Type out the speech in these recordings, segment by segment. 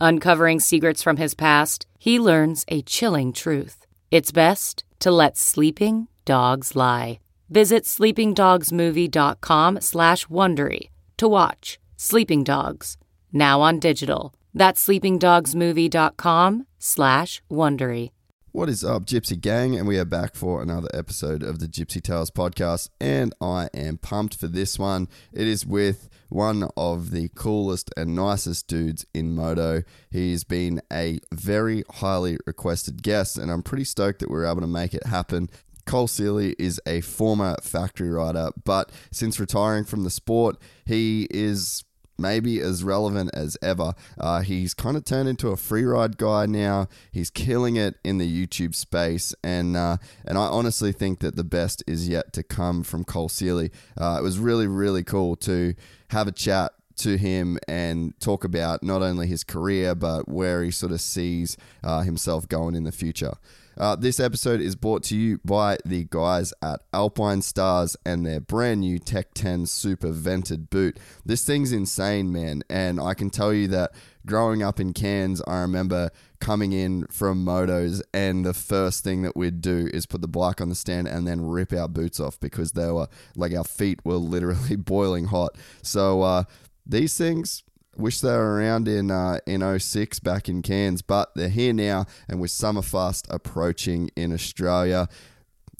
Uncovering secrets from his past, he learns a chilling truth. It's best to let sleeping dogs lie. Visit sleepingdogsmovie.com slash Wondery to watch Sleeping Dogs, now on digital. That's sleepingdogsmovie.com slash Wondery. What is up, Gypsy Gang? And we are back for another episode of the Gypsy Tales podcast. And I am pumped for this one. It is with one of the coolest and nicest dudes in Moto. He's been a very highly requested guest, and I'm pretty stoked that we are able to make it happen. Cole Seely is a former factory rider, but since retiring from the sport, he is maybe as relevant as ever. Uh, he's kind of turned into a free ride guy now. He's killing it in the YouTube space, and uh, and I honestly think that the best is yet to come from Cole Seely. Uh, it was really really cool to have a chat to him and talk about not only his career but where he sort of sees uh, himself going in the future. Uh, this episode is brought to you by the guys at Alpinestars and their brand new Tech 10 Supervented boot. This thing's insane, man, and I can tell you that growing up in Cairns, I remember coming in from motos, and the first thing that we'd do is put the bike on the stand and then rip our boots off because they were like our feet were literally boiling hot. So uh, these things Wish they were around in uh, in 06 back in Cairns, but they're here now, and with Summerfast approaching in Australia,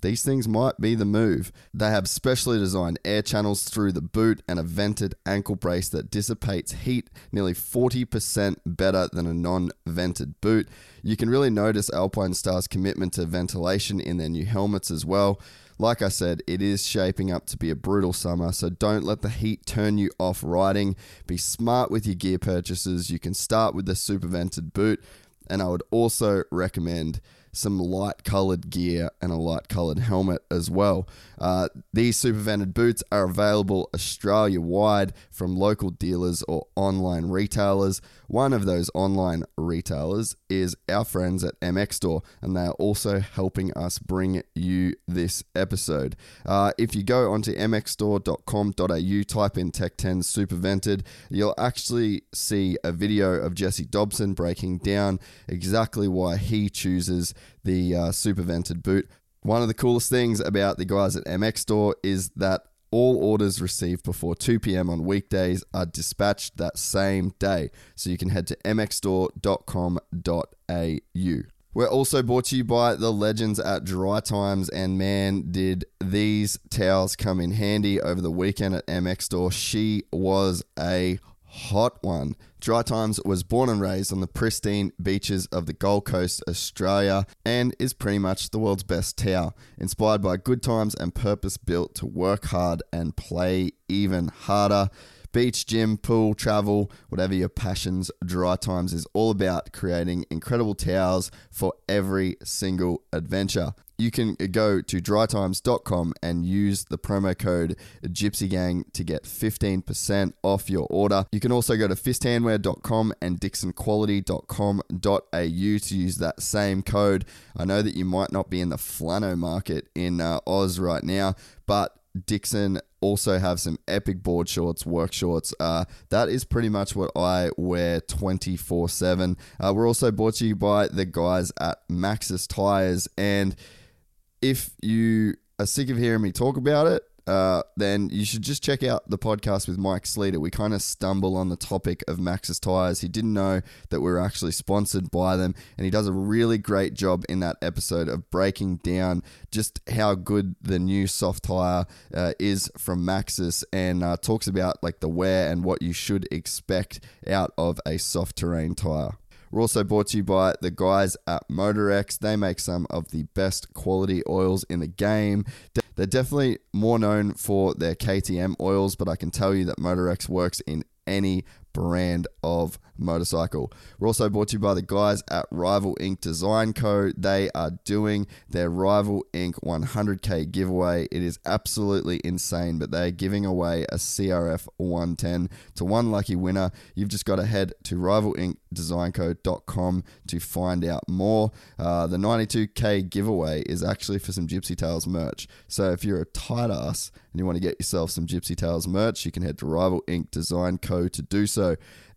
these things might be the move. They have specially designed air channels through the boot and a vented ankle brace that dissipates heat nearly 40% better than a non vented boot. You can really notice Alpinestars' commitment to ventilation in their new helmets as well. Like I said, it is shaping up to be a brutal summer, so don't let the heat turn you off riding. Be smart with your gear purchases. You can start with the super vented boot, and I would also recommend some light colored gear and a light colored helmet as well. Uh, these super vented boots are available Australia wide from local dealers or online retailers. One of those online retailers is our friends at MX Store, and they are also helping us bring you this episode. Uh, if you go onto mxstore.com.au, type in Tech 10 Supervented, you'll actually see a video of Jesse Dobson breaking down exactly why he chooses the uh, Supervented boot. One of the coolest things about the guys at MX Store is that all orders received before 2 p.m. on weekdays are dispatched that same day. So you can head to mxstore.com.au. We're also brought to you by the legends at DriTimes, and man, did these towels come in handy over the weekend at MX Store. She was a hot one. DriTimes was born and raised on the pristine beaches of the Gold Coast, Australia, and is pretty much the world's best tower, Inspired by good times and purpose built to work hard and play even harder. Beach, gym, pool, travel, whatever your passions, DriTimes is all about creating incredible towers for every single adventure you can go to dritimes.com and use the promo code gypsygang to get 15% off your order. You can also go to fisthandwear.com and dixxonquality.com.au to use that same code. I know that you might not be in the flannel market in uh, Oz right now, but Dixxon also have some epic board shorts, work shorts. Uh, that is pretty much what I wear 24 uh, 7. We're also brought to you by the guys at Maxxis Tires. And if you are sick of hearing me talk about it, uh, then you should just check out the podcast with Mike Sleeter. We kind of stumble on the topic of Maxxis tires. He didn't know that we were actually sponsored by them, and he does a really great job in that episode of breaking down just how good the new soft tire uh, is from Maxxis, and uh, talks about like the wear and what you should expect out of a soft terrain tire. We're also brought to you by the guys at Motorex. They make some of the best quality oils in the game. They're definitely more known for their KTM oils, but I can tell you that Motorex works in any brand of motorcycle. We're also brought to you by the guys at Rival Ink Design Co. They are doing their Rival Ink 100k giveaway. It is absolutely insane, but they're giving away a CRF 110 to one lucky winner. You've just got to head to rivalinkdesignco.com to find out more. Uh, the 92k giveaway is actually for some Gypsy Tales merch. So if you're a tight ass and you want to get yourself some Gypsy Tales merch, you can head to Rival Ink Design Co. to do so.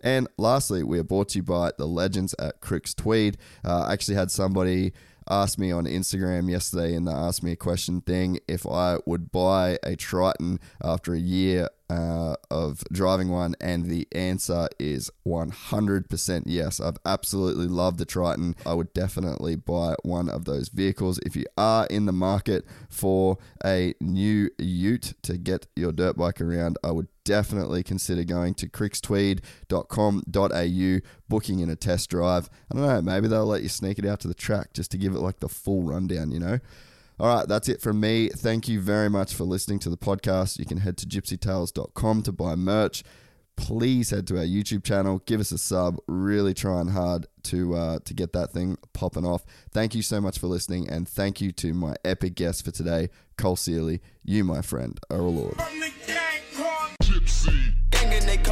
And lastly, we are brought to you by the legends at Cricks Tweed. Uh, I actually had somebody ask me on Instagram yesterday in the Ask Me a Question thing if I would buy a Triton after a year uh, of driving one, and the answer is 100% yes. I've absolutely loved the Triton. I would definitely buy one of those vehicles. If you are in the market for a new ute to get your dirt bike around, I would definitely consider going to crickstweed.com.au, booking in a test drive. I don't know, maybe they'll let you sneak it out to the track just to give it like the full rundown, you know? All right, that's it from me. Thank you very much for listening to the podcast. You can head to gypsytales.com to buy merch. Please head to our YouTube channel, give us a sub. Really trying hard to uh, to get that thing popping off. Thank you so much for listening, and thank you to my epic guest for today, Cole Seely. You, my friend, are a lord.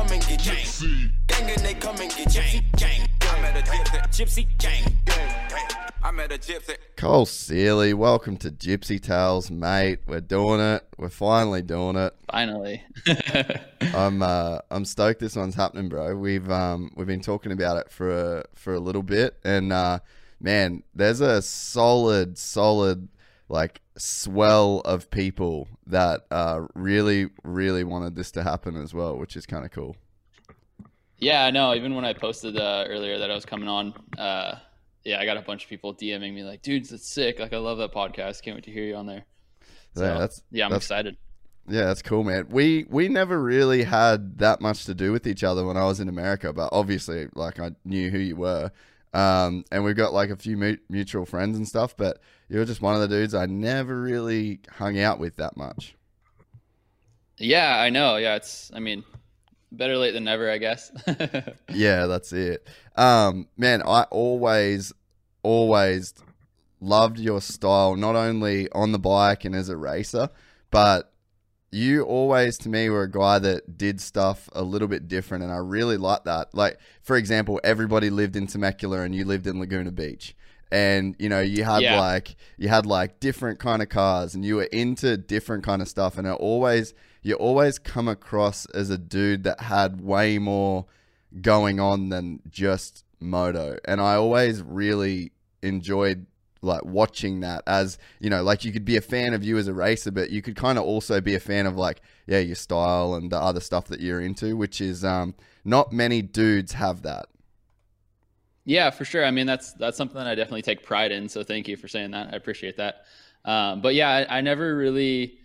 Come and get gypsy. Gang and they come and get gypsy. Gang. I met a gypsy. Gang. I met a gypsy. Cole Seely, welcome to Gypsy Tales, mate. We're doing it. We're finally doing it. Finally. I'm uh, I'm stoked this one's happening, bro. We've um we've been talking about it for a, for a little bit, and uh, man, there's a solid, solid like swell of people that uh, really, really wanted this to happen as well, which is kind of cool. Yeah, I know. Even when I posted uh, earlier that I was coming on, uh, yeah, I got a bunch of people DMing me like, "Dudes, that's sick! Like, I love that podcast. Can't wait to hear you on there." So, yeah, that's yeah, I'm that's, excited. Yeah, that's cool, man. We we never really had that much to do with each other when I was in America, but obviously, like, I knew who you were, um, and we've got like a few mutual friends and stuff. But you're just one of the dudes I never really hung out with that much. Yeah, I know. Yeah, it's. I mean, better late than never, I guess. yeah, that's it. Um, man, I always, always loved your style, not only on the bike and as a racer, but you always to me were a guy that did stuff a little bit different and I really like that. Like for example, everybody lived in Temecula and you lived in Laguna Beach. And you know, you had yeah. like you had like different kind of cars and you were into different kind of stuff and it always you always come across as a dude that had way more going on than just moto. And I always really enjoyed like watching that as you know like you could be a fan of you as a racer but you could kind of also be a fan of like yeah your style and the other stuff that you're into which is um not many dudes have that yeah for sure i mean that's that's something that i definitely take pride in so thank you for saying that i appreciate that um, but yeah I, I never really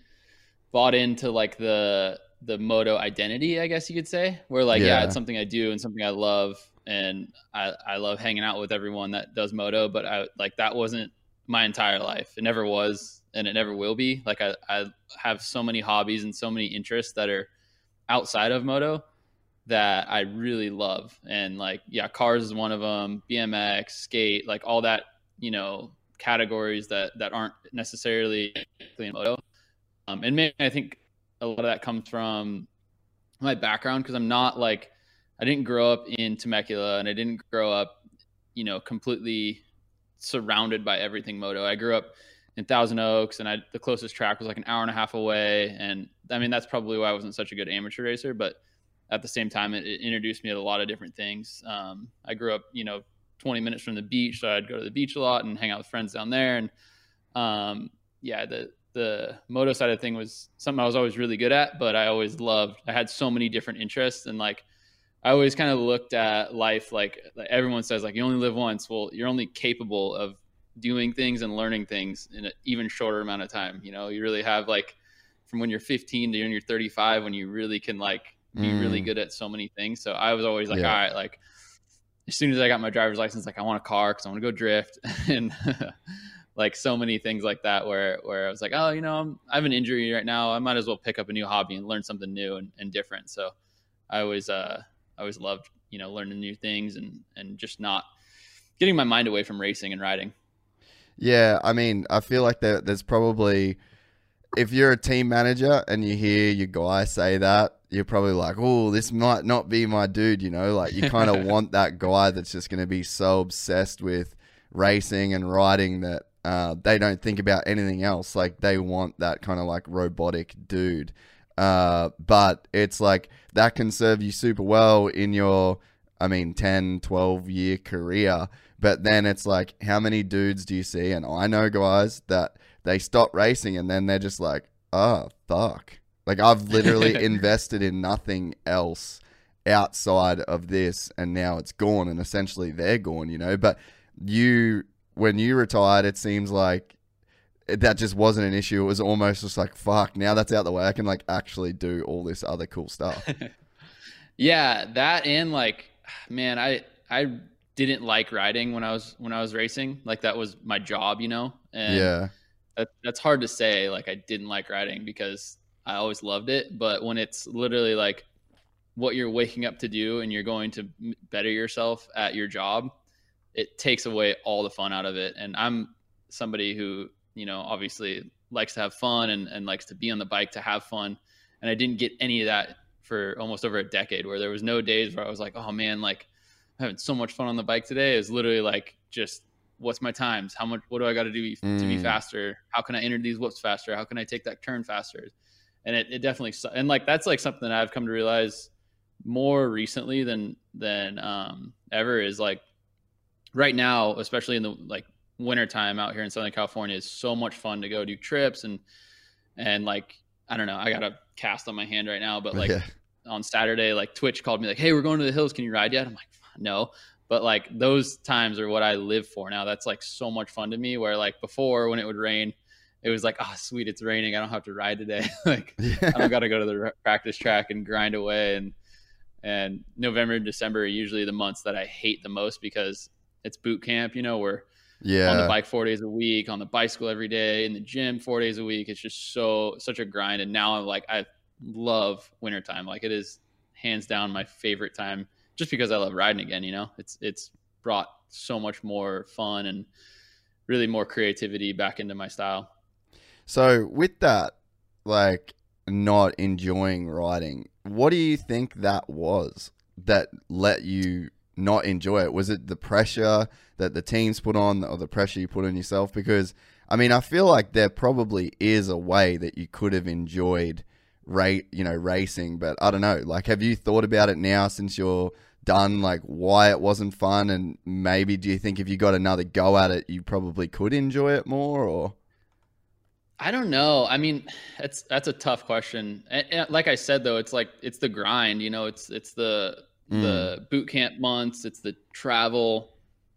bought into like the the moto identity, I guess you could say, where like yeah. yeah. it's something I do and something I love, and I I love hanging out with everyone that does moto, but I like that wasn't my entire life. It never was, and it never will be. Like I I have so many hobbies and so many interests that are outside of moto that I really love, and like yeah, cars is one of them, BMX, skate, like all that you know categories that that aren't necessarily in moto um, and maybe I think a lot of that comes from my background because I'm not like I didn't grow up in Temecula and I didn't grow up, you know, completely surrounded by everything moto. I grew up in Thousand Oaks and I, the closest track was like an hour and a half away. And I mean, that's probably why I wasn't such a good amateur racer, but at the same time, it, it introduced me to a lot of different things. Um, I grew up, you know, 20 minutes from the beach. So I'd go to the beach a lot and hang out with friends down there. And um, yeah, the, the moto side of thing was something I was always really good at, but I always loved. I had so many different interests, and like I always kind of looked at life like, like everyone says, like you only live once. Well, you're only capable of doing things and learning things in an even shorter amount of time. You know, you really have like from when you're 15 to when you're 35 when you really can like be mm. really good at so many things. So I was always like, yeah. all right, like as soon as I got my driver's license, like I want a car because I want to go drift and like so many things like that where where I was like, oh, you know, I'm, I have an injury right now. I might as well pick up a new hobby and learn something new and, and different. So I always uh I always loved, you know, learning new things and and just not getting my mind away from racing and riding. Yeah, I mean, I feel like there, there's probably if you're a team manager and you hear your guy say that, you're probably like, "Oh, this might not be my dude," you know? Like you kind of want that guy that's just going to be so obsessed with racing and riding that uh, they don't think about anything else. Like they want that kind of like robotic dude. Uh, but it's like that can serve you super well in your, I mean, 10, 12 year career. But then it's like, how many dudes do you see? And I know guys that they stop racing and then they're just like, oh, fuck. Like I've literally invested in nothing else outside of this and now it's gone and essentially they're gone, you know. But you when you retired, it seems like that just wasn't an issue. It was almost just like, fuck, now that's out the way. I can like actually do all this other cool stuff. yeah, that and like, man, I I didn't like riding when I was when I was racing. Like that was my job, you know. And yeah, that, that's hard to say. Like I didn't like riding because I always loved it. But when it's literally like what you're waking up to do and you're going to better yourself at your job, it takes away all the fun out of it. And I'm somebody who, you know, obviously likes to have fun and, and likes to be on the bike to have fun. And I didn't get any of that for almost over a decade where there was no days where I was like, oh man, like I'm having so much fun on the bike today. It was literally like just what's my times? How much what do I got to do mm. to be mm. faster? How can I enter these whoops faster? How can I take that turn faster? and it, it definitely and like that's like something that I've come to realize more recently than than um, ever is like right now, especially in the like wintertime out here in Southern California, is so much fun to go do trips and and like I don't know, I got a cast on my hand right now, but like yeah. on Saturday, like Twitch called me like, "Hey, we're going to the hills. Can you ride yet?" I'm like, "No." But like those times are what I live for now. That's like so much fun to me. Where like before, when it would rain, it was like, oh, sweet, it's raining. I don't have to ride today. like, yeah. I don't got to go to the practice track and grind away. And and November and December are usually the months that I hate the most because it's boot camp. You know, we're yeah on the bike four days a week, on the bicycle every day, in the gym four days a week. It's just so such a grind. And now I'm like, I love wintertime. Like, it is hands down my favorite time, just because I love riding again. You know, it's it's brought so much more fun and really more creativity back into my style. So with that, like not enjoying riding, what do you think that was that let you not enjoy it? Was it the pressure that the teams put on or the pressure you put on yourself? Because I mean, I feel like there probably is a way that you could have enjoyed rate, you know, racing, but I don't know. Like, have you thought about it now since you're done? Like, why it wasn't fun, and maybe do you think if you got another go at it, you probably could enjoy it more, or? I don't know. I mean, that's that's a tough question. And, like I said though, it's like it's the grind, you know, it's it's the mm. the boot camp months, it's the travel,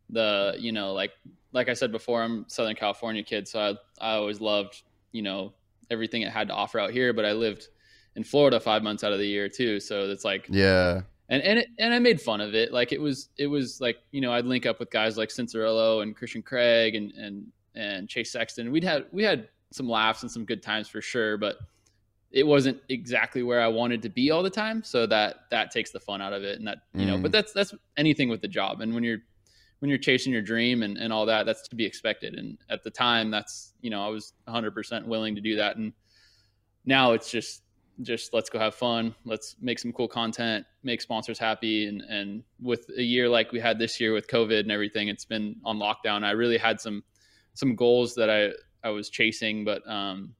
the, you know, like like I said before, I'm Southern California kid, so I I always loved, you know, everything it had to offer out here, but I lived in Florida 5 months out of the year too, so it's like Yeah. And and it, and I made fun of it. Like it was it was like, you know, I'd link up with guys like Cianciarulo and Christian Craig and and and Chase Sexton. We'd had we had some laughs and some good times for sure, but it wasn't exactly where I wanted to be all the time. So that that takes the fun out of it. And that you mm. know, but mm. that's that's anything with the job. And when you're when you're chasing your dream and, and all that, that's to be expected. And at the time, that's you know, I was 100% willing to do that. And now it's just just let's go have fun. Let's make some cool content, make sponsors happy. And and with a year like we had this year with COVID and everything, it's been on lockdown. I really had some some goals that I I was chasing, but um,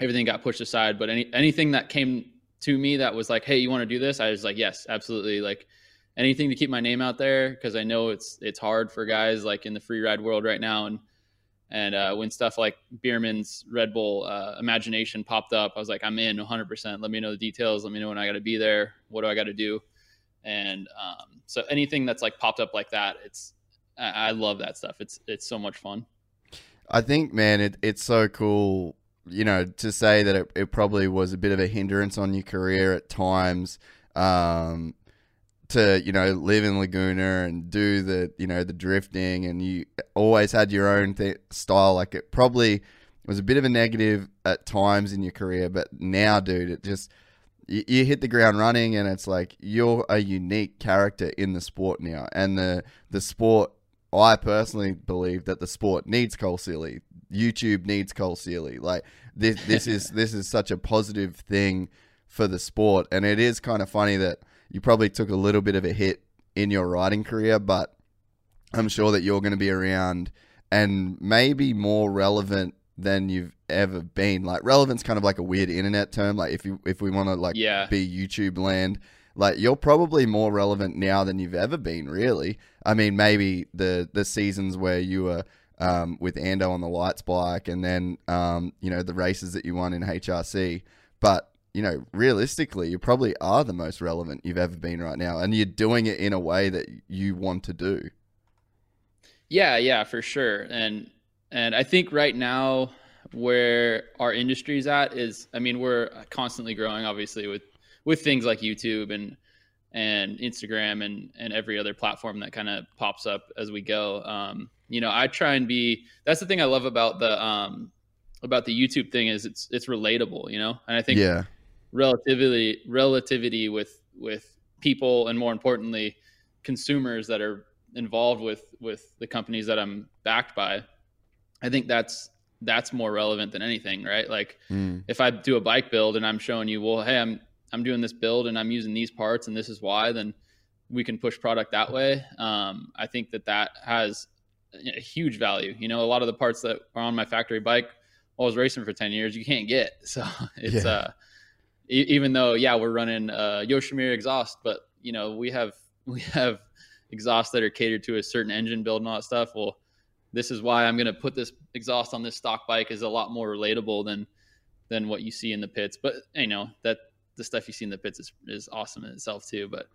everything got pushed aside. But any anything that came to me that was like, hey, you want to do this? I was like, yes, absolutely. Like anything to keep my name out there because I know it's it's hard for guys like in the free ride world right now, and And uh, when stuff like Bereman's Red Bull uh, Imagination popped up, I was like, I'm in 100%. Let me know the details. Let me know when I got to be there. What do I got to do? And um, so anything that's like popped up like that, it's I, I love that stuff. It's it's so much fun. I think, man, it, it's so cool, you know, to say that it, it probably was a bit of a hindrance on your career at times. Um, to you know live in Laguna and do the you know the drifting, and you always had your own th- style. Like it probably was a bit of a negative at times in your career, but now, dude, it just you, you hit the ground running, and it's like you're a unique character in the sport now, and the the sport. I personally believe that the sport needs Cole Seely. YouTube needs Cole Seely. Like this, this is this is such a positive thing for the sport, and it is kind of funny that you probably took a little bit of a hit in your riding career, but I'm sure that you're going to be around and maybe more relevant than you've ever been. Like relevance kind of like a weird internet term. Like if you if we want to like Yeah. be YouTube land, like you're probably more relevant now than you've ever been. Really, I mean, maybe the the seasons where you were um, with Ando on the lights bike, and then um, you know the races that you won in HRC, but you know, realistically, you probably are the most relevant you've ever been right now, and you're doing it in a way that you want to do. Yeah, yeah, for sure. And and I think right now where our industry's at is I mean, we're constantly growing obviously with with things like YouTube and and Instagram and and every other platform that kind of pops up as we go. Um, you know, I try and be that's the thing I love about the um about the YouTube thing is it's it's relatable, you know? And I think Yeah, relativity relativity with with people and more importantly consumers that are involved with with the companies that I'm backed by. I think that's that's more relevant than anything right? Like Mm. if I do a bike build and I'm showing you well hey I'm I'm doing this build and I'm using these parts and this is why then we can push product that way. Um, I think that that has a huge value. You know a lot of the parts that are on my factory bike I was racing for 10 years you can't get. So it's Yeah. uh even though yeah we're running uh Yoshimura exhaust but you know we have we have exhausts that are catered to a certain engine build and all that stuff. Well this is why I'm going to put this exhaust on this stock bike is a lot more relatable than than what you see in the pits. But you know that the stuff you see in the pits is, is awesome in itself too. But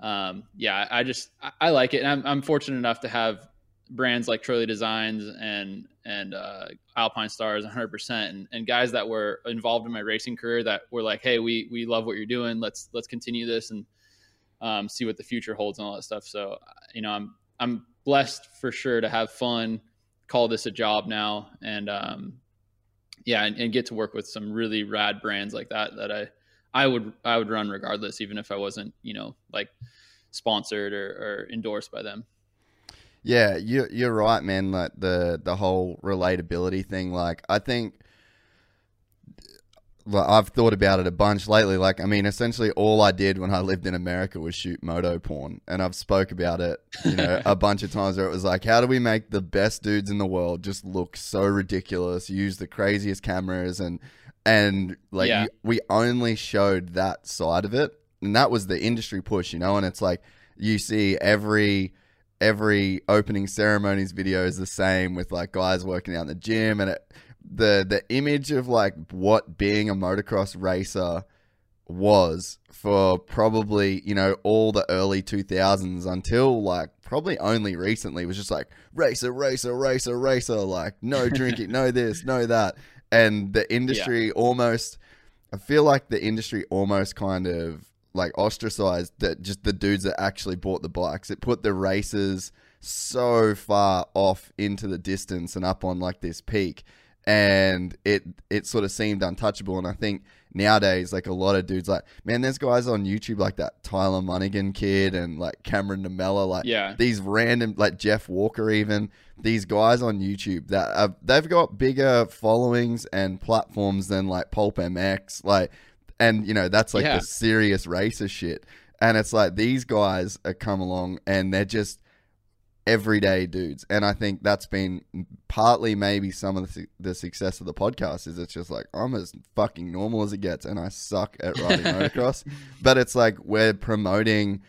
um yeah I just I, I like it. And I'm, I'm fortunate enough to have brands like Trolley Designs and and uh, Alpinestars 100% and, and guys that were involved in my racing career that were like hey we we love what you're doing. Let's let's continue this and um, see what the future holds and all that stuff. So you know I'm I'm blessed for sure to have fun call this a job now and um yeah and, and get to work with some really rad brands like that that I I would I would run regardless even if I wasn't you know like sponsored or, or endorsed by them yeah, you you're right, man. Like the the whole relatability thing. Like I think. Like, I've thought about it a bunch lately. Like, I mean, essentially, all I did when I lived in America was shoot moto porn, and I've spoke about it, you know, a bunch of times. Where it was like, how do we make the best dudes in the world just look so ridiculous? Use the craziest cameras, and and like Yeah. we only showed that side of it, and that was the industry push, you know. And it's like you see every every opening ceremonies video is the same with like guys working out in the gym and it, the the image of like what being a motocross racer was for probably you know all the early 2000s until like probably only recently was just like racer racer racer racer like no drinking no this no that. And the industry almost i feel like the industry almost kind of like ostracized that just the dudes that actually bought the bikes. It put the races so far off into the distance and up on like this peak. And it it sort of seemed untouchable. And i think nowadays like a lot of dudes like man there's guys on youtube like that tyler Munnigan kid and like cameron Nemella, like Yeah. these random like jeff walker even these guys on youtube that are, they've got bigger followings and platforms than like pulp mx like and you know that's like Yeah. the serious racer shit and it's like these guys are come along and they're just everyday dudes and i think that's been partly maybe some of the, the success of the podcast is it's just like i'm as fucking normal as it gets and i suck at riding motocross but it's like we're promoting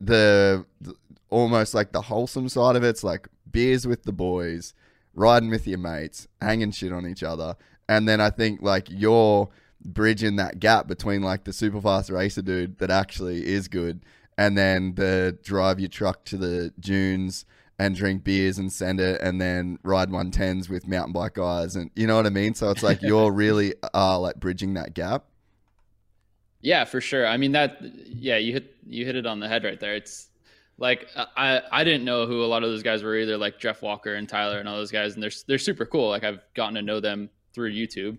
the, the almost like the wholesome side of it. it's like beers with the boys riding with your mates, hanging shit on each other, and then I think like you're bridging that gap between like the super fast racer dude that actually is good, and then the drive your truck to the dunes and drink beers and send it and then ride 110s with mountain bike guys and you know what I mean? So it's like you're really uh like bridging that gap. Yeah, for sure. I mean that yeah, you hit you hit it on the head right there. It's like I I didn't know who a lot of those guys were either, like Jeff Walker and Tyler and all those guys, and they're they're super cool. Like I've gotten to know them through YouTube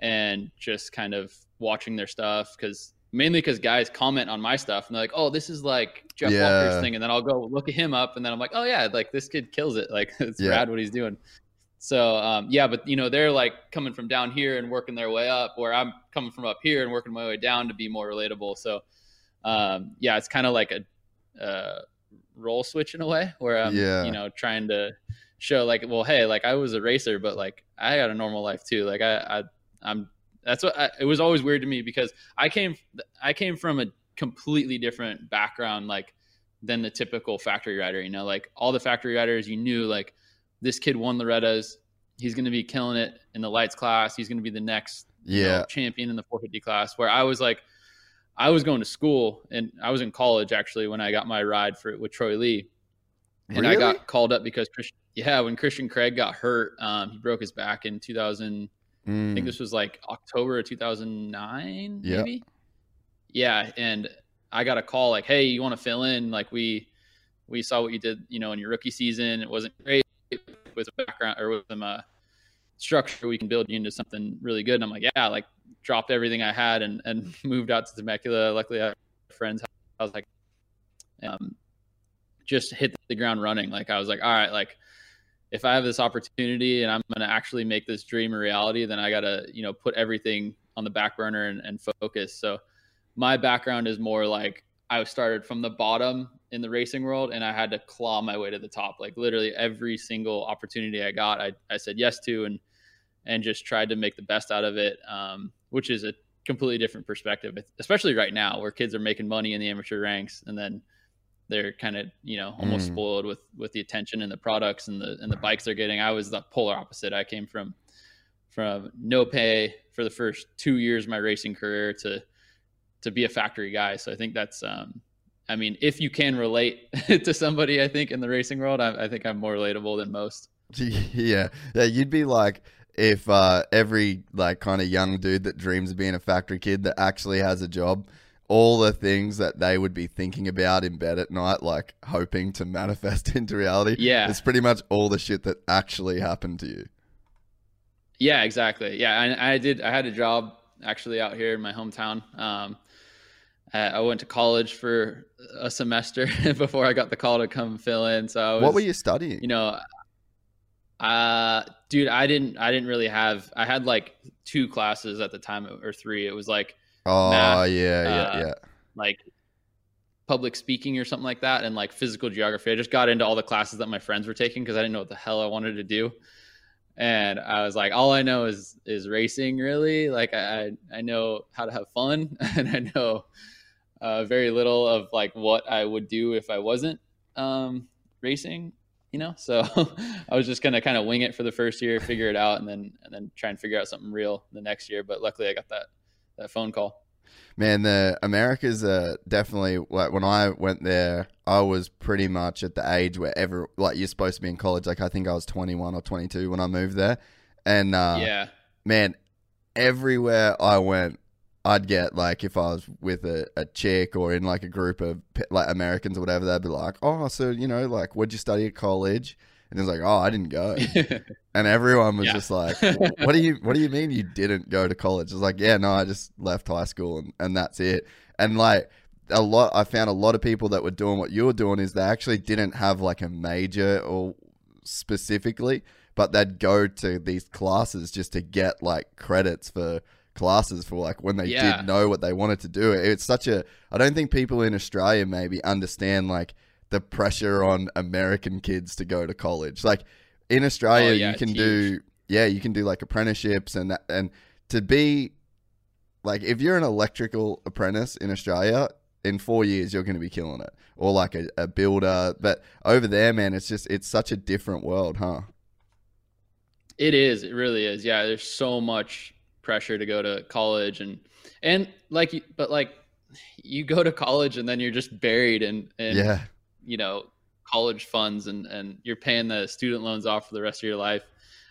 and just kind of watching their stuff because mainly because guys comment on my stuff and they're like, "Oh, this is like Jeff Yeah. Walker's thing," and then I'll go look at him up, and then I'm like, "Oh yeah, like this kid kills it. Like it's Yeah. rad what he's doing." So um, yeah, but you know they're like coming from down here and working their way up, where I'm coming from up here and working my way down to be more relatable. So um, yeah, it's kind of like a uh, role switch in a way, where I'm Yeah. you know trying to show like, well, hey, like I was a racer, but like I got a normal life too. Like I, I I'm that's what I, it was always weird to me because I came I came from a completely different background like than the typical factory rider. You know, like all the factory riders, you knew like this kid won Loretta's. He's going to be killing it in the lights class. He's going to be the next you know, champion in the 450 class. Where I was like, I was going to school and I was in college actually when I got my ride for with Troy Lee, and I got called up because Christian, yeah, when Christian Craig got hurt, um, he broke his back in 2000. I Mm. think this was like October of 2009, Yeah. maybe. Yeah, and I got a call like, "Hey, you want to fill in? Like we we saw what you did, you know, in your rookie season. It wasn't great with a background or with some uh, structure. We can build you into something really good." And I'm like, "Yeah!" Like dropped everything I had and and moved out to Temecula. Luckily, I had friends. I was like, um, just hit the ground running. Like I was like, "All right, like." If I have this opportunity and I'm going to actually make this dream a reality, then I got to, you know, put everything on the back burner and, and focus. So my background is more like I started from the bottom in the racing world and I had to claw my way to the top. Like literally every single opportunity I got, I, I said yes to and, and just tried to make the best out of it. Um, which is a completely different perspective, especially right now where kids are making money in the amateur ranks and then they're kind of you know almost Mm. spoiled with with the attention and the products and the and the bikes they're getting. I was the polar opposite. I came from from no pay for the first two years of my racing career to to be a factory guy. So I think that's um I mean if you can relate to somebody I think in the racing world, I, I think I'm more relatable than most. Yeah, yeah. You'd be like if uh, every like kind of young dude that dreams of being a factory kid that actually has a job, all the things that they would be thinking about in bed at night, like hoping to manifest into reality. Yeah. it's pretty much all the shit that actually happened to you. Yeah, exactly. Yeah, I, I did. I had a job actually out here in my hometown. Um, I I went to college for a semester before I got the call to come fill in. So I was, what were you studying? You know, uh, dude, I didn't. I didn't really have. I had like two classes at the time, or three. It was like oh math, yeah, yeah, uh, yeah. like public speaking or something like that and like physical geography. I just got into all the classes that my friends were taking because I didn't know what the hell I wanted to do. And I was like, all I know is is racing really. Like I I know how to have fun and I know uh, very little of like what I would do if I wasn't um, racing, you know. So I was just gonna kind of wing it for the first year, figure it out, and then and then try and figure out something real the next year. But luckily, I got that that phone call. Man, the Americas are definitely like when I went there, I was pretty much at the age where ever like you're supposed to be in college. Like I think I was 21 or 22 when I moved there, and uh, yeah. man, everywhere I went, I'd get like if I was with a, a chick or in like a group of like Americans or whatever, they'd be like, "Oh, so you know, like, what'd you study at college?" And it's like, "Oh, I didn't go." And everyone was Yeah. just like, "What do you What do you mean you didn't go to college?" It's like, "Yeah, no, I just left high school and, and that's it." And like a lot, I found a lot of people that were doing what you were doing is they actually didn't have like a major or specifically, but they'd go to these classes just to get like credits for classes for like when they Yeah. did know what they wanted to do. It's such a I don't think people in Australia maybe understand like the pressure on American kids to go to college. Like in Australia, Oh, yeah, you can do huge. yeah, you can do like apprenticeships and that, and to be like if you're an electrical apprentice in Australia, in four years you're going to be killing it, or like a, a builder. But over there, man, it's just it's such a different world, huh? It is. It really is. Yeah. There's so much pressure to go to college and and like but like you go to college and then you're just buried in, in yeah you know college funds and and you're paying the student loans off for the rest of your life.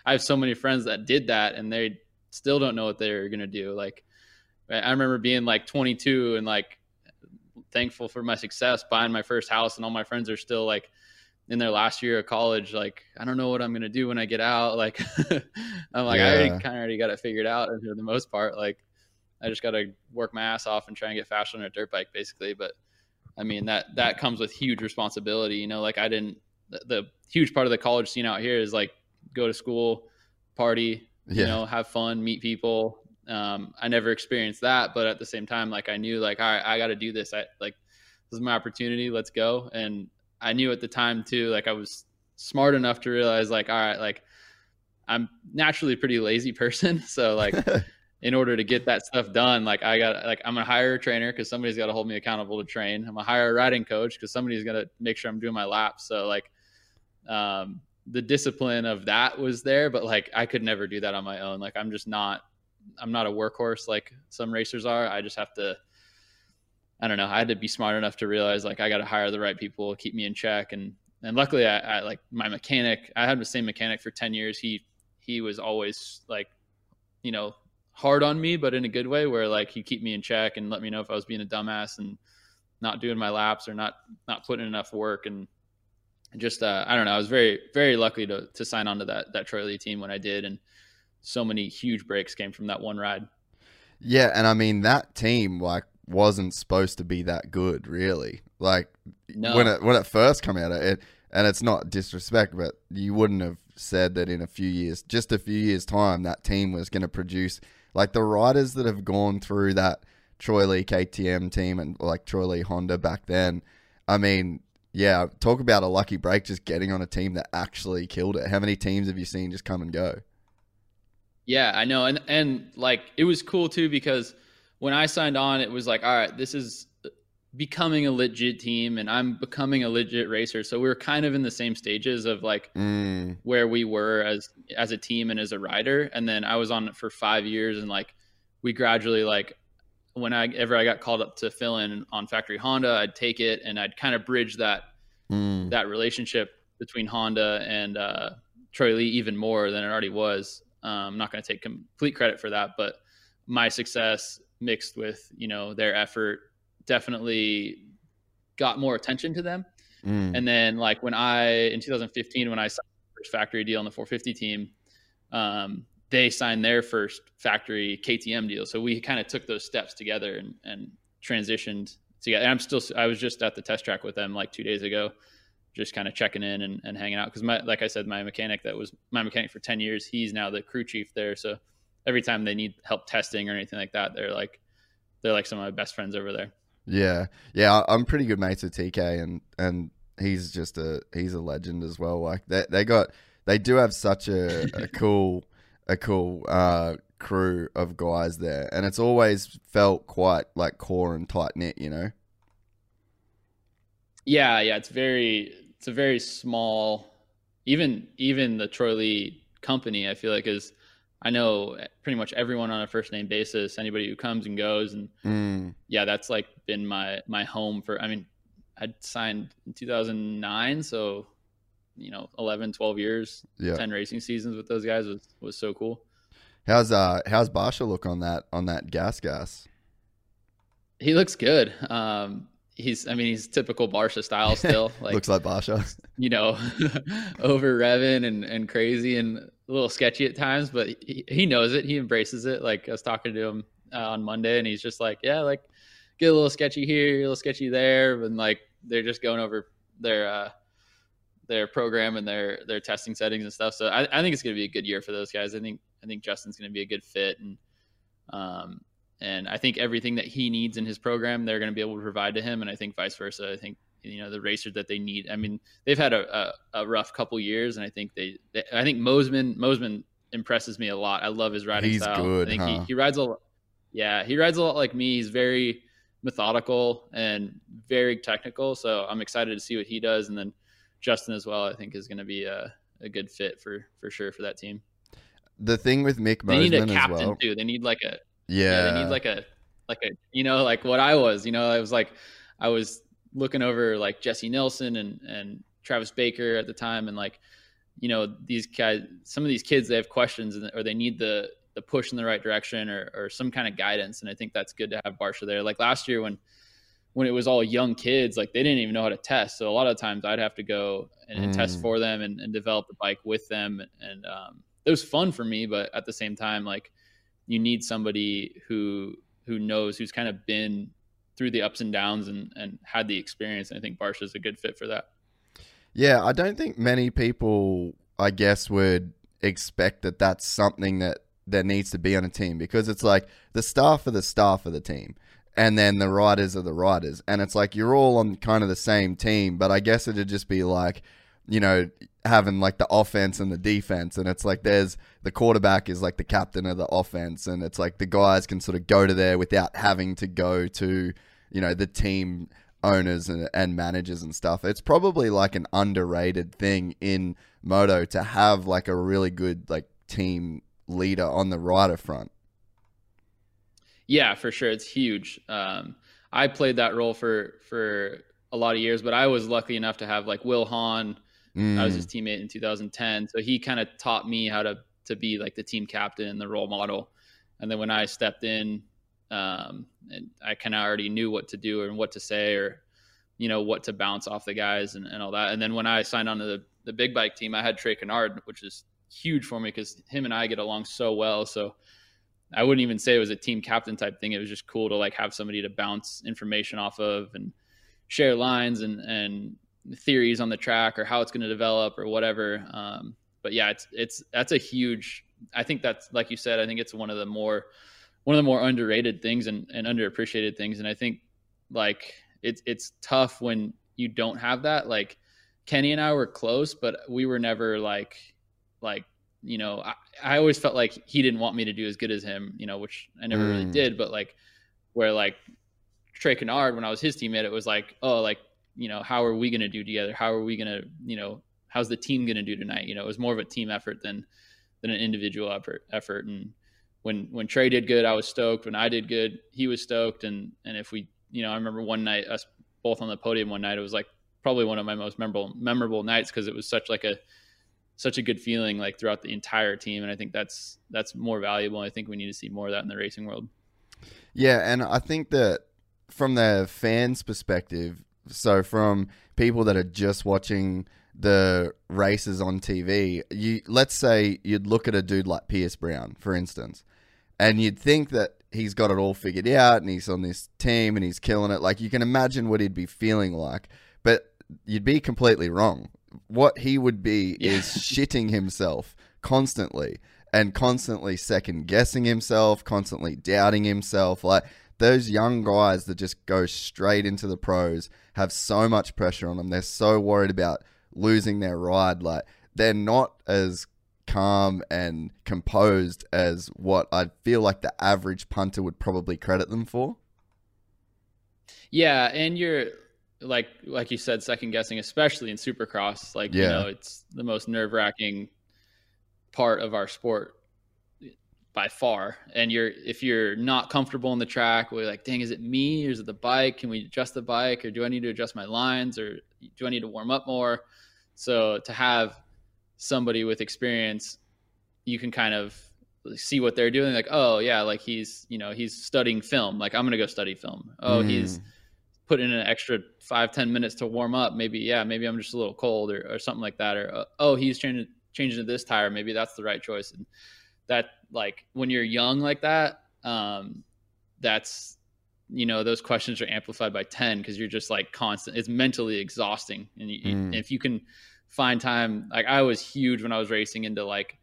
I have so many friends that did that and they still don't know what they're going to do. Like i remember being like 22 and like thankful for my success buying my first house and all my friends are still like in their last year of college like i don't know what i'm going to do when i get out. Like i'm like yeah. i already kind of already got it figured out for the most part. Like i just got to work my ass off and try and get faster on a dirt bike basically but i mean that that comes with huge responsibility you know like i didn't the, the huge part of the college scene out here is like go to school party yeah. you know have fun meet people um, i never experienced that but at the same time like i knew like all right i got to do this i like this is my opportunity let's go and I knew at the time too, like I was smart enough to realize like, all right, like I'm naturally a pretty lazy person. So like in order to get that stuff done, like I got like I'm gonna hire a trainer because somebody's got to hold me accountable to train. I'm gonna hire a riding coach because somebody's gonna make sure I'm doing my laps. So like um the discipline of that was there, but like I could never do that on my own. Like I'm just not I'm not a workhorse like some racers are. I just have to I don't know. I had to be smart enough to realize like I got to hire the right people, keep me in check, and and luckily I, I, like my mechanic. I had the same mechanic for ten years. He he was always like, you know, hard on me, but in a good way, where like he keep me in check and let me know if I was being a dumbass and not doing my laps or not not putting enough work and just uh, I don't know. I was very very lucky to to sign on to that that Troy Lee team when I did, and so many huge breaks came from that one ride. Yeah, and I mean that team like wasn't supposed to be that good, really. Like no. when it when it first came out, it and it's not disrespect, but you wouldn't have said that in a few years, just a few years time, that team was going to produce like the riders that have gone through that Troy Lee KTM team and like Troy Lee Honda back then. I mean, yeah, talk about a lucky break just getting on a team that actually killed it. How many teams have you seen just come and go? Yeah, I know, and and like it was cool too because when I signed on, it was like, all right, this is becoming a legit team and I'm becoming a legit racer. So we were kind of in the same stages of like mm. where we were as as a team and as a rider. And then I was on it for five years and like we gradually like when I ever I got called up to fill in on factory Honda, I'd take it and I'd kind of bridge that mm. that relationship between Honda and uh, Troy Lee even more than it already was. Um, I'm not going to take complete credit for that, but my success mixed with you know their effort definitely got more attention to them. Mm. And then like when I in 2015 when I signed the first factory deal on the 450 team, um, they signed their first factory KTM deal. So we kind of took those steps together and, and transitioned together. And I'm still I was just at the test track with them like two days ago, just kind of checking in and, and hanging out because my like I said my mechanic that was my mechanic for 10 years he's now the crew chief there so every time they need help testing or anything like that, they're like they're like some of my best friends over there. Yeah, yeah, I'm pretty good mates with TK, and and he's just a he's a legend as well. Like they they got they do have such a, a cool a cool uh, crew of guys there, and it's always felt quite like core and tight knit, you know. Yeah, yeah, it's very it's a very small. Even even the Troy Lee company, I feel like is I know pretty much everyone on a first name basis, anybody who comes and goes. And mm. yeah, that's like been my, my home for, I mean, I signed in 2009. So, you know, 11, 12 years, yeah. 10 racing seasons with those guys was, was so cool. How's, uh, how's Barcia look on that, on that gas gas? He looks good. Um, he's I mean he's typical Barcia style still. Like looks like Barcia. You know, over revving and, and crazy and a little sketchy at times, but he, he knows it. He embraces it. Like I was talking to him uh, on Monday, and he's just like, yeah, like get a little sketchy here, a little sketchy there, and like they're just going over their uh, their program and their their testing settings and stuff. So I, I think it's going to be a good year for those guys. I think I think Justin's going to be a good fit, and um, and I think everything that he needs in his program, they're going to be able to provide to him. And I think vice versa. I think you know the racers that they need. I mean, they've had a, a, a rough couple years, and I think they, they, I think Mosiman Mosiman impresses me a lot. I love his riding He's style. Good, I think huh? he, he rides a lot. yeah he rides a lot like me. He's very methodical and very technical. So I'm excited to see what he does, and then Justin as well. I think is going to be a, a good fit for for sure for that team. the thing with Mick they need a Mosman captain well. too. They need like a Yeah, yeah, they need like a like a you know like what I was. You know, I was like I was looking over like Jessy Nelson and and Travis Baker at the time, and like you know these guys, some of these kids they have questions and, or they need the the push in the right direction or or some kind of guidance, and I think that's good to have Barcia there. Like last year when when it was all young kids, like they didn't even know how to test. So a lot of times I'd have to go and, and test Mm. for them and, and develop the bike with them. And um, it was fun for me, but at the same time, like you need somebody who who knows, who's kind of been through the ups and downs and, and had the experience. And I think Barcia is a good fit for that. Yeah, I don't think many people, I guess, would expect that that's something that that needs to be on a team because it's like the staff are the staff of the team, and then the riders are the riders, and it's like you're all on kind of the same team. But I guess it'd just be like, you know, having like the offense and the defense, and it's like there's the quarterback is like the captain of the offense, and it's like the guys can sort of go to there without having to go to, you know, the team owners and, and managers and stuff. It's probably like an underrated thing in moto to have like a really good like team leader on the rider front. Yeah, for sure. It's huge. Um, I played that role for for a lot of years, but I was lucky enough to have like Will Hahn. I was Mm. his teammate in 2010, so he kind of taught me how to to be like the team captain and the role model. And then when I stepped in, um, and I kind of already knew what to do and what to say, or you know what to bounce off the guys and, and all that. And then when I signed on to the the big bike team, I had Trey Canard, which is huge for me because him and I get along so well. So I wouldn't even say it was a team captain type thing. It was just cool to like have somebody to bounce information off of and share lines and and theories on the track or how it's going to develop or whatever. Um, but yeah, it's it's that's a huge. I think that's like you said. I think it's one of the more one of the more underrated things and, and underappreciated things. And I think like it's it's tough when you don't have that. Like Kenny and I were close, but we were never like like you know I, I always felt like he didn't want me to do as good as him. You know, which I never really Mm. did. But like where like Trey Canard, when I was his teammate, it was like, oh, like, you know, how are we going to do together? How are we going to, you know, how's the team going to do tonight? You know, it was more of a team effort than, than an individual effort effort. And when, when Trey did good, I was stoked. When I did good, he was stoked. And, and if we, you know, I remember one night, us both on the podium one night, it was like probably one of my most memorable, memorable nights. Cause it was such like a, such a good feeling like throughout the entire team. And I think that's, that's more valuable. I think we need to see more of that in the racing world. Yeah, and I think that from the fans' perspective, so from people that are just watching the races on TV, you let's say you'd look at a dude like Pierce Brown, for instance, and you'd think that he's got it all figured out and he's on this team and he's killing it. Like you can imagine what he'd be feeling like, but you'd be completely wrong. What he would be Yeah. is shitting himself constantly and constantly second guessing himself, constantly doubting himself. Like those young guys that just go straight into the pros have so much pressure on them. They're so worried about losing their ride. Like they're not as calm and composed as what I feel like the average punter would probably credit them for. Yeah, and you're like like you said, second guessing, especially in Supercross. Like you know, it's the most nerve wracking part of our sport by far. And you're if you're not comfortable in the track, we're like, dang, is it me or is it the bike? Can we adjust the bike or do I need to adjust my lines or do I need to warm up more? So to have somebody with experience, you can kind of see what they're doing. Like, oh yeah, like he's you know he's studying film. Like I'm gonna go study film. Oh, Mm. he's put in an extra five ten minutes to warm up maybe yeah maybe i'm just a little cold or, or something like that or uh, oh he's changing changing to this tire maybe that's the right choice and that like when you're young like that um that's you know those questions are amplified by 10 because you're just like constant it's mentally exhausting and you, Mm. if you can find time like i was huge when i was racing into like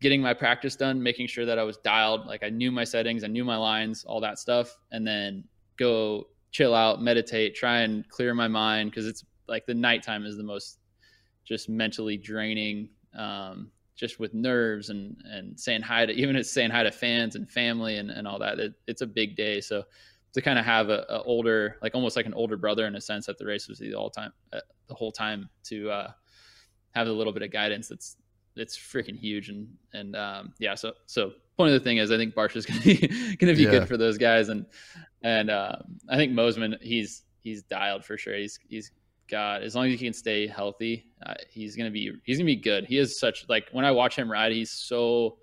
getting my practice done making sure that i was dialed like i knew my settings i knew my lines all that stuff and then go chill out meditate try and clear my mind because it's like the nighttime is the most just mentally draining um just with nerves and and saying hi to even it's saying hi to fans and family and, and all that it, it's a big day so to kind of have a, a older like almost like an older brother in a sense at the race was the all time uh, the whole time to uh have a little bit of guidance that's it's freaking huge. And and um, yeah, so so point of the thing is, I think Barcia is going to be to be yeah. good for those guys, and and uh, I think Mosiman, he's he's dialed for sure. He's he's got as long as he can stay healthy, uh, he's gonna be he's gonna be good. He is such like when I watch him ride, he's so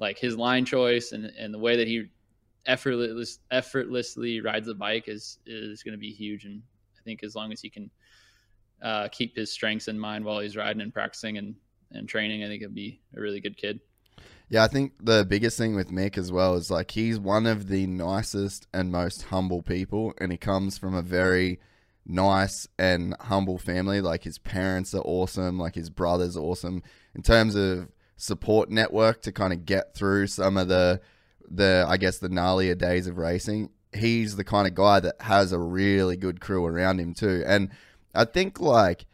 like his line choice and and the way that he effortless effortlessly rides the bike is is gonna be huge. And I think as long as he can uh, keep his strengths in mind while he's riding and practicing and and training, I think he'll be a really good kid. Yeah, I think the biggest thing with Mick as well is like he's one of the nicest and most humble people, and he comes from a very nice and humble family. Like his parents are awesome, like his brother's awesome. In terms of support network to kind of get through some of the the I guess the gnarlier days of racing, he's the kind of guy that has a really good crew around him too. And I think like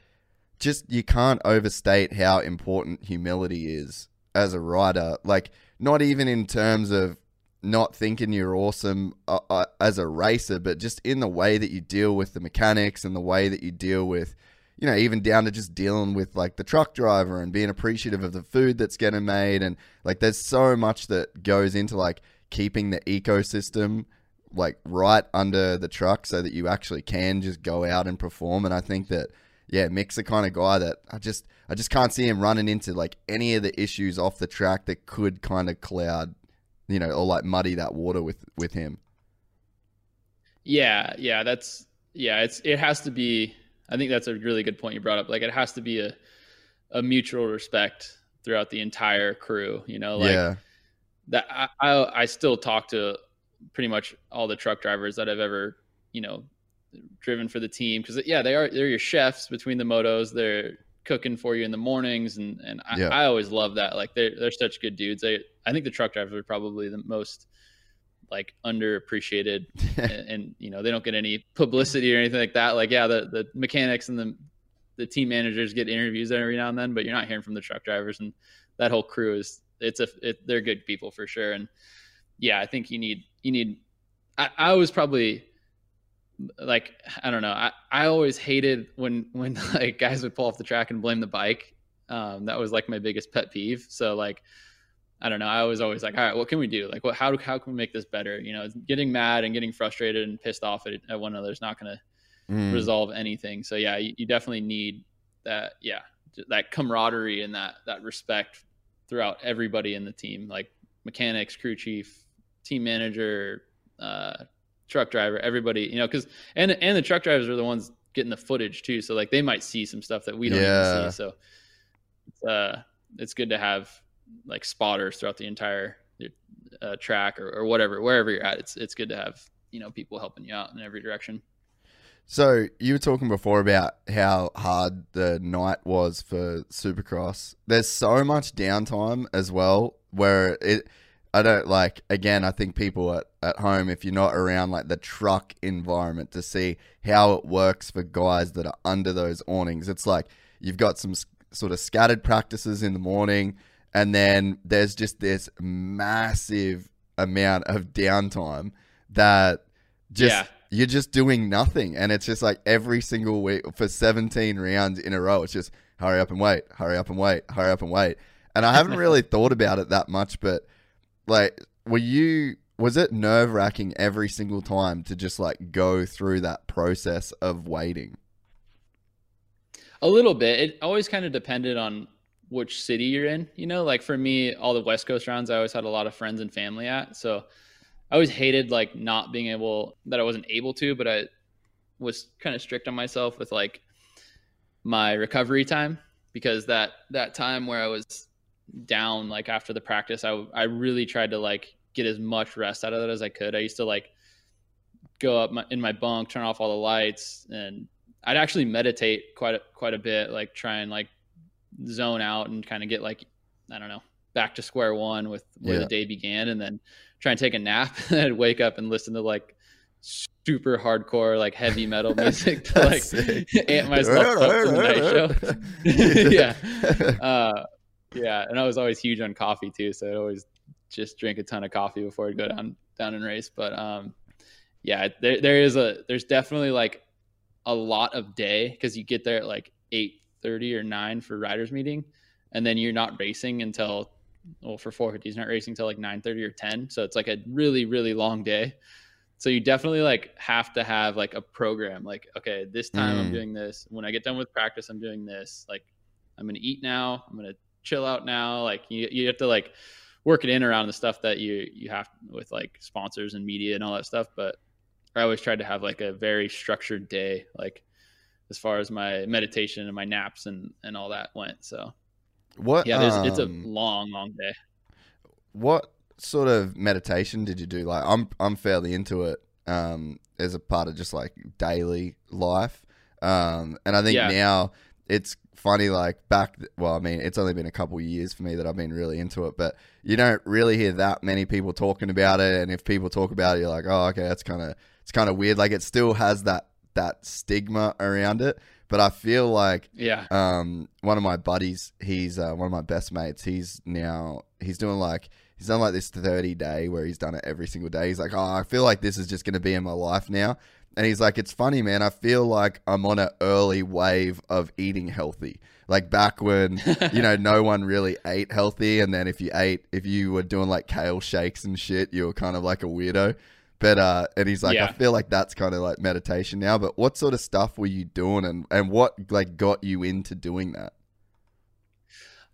just you can't overstate how important humility is as a rider. Like not even in terms of not thinking you're awesome uh, uh, as a racer, but just in the way that you deal with the mechanics and the way that you deal with, you know, even down to just dealing with like the truck driver and being appreciative of the food that's getting made. And like, there's so much that goes into like keeping the ecosystem like right under the truck so that you actually can just go out and perform. And I think that, yeah, Mick's the kind of guy that I just, I just can't see him running into like any of the issues off the track that could kind of cloud you know, or like muddy that water with with him. Yeah, yeah, that's yeah, it's it has to be I think that's a really good point you brought up. Like it has to be a a mutual respect throughout the entire crew, you know, like yeah. that I, I I still talk to pretty much all the truck drivers that I've ever, you know, driven for the team because yeah, they are they're your chefs between the motos. They're cooking for you in the mornings and and I, yeah. I always love that like they're they're such good dudes they I think the truck drivers are probably the most like underappreciated and, and, you know they don't get any publicity or anything like that like yeah the the mechanics and the the team managers get interviews every now and then but you're not hearing from the truck drivers and that whole crew is it's a it, they're good people for sure and yeah I think you need you need I, I was probably like I don't know. I, I always hated when when like guys would pull off the track and blame the bike. Um, that was like my biggest pet peeve. So like I don't know. I was always like, all right, what can we do? Like, what how how can we make this better? You know, getting mad and getting frustrated and pissed off at, at one another is not going to mm. resolve anything. So yeah, you, you definitely need that. Yeah, that camaraderie and that that respect throughout everybody in the team, like mechanics, crew chief, team manager, uh, truck driver, everybody, you know, because and and the truck drivers are the ones getting the footage too, so like they might see some stuff that we don't yeah. even see. So it's uh, it's good to have like spotters throughout the entire uh, track or, or whatever, wherever you're at. It's it's good to have you know people helping you out in every direction. So you were talking before about how hard the night was for Supercross. There's so much downtime as well, where it I don't like again, I think people at, at home, if you're not around like the truck environment to see how it works for guys that are under those awnings, it's like you've got some sort of scattered practices in the morning, and then there's just this massive amount of downtime that just yeah. you're just doing nothing. And it's just like every single week for 17 rounds in a row, it's just hurry up and wait, hurry up and wait, hurry up and wait. And I haven't really thought about it that much, but like, were you? Was it nerve wracking every single time to just like go through that process of waiting? A little bit. It always kind of depended on which city you're in. You know, like for me, all the West Coast rounds, I always had a lot of friends and family at. So I always hated like not being able that I wasn't able to, but I was kind of strict on myself with like my recovery time because that that time where I was down like after the practice i i really tried to like get as much rest out of it as i could. I used to like go up my, in my bunk turn off all the lights and i'd actually meditate quite a, quite a bit like try and like zone out and kind of get like i don't know back to square one with where yeah. the day began and then try and take a nap and I'd wake up and listen to like super hardcore like heavy metal music to like amp myself up for the night show. Yeah. Uh, yeah, and I was always huge on coffee too, so I'd always just drink a ton of coffee before I'd go down down and race. But um, yeah, there there is a there's definitely like a lot of day because you get there at like eight thirty or nine for riders meeting, and then you're not racing until well for 450 he's not racing until like 9:30 or 10 so it's like a really really long day so you definitely like have to have like a program like okay this time Mm. i'm doing this when i get done with practice i'm doing this like i'm gonna eat now i'm gonna chill out now like you, you have to like work it in around the stuff that you you have with like sponsors and media and all that stuff but i always tried to have like a very structured day like as far as my meditation and my naps and and all that went so What? yeah there's, it's a um, long long day what sort of meditation did you do? Like, I'm I'm fairly into it um, as a part of just like daily life, um, and I think Yeah. now it's funny. Like back, well, I mean, it's only been a couple of years for me that I've been really into it, but you don't really hear that many people talking about it. And if people talk about it, you're like, oh, okay, that's kind of it's kind of weird. Like, it still has that that stigma around it. But I feel like yeah um, one of my buddies, he's uh, one of my best mates. He's now he's doing like he's done like this thirty day where he's done it every single day. He's like, oh, I feel like this is just going to be in my life now. And he's like, it's funny, man. I feel like I'm on an early wave of eating healthy. Like back when you know no one really ate healthy, and then if you ate, if you were doing like kale shakes and shit, you were kind of like a weirdo. But uh, and he's like, I feel like that's kind of like meditation now. But what sort of stuff were you doing, and and what like got you into doing that?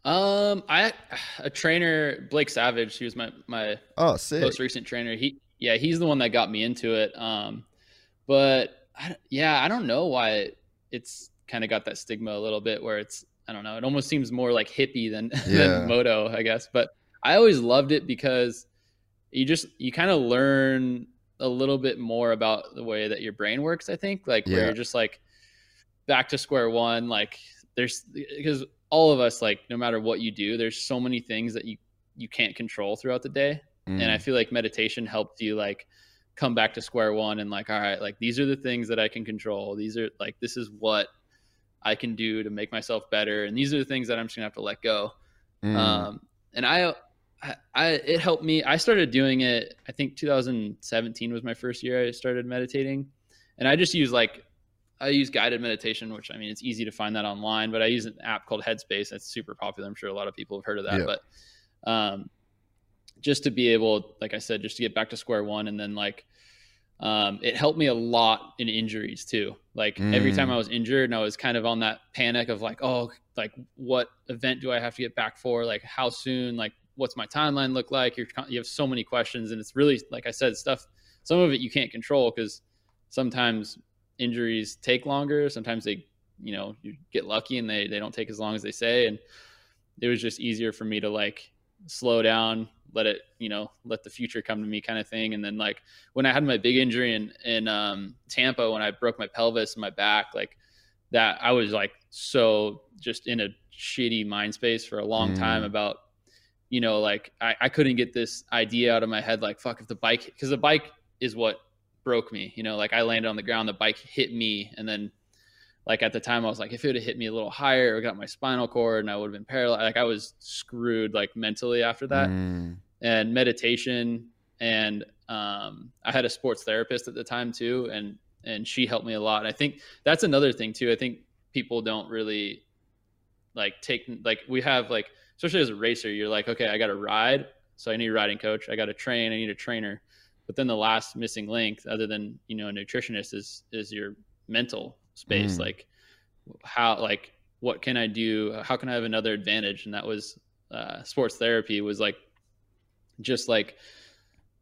Um, I a trainer Blake Savage. He was my my Oh, sick. most recent trainer. He yeah, he's the one that got me into it. Um, but I, yeah, I don't know why it, it's kind of got that stigma a little bit where it's I don't know. It almost seems more like hippie than Yeah. than moto, I guess. But I always loved it because you just you kind of learn a little bit more about the way that your brain works. I think like where Yeah. you're just like back to square one. Like there's because all of us like no matter what you do, there's so many things that you you can't control throughout the day Mm. and i feel like meditation helps you like come back to square one and like all right like these are the things that i can control these are like this is what i can do to make myself better and these are the things that i'm just gonna have to let go Mm. um and I, I i it helped me i started doing it i think 2017 was my first year i started meditating and i just use like i use guided meditation which i mean it's easy to find that online but i use an app called headspace that's super popular i'm sure a lot of people have heard of that Yeah. but um just to be able like i said just to get back to square one and then like um, it helped me a lot in injuries too. Like every Mm. time I was injured and I was kind of on that panic of like, oh, like what event do I have to get back for? Like how soon? Like what's my timeline look like? You're you have so many questions, and it's really like I said, stuff. Some of it you can't control because sometimes injuries take longer. Sometimes they, you know, you get lucky and they they don't take as long as they say. And it was just easier for me to like slow down, let it, you know, let the future come to me kind of thing. And then like when I had my big injury in in um, Tampa when I broke my pelvis and my back, like that, I was like so just in a shitty mind space for a long Mm. time about, you know, like I, I couldn't get this idea out of my head, like fuck if the bike, because the bike is what broke me. You know, like I landed on the ground, the bike hit me, and then like at the time I was like, if it would have hit me a little higher, it got my spinal cord, and I would have been paralyzed. Like I was screwed, like mentally after that Mm. And meditation and um, I had a sports therapist at the time too, and and she helped me a lot. And I think that's another thing too. I think people don't really like take like we have like especially as a racer, you're like, okay, I got to ride, so I need a riding coach. I got to train, I need a trainer. But then the last missing link, other than you know a nutritionist, is is your mental space. Mm. Like how like what can I do? How can I have another advantage? And that was uh, sports therapy was like just like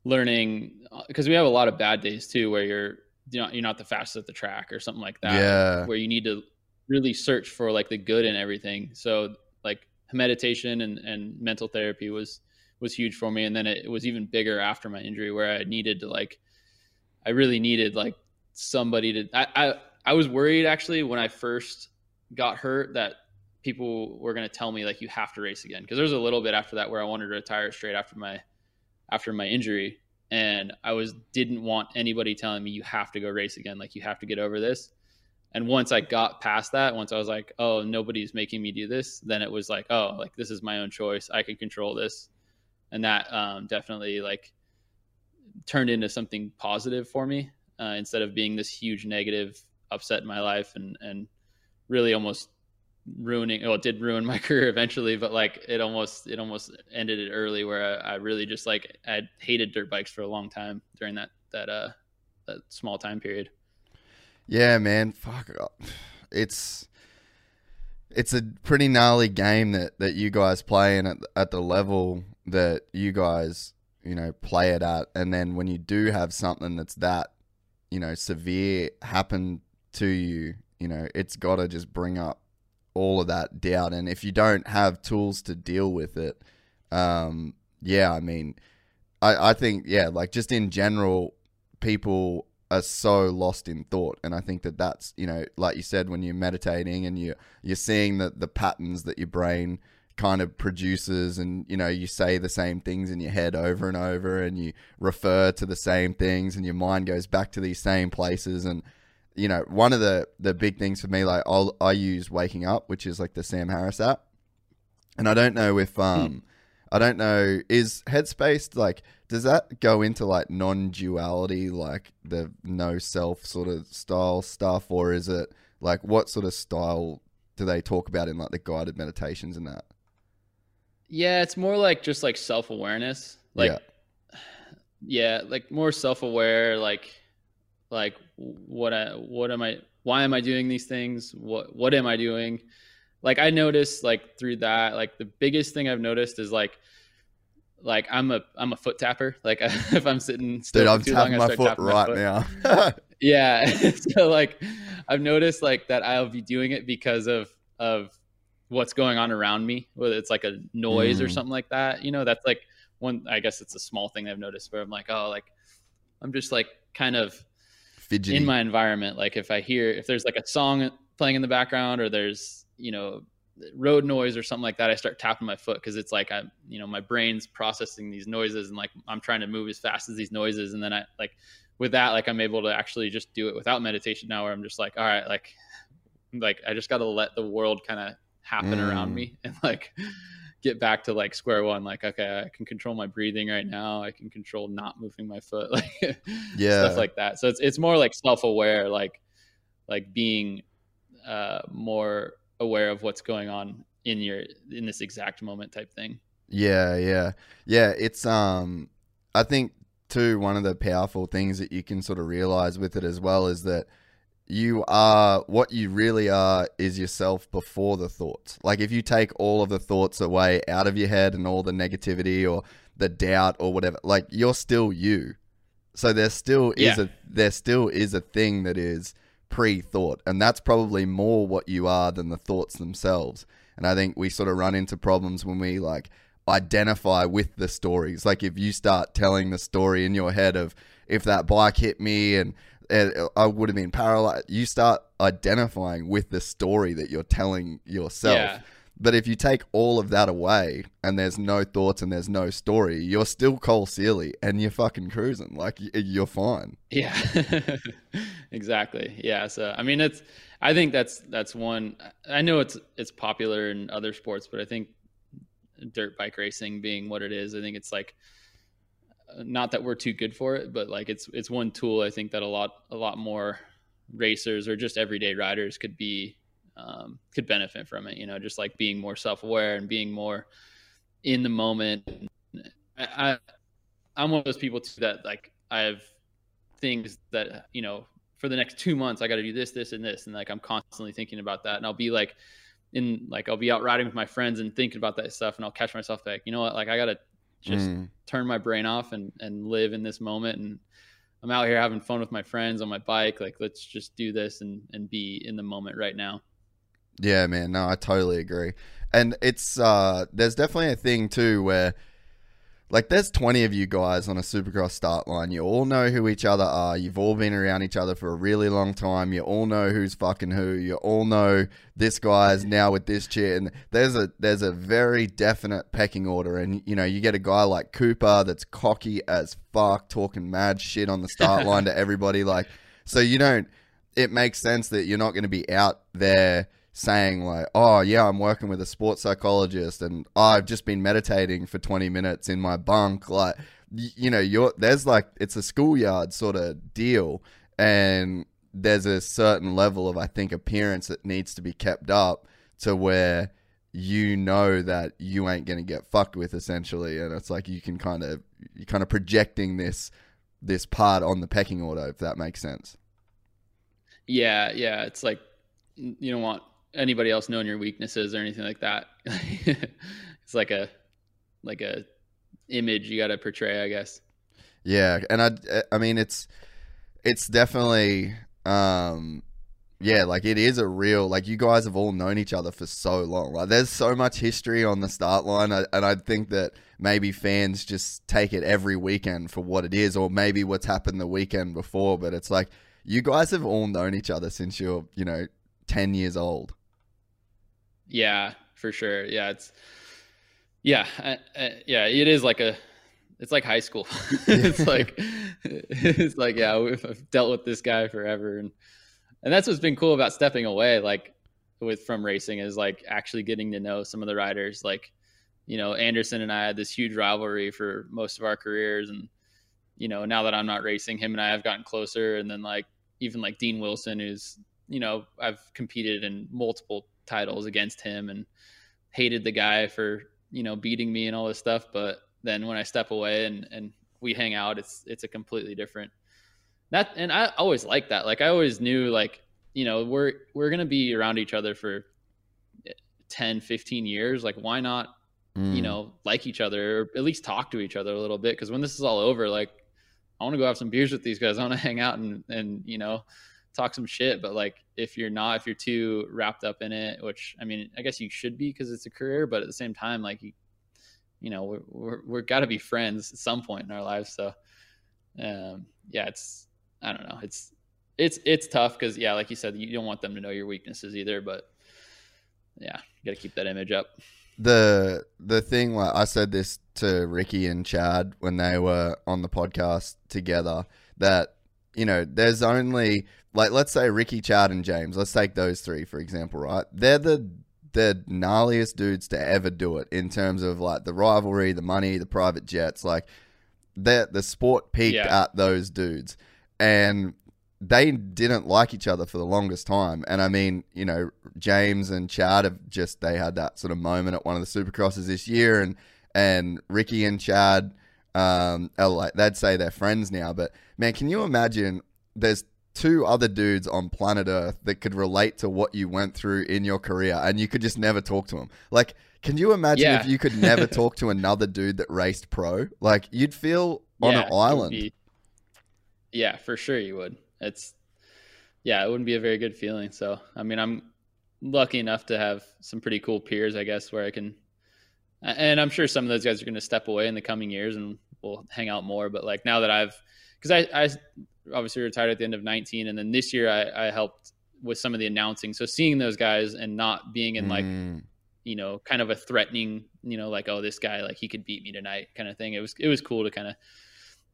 learning uh, because we have a lot of bad days too where you're you know you're not the fastest at the track or something like that. Yeah. where you need to really search for like the good in everything. So like meditation and and mental therapy was was huge for me. And then it, was even bigger after my injury where i needed to like i really needed like somebody to i i, I was worried actually when i first got hurt that people were going to tell me like you have to race again. Because there was a little bit after that where i wanted to retire straight after my after my injury and i was didn't want anybody telling me you have to go race again. Like you have to get over this. And once i got past that once i was like oh nobody's making me do this then it was like oh like this is my own choice. I can control this. And that um, definitely like turned into something positive for me uh, instead of being this huge negative upset in my life and and really almost ruining well it did ruin my career eventually but like it almost it almost ended it early where I, I, really just like i hated dirt bikes for a long time during that that uh that small time period. Yeah man. Fuck. It's it's a pretty gnarly game that that you guys play and at, at the level that you guys you know play it at. And then when you do have something that's that you know severe happen to you you know it's got to just bring up all of that doubt. And if you don't have tools to deal with it, um, yeah, I mean, I, I think, yeah, like just in general, people are so lost in thought. And I think that that's, you know, like you said, when you're meditating and you, you're seeing the, the patterns that your brain kind of produces and you know you say the same things in your head over and over and you refer to the same things and your mind goes back to these same places and you know, one of the the big things for me, like I'll, I use Waking Up, which is like the Sam Harris app, and I don't know if um, hmm. I don't know is Headspace like does that go into like non-duality, like the no self sort of style stuff, or is it like what sort of style do they talk about in like the guided meditations and that? Yeah, it's more like just like self awareness, like yeah. yeah, like more self aware, like like what I what am I why am I doing these things? What what am I doing? Like I noticed like through that, like the biggest thing I've noticed is like like I'm a I'm a foot tapper. Like if I'm sitting still Dude, I'm too tapping long, my foot tapping right my foot. now. yeah. so like I've noticed like that I'll be doing it because of of what's going on around me, whether it's like a noise mm. or something like that. You know, that's like one I guess it's a small thing I've noticed where I'm like, oh like I'm just like kind of Fidgety. in my environment. Like if I hear if there's like a song playing in the background or there's you know road noise or something like that, I start tapping my foot because it's like I you know my brain's processing these noises and like I'm trying to move as fast as these noises, and then I like with that like I'm able to actually just do it without meditation now, where I'm just like all right like like I just got to let the world kind of happen mm. around me and like get back to like square one like okay i can control my breathing right now. I can control not moving my foot like yeah. stuff like that. So it's it's more like self-aware like like being uh more aware of what's going on in your in this exact moment type thing. Yeah yeah. Yeah it's um i think too one of the powerful things that you can sort of realize with it as well is that you are what you really are is yourself before the thoughts. Like if you take all of the thoughts away out of your head and all the negativity or the doubt or whatever, like you're still you. So there still is yeah. a there still is a thing that is pre-thought and that's probably more what you are than the thoughts themselves. And I think we sort of run into problems when we like identify with the stories. Like if you start telling the story in your head of if that bike hit me and Uh, I would have been paralyzed. You start identifying with the story that you're telling yourself. Yeah. But if you take all of that away and there's no thoughts and there's no story, you're still Cole Seely and you're fucking cruising. Like you're fine. Yeah, exactly. Yeah. So I mean, it's. I think that's that's one. I know it's it's popular in other sports, but I think dirt bike racing being what it is, I think it's like not that we're too good for it, but like it's it's one tool I think that a lot a lot more racers or just everyday riders could be um, could benefit from it. You know, just like being more self aware and being more in the moment. I, I am one of those people too that like I have things that you know for the next two months I got to do this, this, and this, and like I'm constantly thinking about that, and I'll be like in like I'll be out riding with my friends and thinking about that stuff, and I'll catch myself like, you know what, like I gotta just mm. turn my brain off and and live in this moment and I'm out here having fun with my friends on my bike like let's just do this and and be in the moment right now. Yeah, man. No, I totally agree. And it's uh there's definitely a thing too where like there's 20 of you guys on a supercross start line. You all know who each other are. You've all been around each other for a really long time. You all know who's fucking who. You all know this guy's now with this chick. And there's a there's a very definite pecking order. And you know, you get a guy like Cooper that's cocky as fuck, talking mad shit on the start line to everybody. Like, so you don't. It makes sense that you're not going to be out there saying like, "Oh yeah, I'm working with a sports psychologist, and I've just been meditating for 20 minutes in my bunk." Like, you know, you're there's like it's a schoolyard sort of deal, and there's a certain level of I think appearance that needs to be kept up to where you know that you ain't gonna get fucked with essentially, and it's like you can kind of you're kind of projecting this this part on the pecking order if that makes sense. Yeah, yeah. It's like you don't want anybody else knowing your weaknesses or anything like that. it's like a like a image you got to portray, I guess. Yeah, and I I mean it's it's definitely um yeah, like it is a real like you guys have all known each other for so long. Like there's so much history on the start line, and I think that maybe fans just take it every weekend for what it is, or maybe what's happened the weekend before. But it's like you guys have all known each other since you're you know ten years old. Yeah, for sure. Yeah, it's yeah, yeah. It is like a it's like high school. it's like it's like yeah, I've dealt with this guy forever, and and that's what's been cool about stepping away, like with from racing, is like actually getting to know some of the riders. Like, you know, Anderson and I had this huge rivalry for most of our careers, and you know, now that I'm not racing, him and I have gotten closer. And then like even like Dean Wilson, who's you know I've competed in multiple titles against him and hated the guy for you know beating me and all this stuff, but then when I step away and and we hang out, it's it's a completely different that and I always like that. Like I always knew like, you know, we're we're going to be around each other for 10, 15 years. Like why not, mm. you know, like each other or at least talk to each other a little bit cuz when this is all over like I want to go have some beers with these guys. I want to hang out and and you know, talk some shit, but like if you're not if you're too wrapped up in it, which I mean, I guess you should be cuz it's a career, but at the same time like you you know, we're we're, we're got to be friends at some point in our lives, so um yeah, it's I don't know. It's it's it's tough because yeah, like you said, you don't want them to know your weaknesses either. But yeah, you got to keep that image up. The the thing like I said this to Ricky and Chad when they were on the podcast together that you know there's only like let's say Ricky, Chad, and James. Let's take those three for example, right? They're the the gnarliest dudes to ever do it in terms of like the rivalry, the money, the private jets. Like the the sport peaked yeah. at those dudes and they didn't like each other for the longest time. And I mean, you know, James and Chad have just they had that sort of moment at one of the Supercrosses this year, and and Ricky and Chad, um, like they'd say they're friends now. But man, can you imagine? There's two other dudes on planet Earth that could relate to what you went through in your career, and you could just never talk to them. Like, can you imagine yeah. if you could never talk to another dude that raced pro? Like, you'd feel on yeah, an island. Yeah, for sure you would. It's yeah, it wouldn't be a very good feeling. So I mean, I'm lucky enough to have some pretty cool peers, I guess, where I can. And I'm sure some of those guys are going to step away in the coming years, and we'll hang out more. But like now that I've, because I, I obviously retired at the end of 19, and then this year I, I helped with some of the announcing. So seeing those guys and not being in like, mm. you know, kind of a threatening, you know, like oh this guy like he could beat me tonight kind of thing. It was it was cool to kind of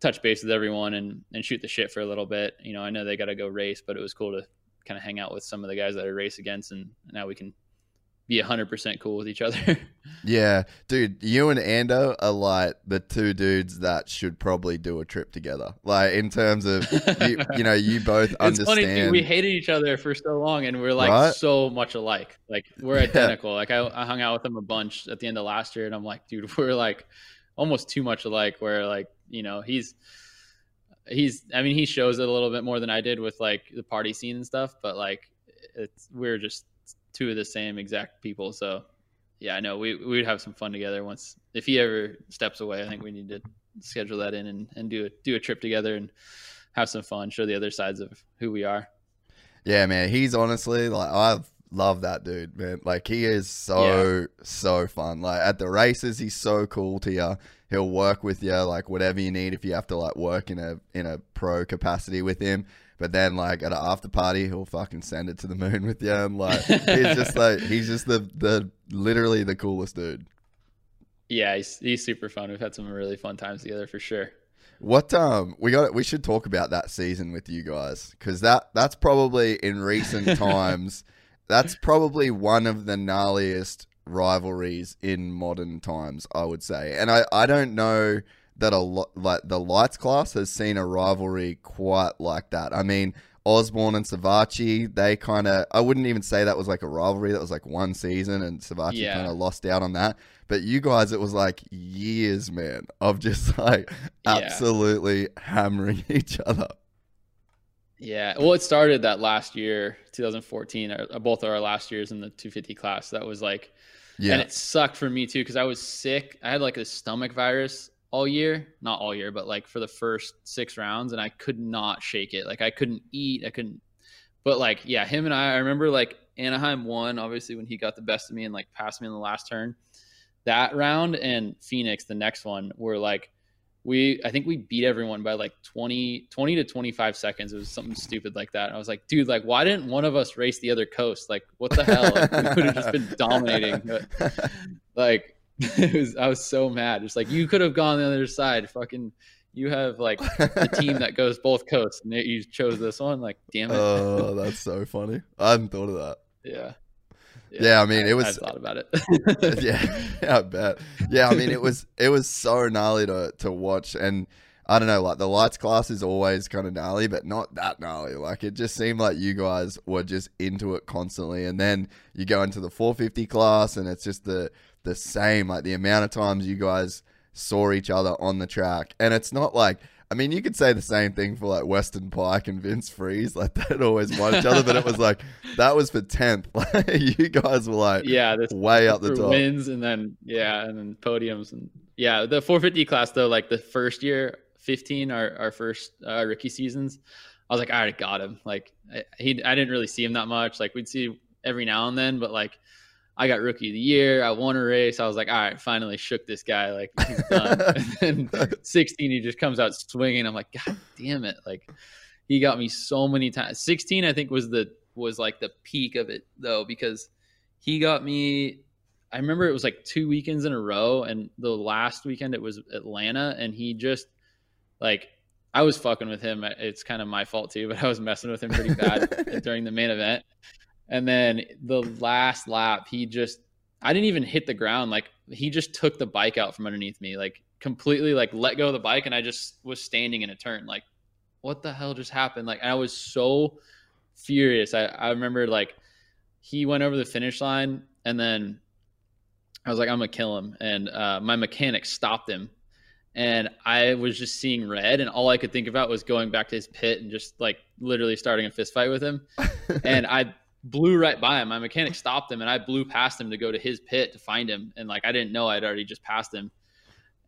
touch base with everyone and, and shoot the shit for a little bit. You know, I know they got to go race, but it was cool to kind of hang out with some of the guys that I race against, and now we can be hundred percent cool with each other. yeah, dude, you and Ando are like the two dudes that should probably do a trip together. Like in terms of you, you know, you both it's understand. Funny, we hated each other for so long, and we're like right? so much alike. Like we're identical. Yeah. Like I, I hung out with them a bunch at the end of last year, and I'm like, dude, we're like almost too much alike. Where like you know he's he's I mean he shows it a little bit more than I did with like the party scene and stuff, but like it's we're just two of the same exact people. So yeah, I know we we would have some fun together once if he ever steps away. I think we need to schedule that in and, and do a do a trip together and have some fun, show the other sides of who we are. Yeah, man, he's honestly like I've love that dude, man. Like he is so yeah. so fun. Like at the races, he's so cool to you he'll work with you like whatever you need if you have to like work in a in a pro capacity with him. But then like at an after party, he'll fucking send it to the moon with you, and like he's just like he's just the the literally the coolest dude. Yeah, he's he's super fun. We've had some really fun times together for sure. What um we got we should talk about that season with you guys because that that's probably in recent times that's probably one of the gnarliest rivalries in modern times, I would say. And I, I don't know that a lot like the lights class has seen a rivalry quite like that. I mean, Osborne and Savatgy, they kind of, I wouldn't even say that was like a rivalry. That was like one season, and Savatgy Yeah. kind of lost out on that. But you guys, it was like years, man, of just like Yeah. absolutely hammering each other. Yeah. Well, it started that last year, 2014. uh, Both of our last years in the 250 class. That was like, Yeah. and it sucked for me too because I was sick. I had like a stomach virus all year, not all year, but like for the first six rounds, and I could not shake it. Like I couldn't eat. I couldn't. But like, yeah, him and I. I remember like Anaheim won obviously when he got the best of me and like passed me in the last turn. That round and Phoenix, the next one, were like we I think we beat everyone by like 20, 20 to 25 seconds. It was something stupid like that. And I was like, dude, like why didn't one of us race the other coast? Like what the hell? Like, we could have just been dominating. But, like it was I was so mad. It's like you could have gone the other side. Fucking you have like the team that goes both coasts and you chose this one. Like damn it. oh, that's so funny. I hadn't thought of that. yeah. Yeah, I mean, it was- I thought about it. yeah, yeah, I bet. Yeah, I mean, it was it was so gnarly to to watch, and I don't know, like the lights class is always kind of gnarly, but not that gnarly. Like it just seemed like you guys were just into it constantly, and then you go into the 450 class, and it's just the the same. Like the amount of times you guys saw each other on the track, and it's not like. I mean, you could say the same thing for like Weston Peick and Vince Friese, like they'd always want each other, but it was like that was for tenth. Like you guys were like, yeah, this way up the top. wins and then yeah, and then podiums and yeah, the 450 class though, like the first year, 15, our our first uh, rookie seasons, I was like, I already got him. Like I, he, I didn't really see him that much. Like we'd see every now and then, but like I got rookie of the year. I won a race. I was like, all right, finally shook this guy. Like he's done. and then 16, he just comes out swinging. I'm like, God damn it! Like he got me so many times. 16, I think was the was like the peak of it though because he got me. I remember it was like two weekends in a row, and the last weekend it was Atlanta, and he just like I was fucking with him. It's kind of my fault too, but I was messing with him pretty bad during the main event. And then the last lap, he just I didn't even hit the ground. Like he just took the bike out from underneath me, like completely like let go of the bike, and I just was standing in a turn. Like, what the hell just happened? Like I was so furious. I, I remember like he went over the finish line and then I was like, I'm gonna kill him. And uh, my mechanic stopped him. And I was just seeing red, and all I could think about was going back to his pit and just like literally starting a fist fight with him. and I blew right by him. My mechanic stopped him, and I blew past him to go to his pit to find him. And like I didn't know I'd already just passed him.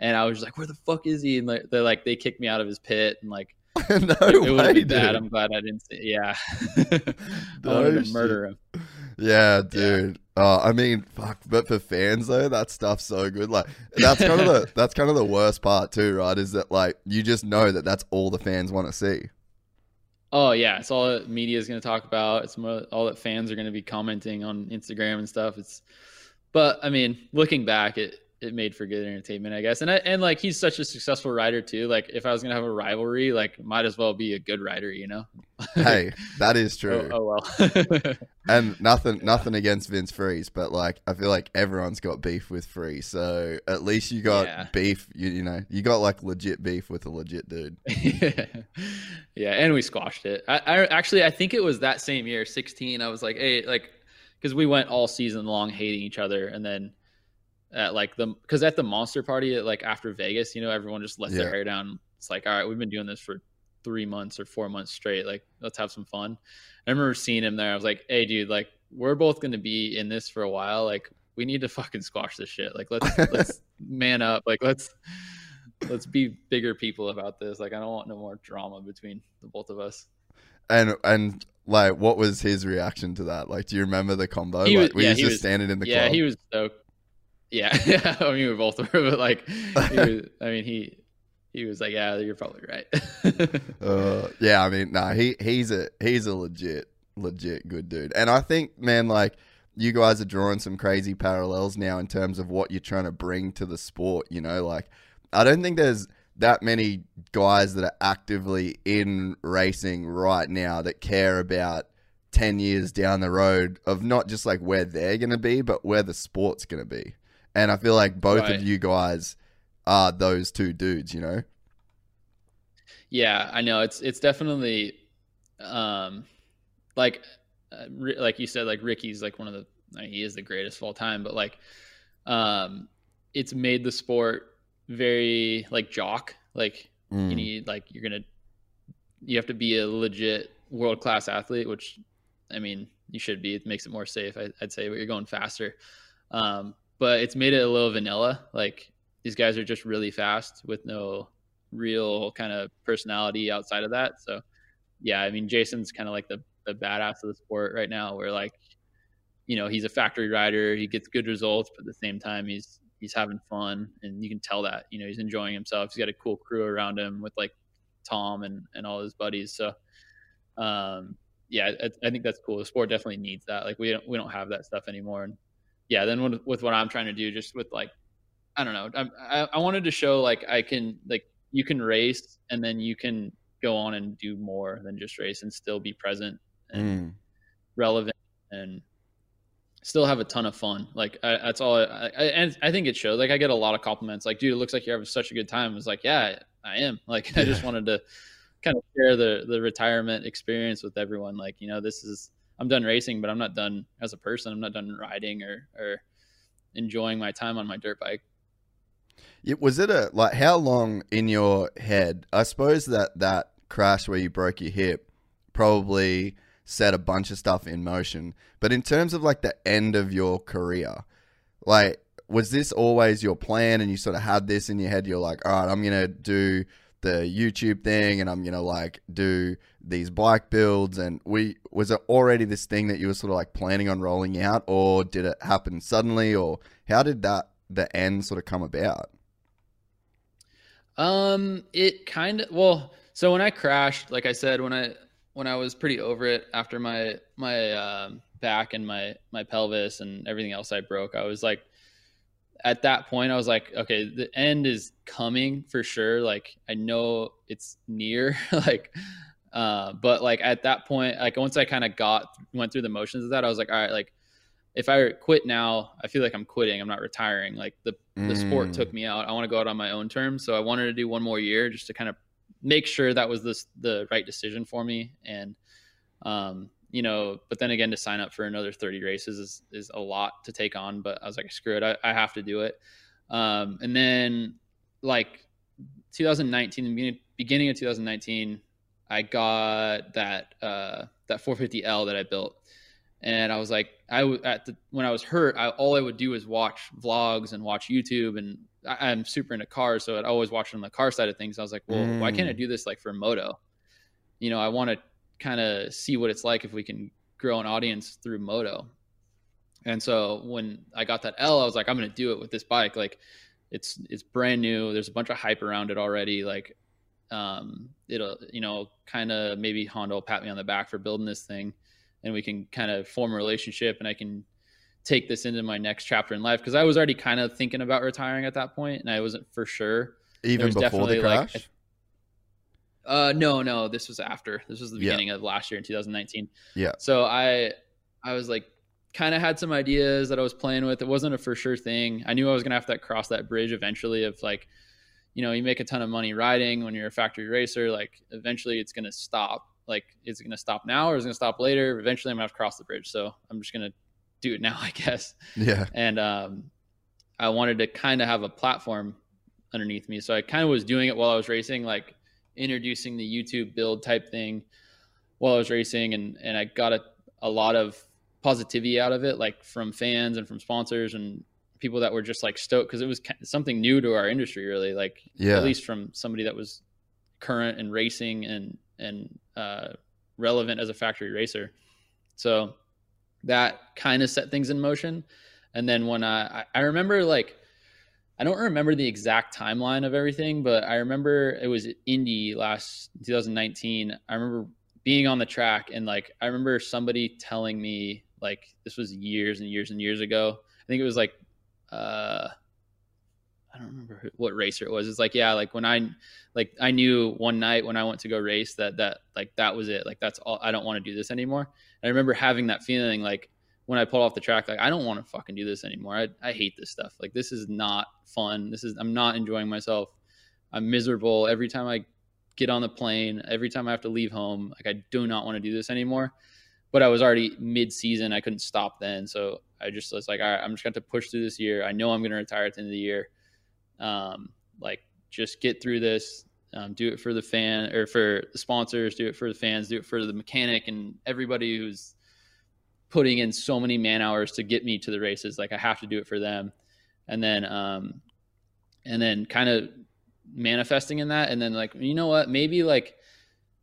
And I was just like, "Where the fuck is he?" And like, they're like, they kicked me out of his pit, and like no it, way, dude. bad. I'm glad I didn't see. Yeah, No murder him. Yeah, dude. Oh, I mean, fuck. But for fans though, that stuff's so good. Like that's kind of the that's kind of the worst part too, right? Is that like you just know that that's all the fans want to see. Oh yeah, it's all that media is going to talk about. It's all that fans are going to be commenting on Instagram and stuff. It's, but I mean, looking back, it it made for good entertainment, I guess. And I, and like he's such a successful rider too. Like if I was going to have a rivalry, like might as well be a good rider, you know? Hey, that is oh, true. oh, oh well. And nothing nothing against Vince Friese, but like I feel like everyone's got beef with Friese. So at least you got Yeah. beef. You, you know, you got like legit beef with a legit dude. yeah, and we squashed it. I, I actually I think it was that same year, 16. I was like, hey, like, because we went all season long hating each other, and then at like the because at the monster party, like after Vegas, you know, everyone just lets Yeah. their hair down. It's like, all right, we've been doing this for three months or four months straight. Like, let's have some fun. I remember seeing him there. I was like, hey, dude, like, we're both going to be in this for a while. Like, we need to fucking squash this shit. Like, let's let's man up. Like, let's let's be bigger people about this. Like, I don't want no more drama between the both of us. And and like, what was his reaction to that? Like, do you remember the combo? He was- like, were yeah, you he just was- standing in the yeah, club? he was stoked. Yeah, yeah. I mean, we both were, but like, he was, I mean, he he was like, yeah, you're probably right. Uh, yeah, I mean, nah, he he's a he's a legit legit good dude, and I think, man, like you guys are drawing some crazy parallels now in terms of what you're trying to bring to the sport. You know, like I don't think there's that many guys that are actively in racing right now that care about 10 years down the road of not just like where they're going to be, but where the sport's going to be. And I feel like both Right. of you guys are those two dudes, you know? Yeah, I know it's it's definitely um, like uh, like you said, like Ricky's like one of the I mean, he is the greatest of all time, but like um, it's made the sport very like jock. Like mm. you need like you're gonna you have to be a legit world class athlete, which I mean you should be. It makes it more safe, I, would say, but you're going faster. Um, but it's made it a little vanilla. Like these guys are just really fast with no real kind of personality outside of that. So yeah, I mean Jason's kind of like the the badass of the sport right now, where like you know he's a factory rider, he gets good results, but at the same time he's he's having fun, and you can tell that you know he's enjoying himself. He's got a cool crew around him with like Tom and and all his buddies. So um, yeah, I, I, think that's cool. The sport definitely needs that. Like we don't we don't have that stuff anymore. And yeah, then with, with what I'm trying to do, just with like I don't know, I, I wanted to show like I can like you can race and then you can go on and do more than just race and still be present and mm. relevant and still have a ton of fun. Like I, that's all. I, I, and I think it shows. Like I get a lot of compliments. Like, dude, it looks like you're having such a good time. It's like, yeah, I am. Like I just wanted to kind of share the the retirement experience with everyone. Like, you know, this is I'm done racing, but I'm not done as a person. I'm not done riding or or enjoying my time on my dirt bike. It, was it a like how long in your head? I suppose that that crash where you broke your hip probably set a bunch of stuff in motion. But in terms of like the end of your career, like was this always your plan and you sort of had this in your head you're like all right i'm gonna do the youtube thing and i'm gonna like do these bike builds and we was it already this thing that you were sort of like planning on rolling out or did it happen suddenly or how did that the end sort of come about? Um it kind of well so when i crashed like i said when i when i was pretty over it after my my um, back and my my pelvis and everything else i broke i was like at that point I was like, okay, the end is coming for sure. Like I know it's near. like uh, but like at that point, like once I kind of got went through the motions of that, I was like, all right, like if I quit now, I feel like I'm quitting. I'm not retiring. Like the mm. the sport mm. took me out. I want to go out on my own terms. So I wanted to do one more year just to kind of make sure that was this the right decision for me. And um, you know, but then again, to sign up for another 30 races is, is a lot to take on. But I was like, screw it, I, I have to do it. Um, and then like 2019, the beginning, beginning of 2019, I got that uh, that 450L that I built, and I was like, I at the when I was hurt, I, all I would do is watch vlogs and watch YouTube, and I, am super into cars, so I'd always watch on the car side of things. I was like, well, mm. why can't I mm. do this like for moto? You know, I want to kind of see what it's like if we can grow an audience through moto. And so when I got that L, I was like, I'm going to do it with this bike. Like it's, it's brand new. There's a bunch of hype around it already. Like, um, it'll, you know, kind of maybe Honda will pat me on the back for building this thing and we can kind of form a relationship and I can take this into my next chapter in life. Cause I was already kind of thinking about retiring at that point and I wasn't for sure. Even before the crash? Like, uh, no, no, this was after. This was the beginning yeah. of last year in 2019. Yeah. So I, I was like, kind of had some ideas that I was playing with. It wasn't a for sure thing. I knew I was gonna have to cross that bridge eventually. Of like, you know, you make a ton of money riding when you're a factory racer. Like, eventually, it's gonna stop. Like, is it gonna stop now or is it gonna stop later? Eventually, I'm gonna have to cross the bridge. So I'm just gonna do it now, I guess. Yeah. And um, I wanted to kind of have a platform underneath me. So I kind of was doing it while I was racing, like introducing the YouTube build type thing while I was racing, and and I got a, a lot of positivity out of it, like from fans and from sponsors and people that were just like stoked because it was something new to our industry, really. Like yeah. at least from somebody that was current and racing and and uh, relevant as a factory racer. So that kind of set things in motion. And then when I I remember like I don't remember the exact timeline of everything, but I remember it was Indy last 2019. I remember being on the track and like I remember somebody telling me like this was years and years and years ago. I think it was like uh I don't remember what racer it was. It's like yeah, like when I like I knew one night when I went to go race that that like that was it. Like that's all I don't want to do this anymore. And I remember having that feeling like when I pulled off the track, like I don't want to fucking do this anymore. I, I hate this stuff. Like this is not fun. This is I'm not enjoying myself. I'm miserable every time I get on the plane. Every time I have to leave home, like I do not want to do this anymore. But I was already mid season. I couldn't stop then. So I just was like, all right, I'm just going to push through this year. I know I'm going to retire at the end of the year. Um, like just get through this, um, do it for the fan or for the sponsors, do it for the fans, do it for the mechanic and everybody who's putting in so many man hours to get me to the races. Like I have to do it for them. And then, um, and then kind of manifesting in that. And then like, you know what, maybe like,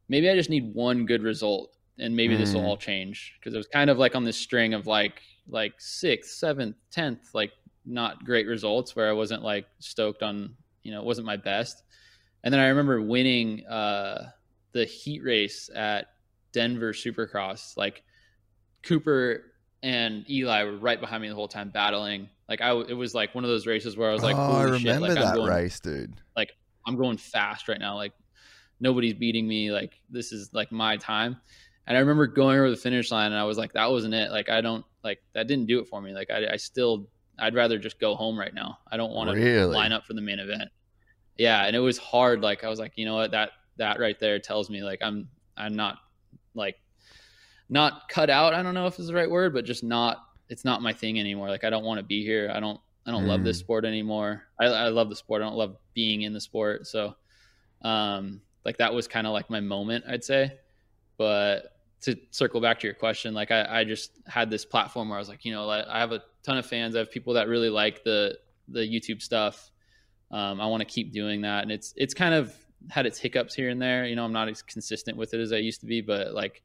maybe I just need one good result and maybe mm. this will all change. Cause it was kind of like on this string of like, like sixth, seventh, tenth, like not great results where I wasn't like stoked on, you know, it wasn't my best. And then I remember winning uh, the heat race at Denver Supercross. Like Cooper and Eli were right behind me the whole time battling. Like I, it was like one of those races where I was like, "Oh, I remember shit. Like, that going, race, dude." Like I'm going fast right now. Like nobody's beating me. Like this is like my time. And I remember going over the finish line, and I was like, "That wasn't it. Like I don't like that. Didn't do it for me. Like I, I still, I'd rather just go home right now. I don't want to really? line up for the main event." Yeah, and it was hard. Like I was like, you know what, that that right there tells me like I'm I'm not like not cut out. I don't know if it's the right word, but just not. It's not my thing anymore. Like I don't want to be here. I don't. I don't mm. love this mm. sport anymore. I, I love the sport. I don't love being in the sport. So, um, like that was kind of like my moment, I'd say. But to circle back to your question, like I, I just had this platform where I was like, you know, like, I have a ton of fans. I have people that really like the the YouTube stuff. Um, I want to keep doing that, and it's it's kind of had its hiccups here and there. You know, I'm not as consistent with it as I used to be, but like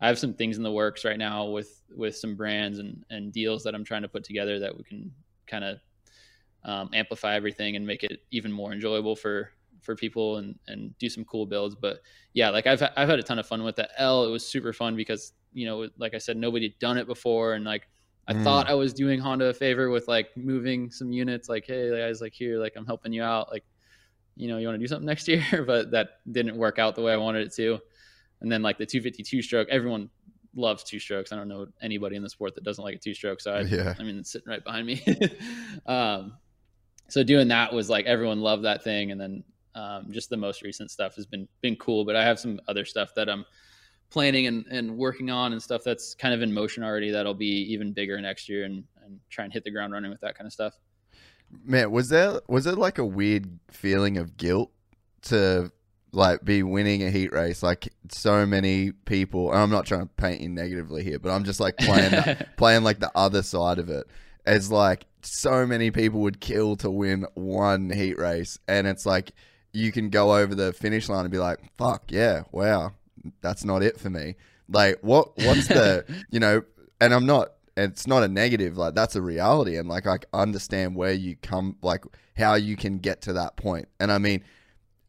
I have some things in the works right now with with some brands and and deals that I'm trying to put together that we can kind of um, amplify everything and make it even more enjoyable for for people and and do some cool builds. But yeah, like I've I've had a ton of fun with the L. It was super fun because you know, like I said, nobody had done it before, and like I mm. thought I was doing Honda a favor with like moving some units. Like, hey, guys, like here, like I'm helping you out. Like, you know, you want to do something next year, but that didn't work out the way I wanted it to. And then like the 252 stroke, everyone loves two strokes. I don't know anybody in the sport that doesn't like a two stroke. So I, yeah. I mean, it's sitting right behind me. um, so doing that was like everyone loved that thing, and then um, just the most recent stuff has been been cool. But I have some other stuff that I'm planning and, and working on and stuff that's kind of in motion already. That'll be even bigger next year, and and try and hit the ground running with that kind of stuff. Man, was there was it like a weird feeling of guilt to like be winning a heat race? Like so many people, and I'm not trying to paint you negatively here, but I'm just like playing the, playing like the other side of it. It's like so many people would kill to win one heat race, and it's like you can go over the finish line and be like, "Fuck yeah, wow, that's not it for me." Like, what? What's the you know? And I'm not. It's not a negative. Like that's a reality, and like I understand where you come, like how you can get to that. And I mean,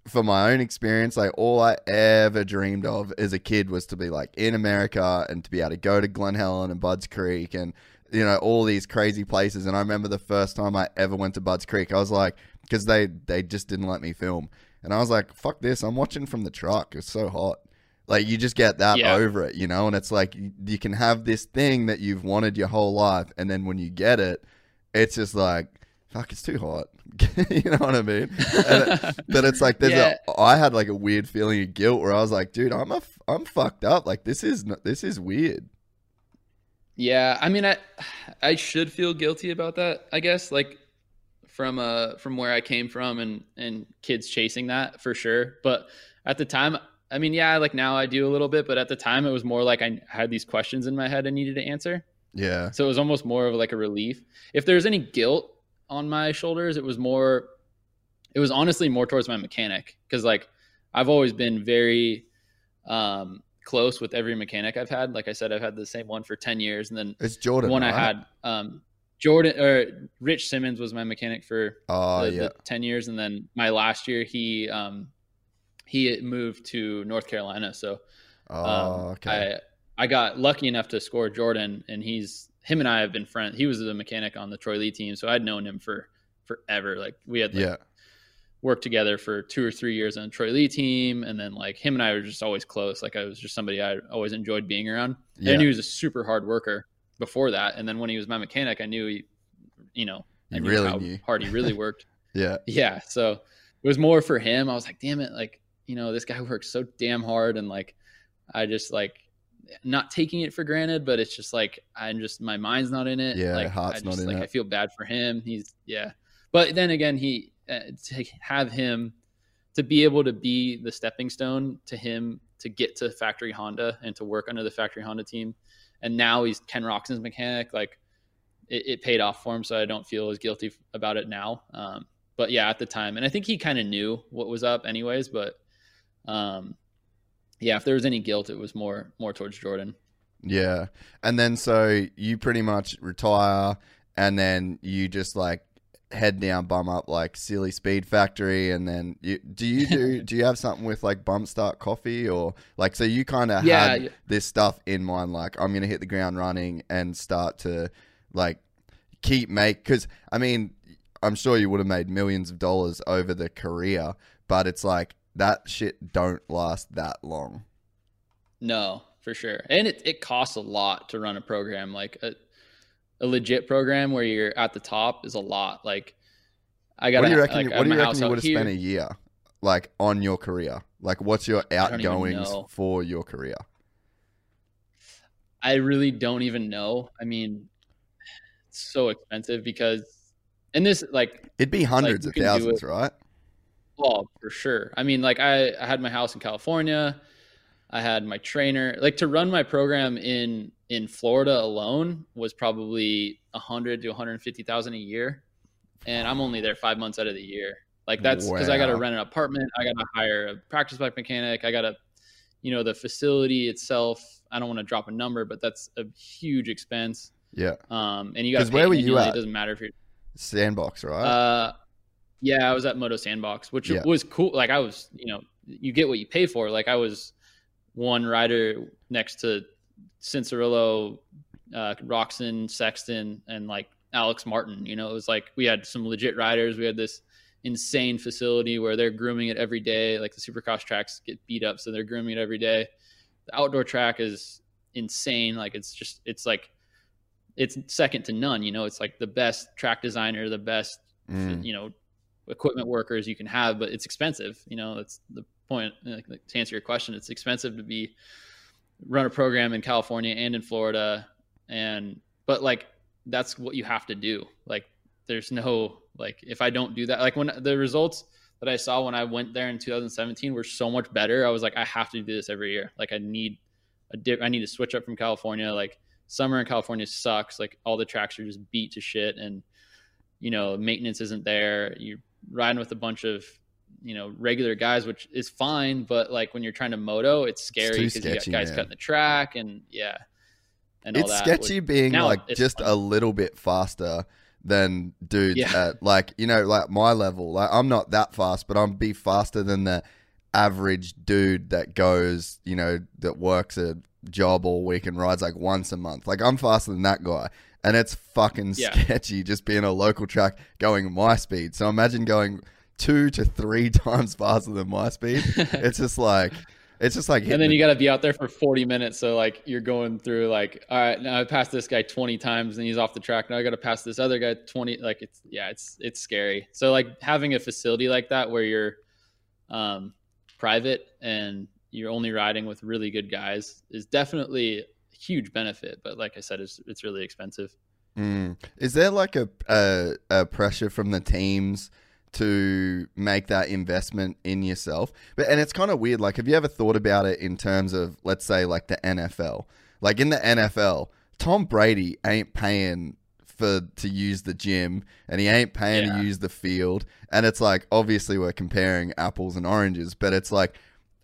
for my own experience, like all I ever dreamed of as a kid was to be like in America and to be able to go to Glen Helen and Budds Creek and you know all these crazy places. And I remember the first time I ever went to Budds Creek, I was like, because they they just didn't let me film, and I was like, "Fuck this! I'm watching from the truck. It's so hot." Like you just get that yeah. over it, you know, and it's like you, you can have this thing that you've wanted your whole life, and then when you get it, it's just like, fuck, it's too hot. you know what I mean? It, but it's like there's yeah. a. I had like a weird feeling of guilt where I was like, dude, I'm a, I'm fucked up. Like this is this is weird. Yeah, I mean, I I should feel guilty about that. I guess like from uh from where I came from and and kids chasing that for sure. But at the time, I mean, yeah, like now I do a little bit, but at the time it was more like I had these questions in my head I needed to answer. Yeah. So it was almost more of like a relief. If there's any guilt on my shoulders, it was more it was honestly more towards my mechanic because like I've always been very um close with every mechanic I've had. Like I said, I've had the same one for 10 years and then it's Jordan. one right? I had um Jordan or Rich Simmons was my mechanic for uh, the, yeah. the ten years, and then my last year he um, he moved to North Carolina. So um, okay. I I got lucky enough to score Jordan, and he's him and I have been friends. He was the mechanic on the Troy Lee team, so I'd known him for forever. Like we had like, yeah. worked together for two or three years on the Troy Lee team, and then like him and I were just always close. Like I was just somebody I always enjoyed being around. Yeah. And he was a super hard worker before that. And then when he was my mechanic, I knew he, you know, I knew really how knew. hard he really worked. yeah. Yeah. So it was more for him. I was like, damn it. Like, you know, this guy works so damn hard and like I just like not taking it for granted, but it's just like I'm just my mind's not in it. Yeah, like, heart's I just, not in like, it. I feel bad for him. He's yeah, but then again, he uh, to have him to be able to be the stepping stone to him to get to factory Honda and to work under the factory Honda team, and now he's Ken Roczen's mechanic. Like it, it paid off for him, so I don't feel as guilty about it now. Um, but yeah, at the time, and I think he kind of knew what was up, anyways. But um, yeah, if there was any guilt, it was more more towards Jordan. Yeah. And then so you pretty much retire and then you just like head down bum up like silly speed factory and then you do you do do you have something with like bump start coffee or like so you kind of Yeah, had yeah. this stuff in mind like I'm going to hit the ground running and start to like keep make cuz I mean I'm sure you would have made millions of dollars over the career but it's like that shit don't last that long. No, for sure. And it, it costs a lot to run a program. Like a, a legit program where you're at the top is a lot. Like I got What do you reckon? like, you, what do you reckon you would have spent a year, like on your career? Like, what's your outgoings for your career? I really don't even know. I mean, it's so expensive because, and this like, It'd be hundreds you of thousands, right? For sure. I mean, like I, I had my house in California. I had my trainer. Like to run my program in in Florida alone was probably a hundred to one hundred fifty thousand a year, and I'm only there five months out of the year. Like that's because I got to rent an apartment. I got to hire a practice bike mechanic. I got to, you know, the facility itself. I don't want to drop a number, but that's a huge expense. Yeah, Um, and you got where were you It at? doesn't matter if you're sandbox, right? uh, yeah, I was at Moto Sandbox, which Yeah. was cool. Like I was, you know, you get what you pay for. Like I was one rider next to Cianciarulo, uh, Roczen, Sexton, and like Alex Martin. You know, it was like we had some legit riders. We had this insane facility where they're grooming it every day. Like the supercross tracks get beat up, so they're grooming it every day. The outdoor track is insane. Like it's just, it's like, it's second to none. You know, it's like the best track designer, the best Mm. you know equipment workers you can have but it's expensive you know that's the point Like, to answer your question it's expensive to be run a program in california and in florida and but like that's what you have to do. Like there's no like if i don't do that like when the results that i saw when i went there in 2017 were so much better i was like i have to do this every year. Like i need a dip i need to switch up from california. Like summer in california sucks. Like all the tracks are just beat to shit and you know maintenance isn't there. You're riding with a bunch of you know regular guys which is fine but like when you're trying to moto it's scary because you got guys man. cutting the track and yeah and all it's sketchy being like just fun. a little bit faster than dudes Yeah. at like you know like my level. Like I'm not that fast, but I'm be faster than the average dude that goes you know that works a job all week and rides like once a month. Like I'm faster than that guy. And it's fucking Yeah. sketchy just being a local track going my speed. So imagine going two to three times faster than my speed. it's just like it's just like and then you got to be out there for 40 minutes so like you're going through like all right now i passed this guy 20 times and he's off the track now i got to pass this other guy 20 like it's yeah it's it's scary so like having a facility like that where you're um private and you're only riding with really good guys is definitely huge benefit but like i said it's it's really expensive Mm. Is there like a, a a pressure from the teams to make that investment in yourself? But and it's kind of weird. Like, have you ever thought about it in terms of let's say like the NFL? Like in the NFL, Tom Brady ain't paying for to use the gym, and he ain't paying Yeah. to use the field. And it's like obviously we're comparing apples and oranges, but it's like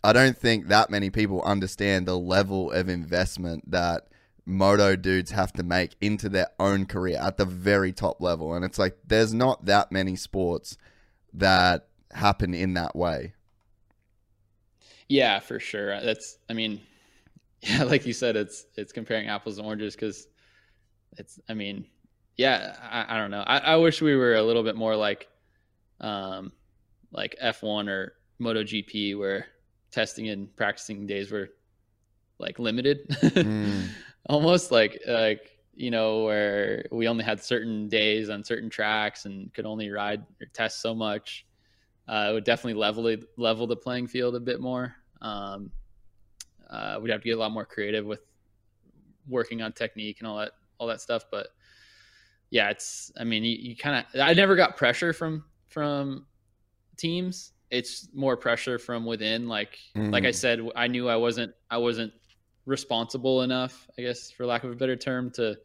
I don't think that many people understand the level of investment that moto dudes have to make into their own career at the very top level. And it's like there's not that many sports that happen in that way. Yeah, for sure. That's I mean, yeah, like you said, it's it's comparing apples and oranges because it's I mean, yeah, I, I don't know. I, I wish we were a little bit more like um like F one or MotoGP where testing and practicing days were like limited. Mm. Almost like like you know, where we only had certain days on certain tracks and could only ride or test so much. Uh, it would definitely level level the playing field a bit more. Um, uh, we'd have to get a lot more creative with working on technique and all that all that stuff. But yeah, it's I mean you, you kind of I never got pressure from from teams. It's more pressure from within. Like mm. like I mm. said, I knew I wasn't I wasn't responsible enough, I guess for lack of a better term, to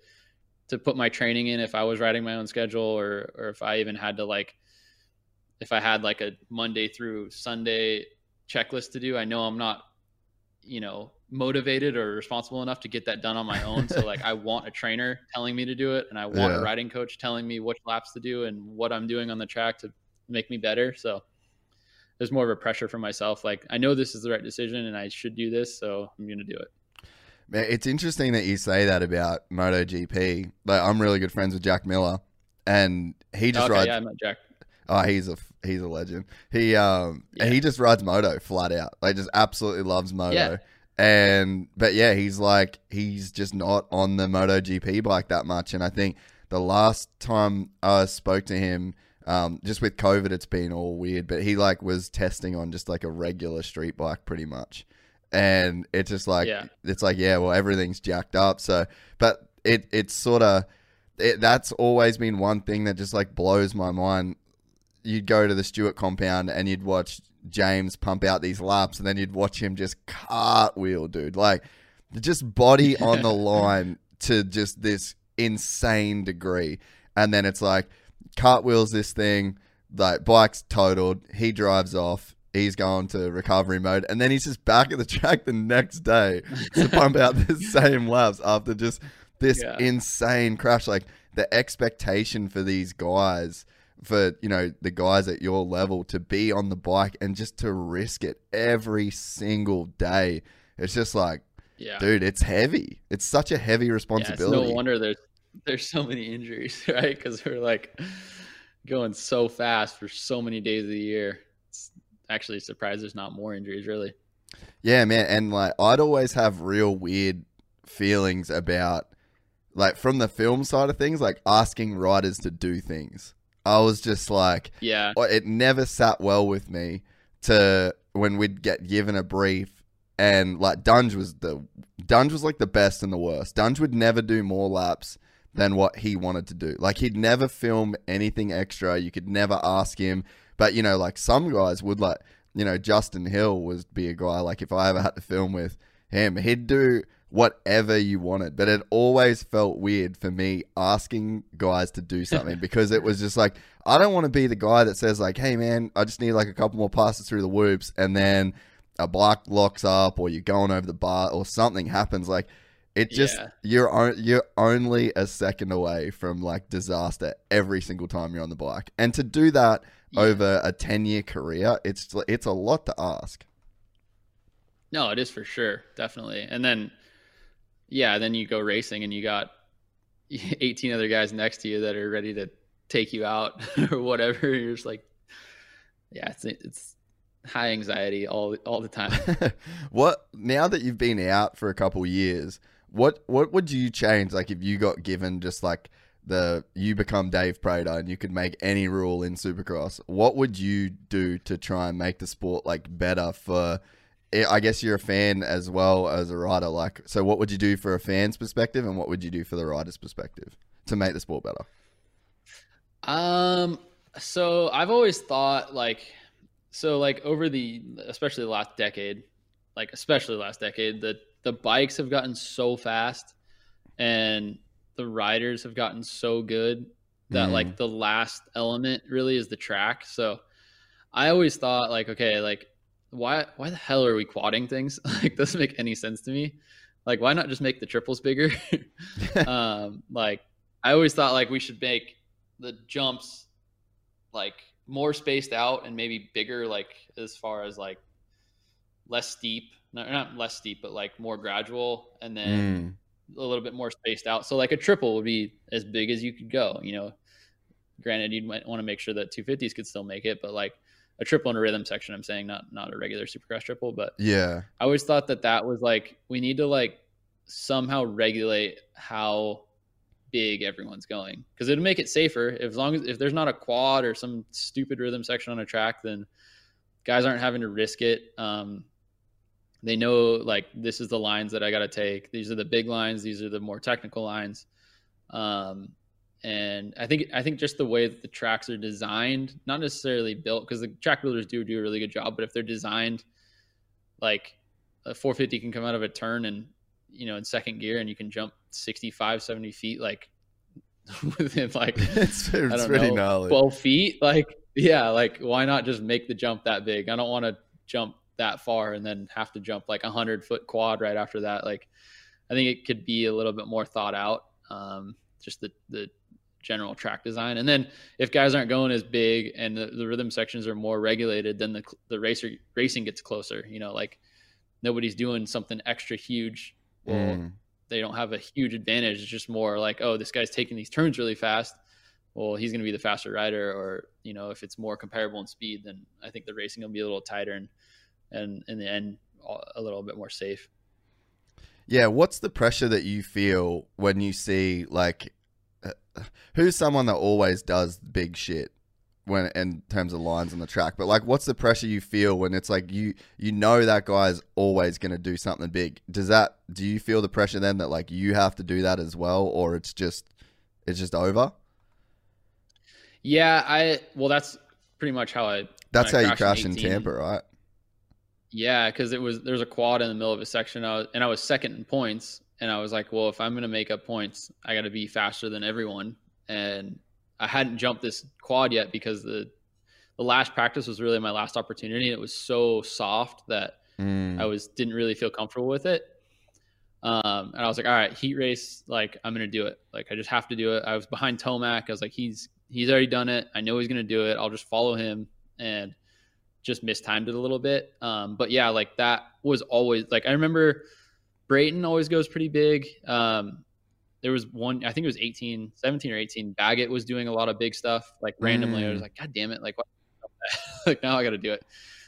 to put my training in if I was writing my own schedule or or if I even had to like if I had like a Monday through Sunday checklist to do. I know I'm not you know motivated or responsible enough to get that done on my own so like i want a trainer telling me to do it and i want yeah. a riding coach telling me which laps to do and what i'm doing on the track to make me better so there's more of a pressure for myself like i know this is the right decision and i should do this so i'm going to do it Man, it's interesting that you say that about MotoGP. Like, I'm really good friends with Jack Miller, and he just okay, rides. Yeah, I met Jack. Oh, he's a he's a legend. He um yeah. he just rides moto flat out. Like just absolutely loves moto. Yeah. And but yeah, he's like he's just not on the Moto GP bike that much. And I think the last time I spoke to him, um, just with COVID, it's been all weird. But he like was testing on just like a regular street bike, pretty much. And it's just like yeah. it's like yeah, well everything's jacked up. So, but it it's sort of it, that's always been one thing that just like blows my mind you'd go to the Stewart compound and you'd watch James pump out these laps, and then you'd watch him just cartwheel, dude. Like, just body on the line to just this insane degree. And then it's like, cartwheels this thing, like, bike's totaled. He drives off. He's going to recovery mode. And then he's just back at the track the next day to pump out the same laps after just this yeah. insane crash. Like, the expectation for these guys for you know the guys at your level to be on the bike and just to risk it every single day. It's just like, yeah. dude, it's heavy. It's such a heavy responsibility. Yeah, it's no wonder there's there's so many injuries, right? Because we're like going so fast for so many days of the year. It's actually surprised there's not more injuries, really. Yeah, man, and like I'd always have real weird feelings about like from the film side of things, like asking writers to do things. I was just like, yeah, oh, it never sat well with me to when we'd get given a brief and like Dunge was the Dunge was like the best and the worst. Dunge would never do more laps than what he wanted to do. Like he'd never film anything extra. You could never ask him. But you know, like some guys would like, you know, Justin Hill was be a guy like if I ever had to film with him, he'd do whatever you wanted. But it always felt weird for me asking guys to do something because it was just like, I don't want to be the guy that says, like, hey, man, I just need like a couple more passes through the whoops and then a block locks up or you're going over the bar or something happens. Like, it just yeah. you're you're only a second away from like disaster every single time you're on the bike, and to do that yeah. over a ten year career, it's it's a lot to ask. No, it is for sure, definitely. And then yeah, then you go racing and you got 18 other guys next to you that are ready to take you out or whatever. You're just like, yeah, it's it's high anxiety all all the time. what now that you've been out for a couple years, what what would you change? Like if you got given just like the you become Dave Prater and you could make any rule in Supercross, what would you do to try and make the sport like better for I guess you're a fan as well as a rider. Like, so what would you do for a fan's perspective, and what would you do for the rider's perspective to make the sport better? Um, so I've always thought like, so like over the especially the last decade, like especially last decade, the the bikes have gotten so fast, and the riders have gotten so good that mm. like the last element really is the track. So I always thought like, okay, like why why the hell are we quadding things? like doesn't make any sense to me. Like why not just make the triples bigger? um, like I always thought like we should make the jumps like more spaced out and maybe bigger like as far as like less steep not, not less steep but like more gradual and then mm. a little bit more spaced out so like a triple would be as big as you could go you know granted you'd want to make sure that 250s could still make it but like a triple in a rhythm section. I'm saying not not a regular supercross triple, but yeah, I always thought that that was like we need to like somehow regulate how big everyone's going because it'll make it safer as long as if there's not a quad or some stupid rhythm section on a track then guys aren't having to risk it um, they know like this is the lines that i got to take. These are the big lines. These are the more technical lines. Um, and i think i think just the way that the tracks are designed not necessarily built because the track builders do do a really good job but if they're designed like a 450 can come out of a turn and you know in second gear and you can jump 65 70 feet like within like it's, I don't pretty know, gnarly. 12 feet like yeah like why not just make the jump that big? I don't want to jump that far and then have to jump like a 100 foot quad right after that like i think it could be a little bit more thought out um, just the the general track design and then if guys aren't going as big and the, the rhythm sections are more regulated then the the racer racing gets closer you know like nobody's doing something extra huge well Mm. they don't have a huge advantage. It's just more like, oh, this guy's taking these turns really fast. Well, he's going to be the faster rider, or you know, if it's more comparable in speed, then I think the racing will be a little tighter and and in the end a little bit more safe. Yeah, what's the pressure that you feel when you see like uh, who's someone that always does big shit when in terms of lines on the track, but like what's the pressure you feel when it's like you you know that guy's always going to do something big. Does that do you feel the pressure then that like you have to do that as well or it's just it's just over? Yeah, I well, that's pretty much how I. That's how you crash in 18. Tampa, right? Yeah, because it was there's a quad in the middle of a section, I was, and I was second in points, and I was like, well, if I'm gonna make up points, I got to be faster than everyone, and I hadn't jumped this quad yet because the the last practice was really my last opportunity, and it was so soft that Mm. I was didn't really feel comfortable with it. Um, and I was like, all right, heat race, like I'm gonna do it. Like I just have to do it. I was behind Tomac. I was like, he's he's already done it. I know he's gonna do it. I'll just follow him and just mistimed it a little bit. Um, but yeah, like that was always like I remember Brayton always goes pretty big. Um, there was one, I think it was 18, 17 or 18. Baggett was doing a lot of big stuff like randomly. I was Mm. like, God damn it. Like, what? like now I got to do it.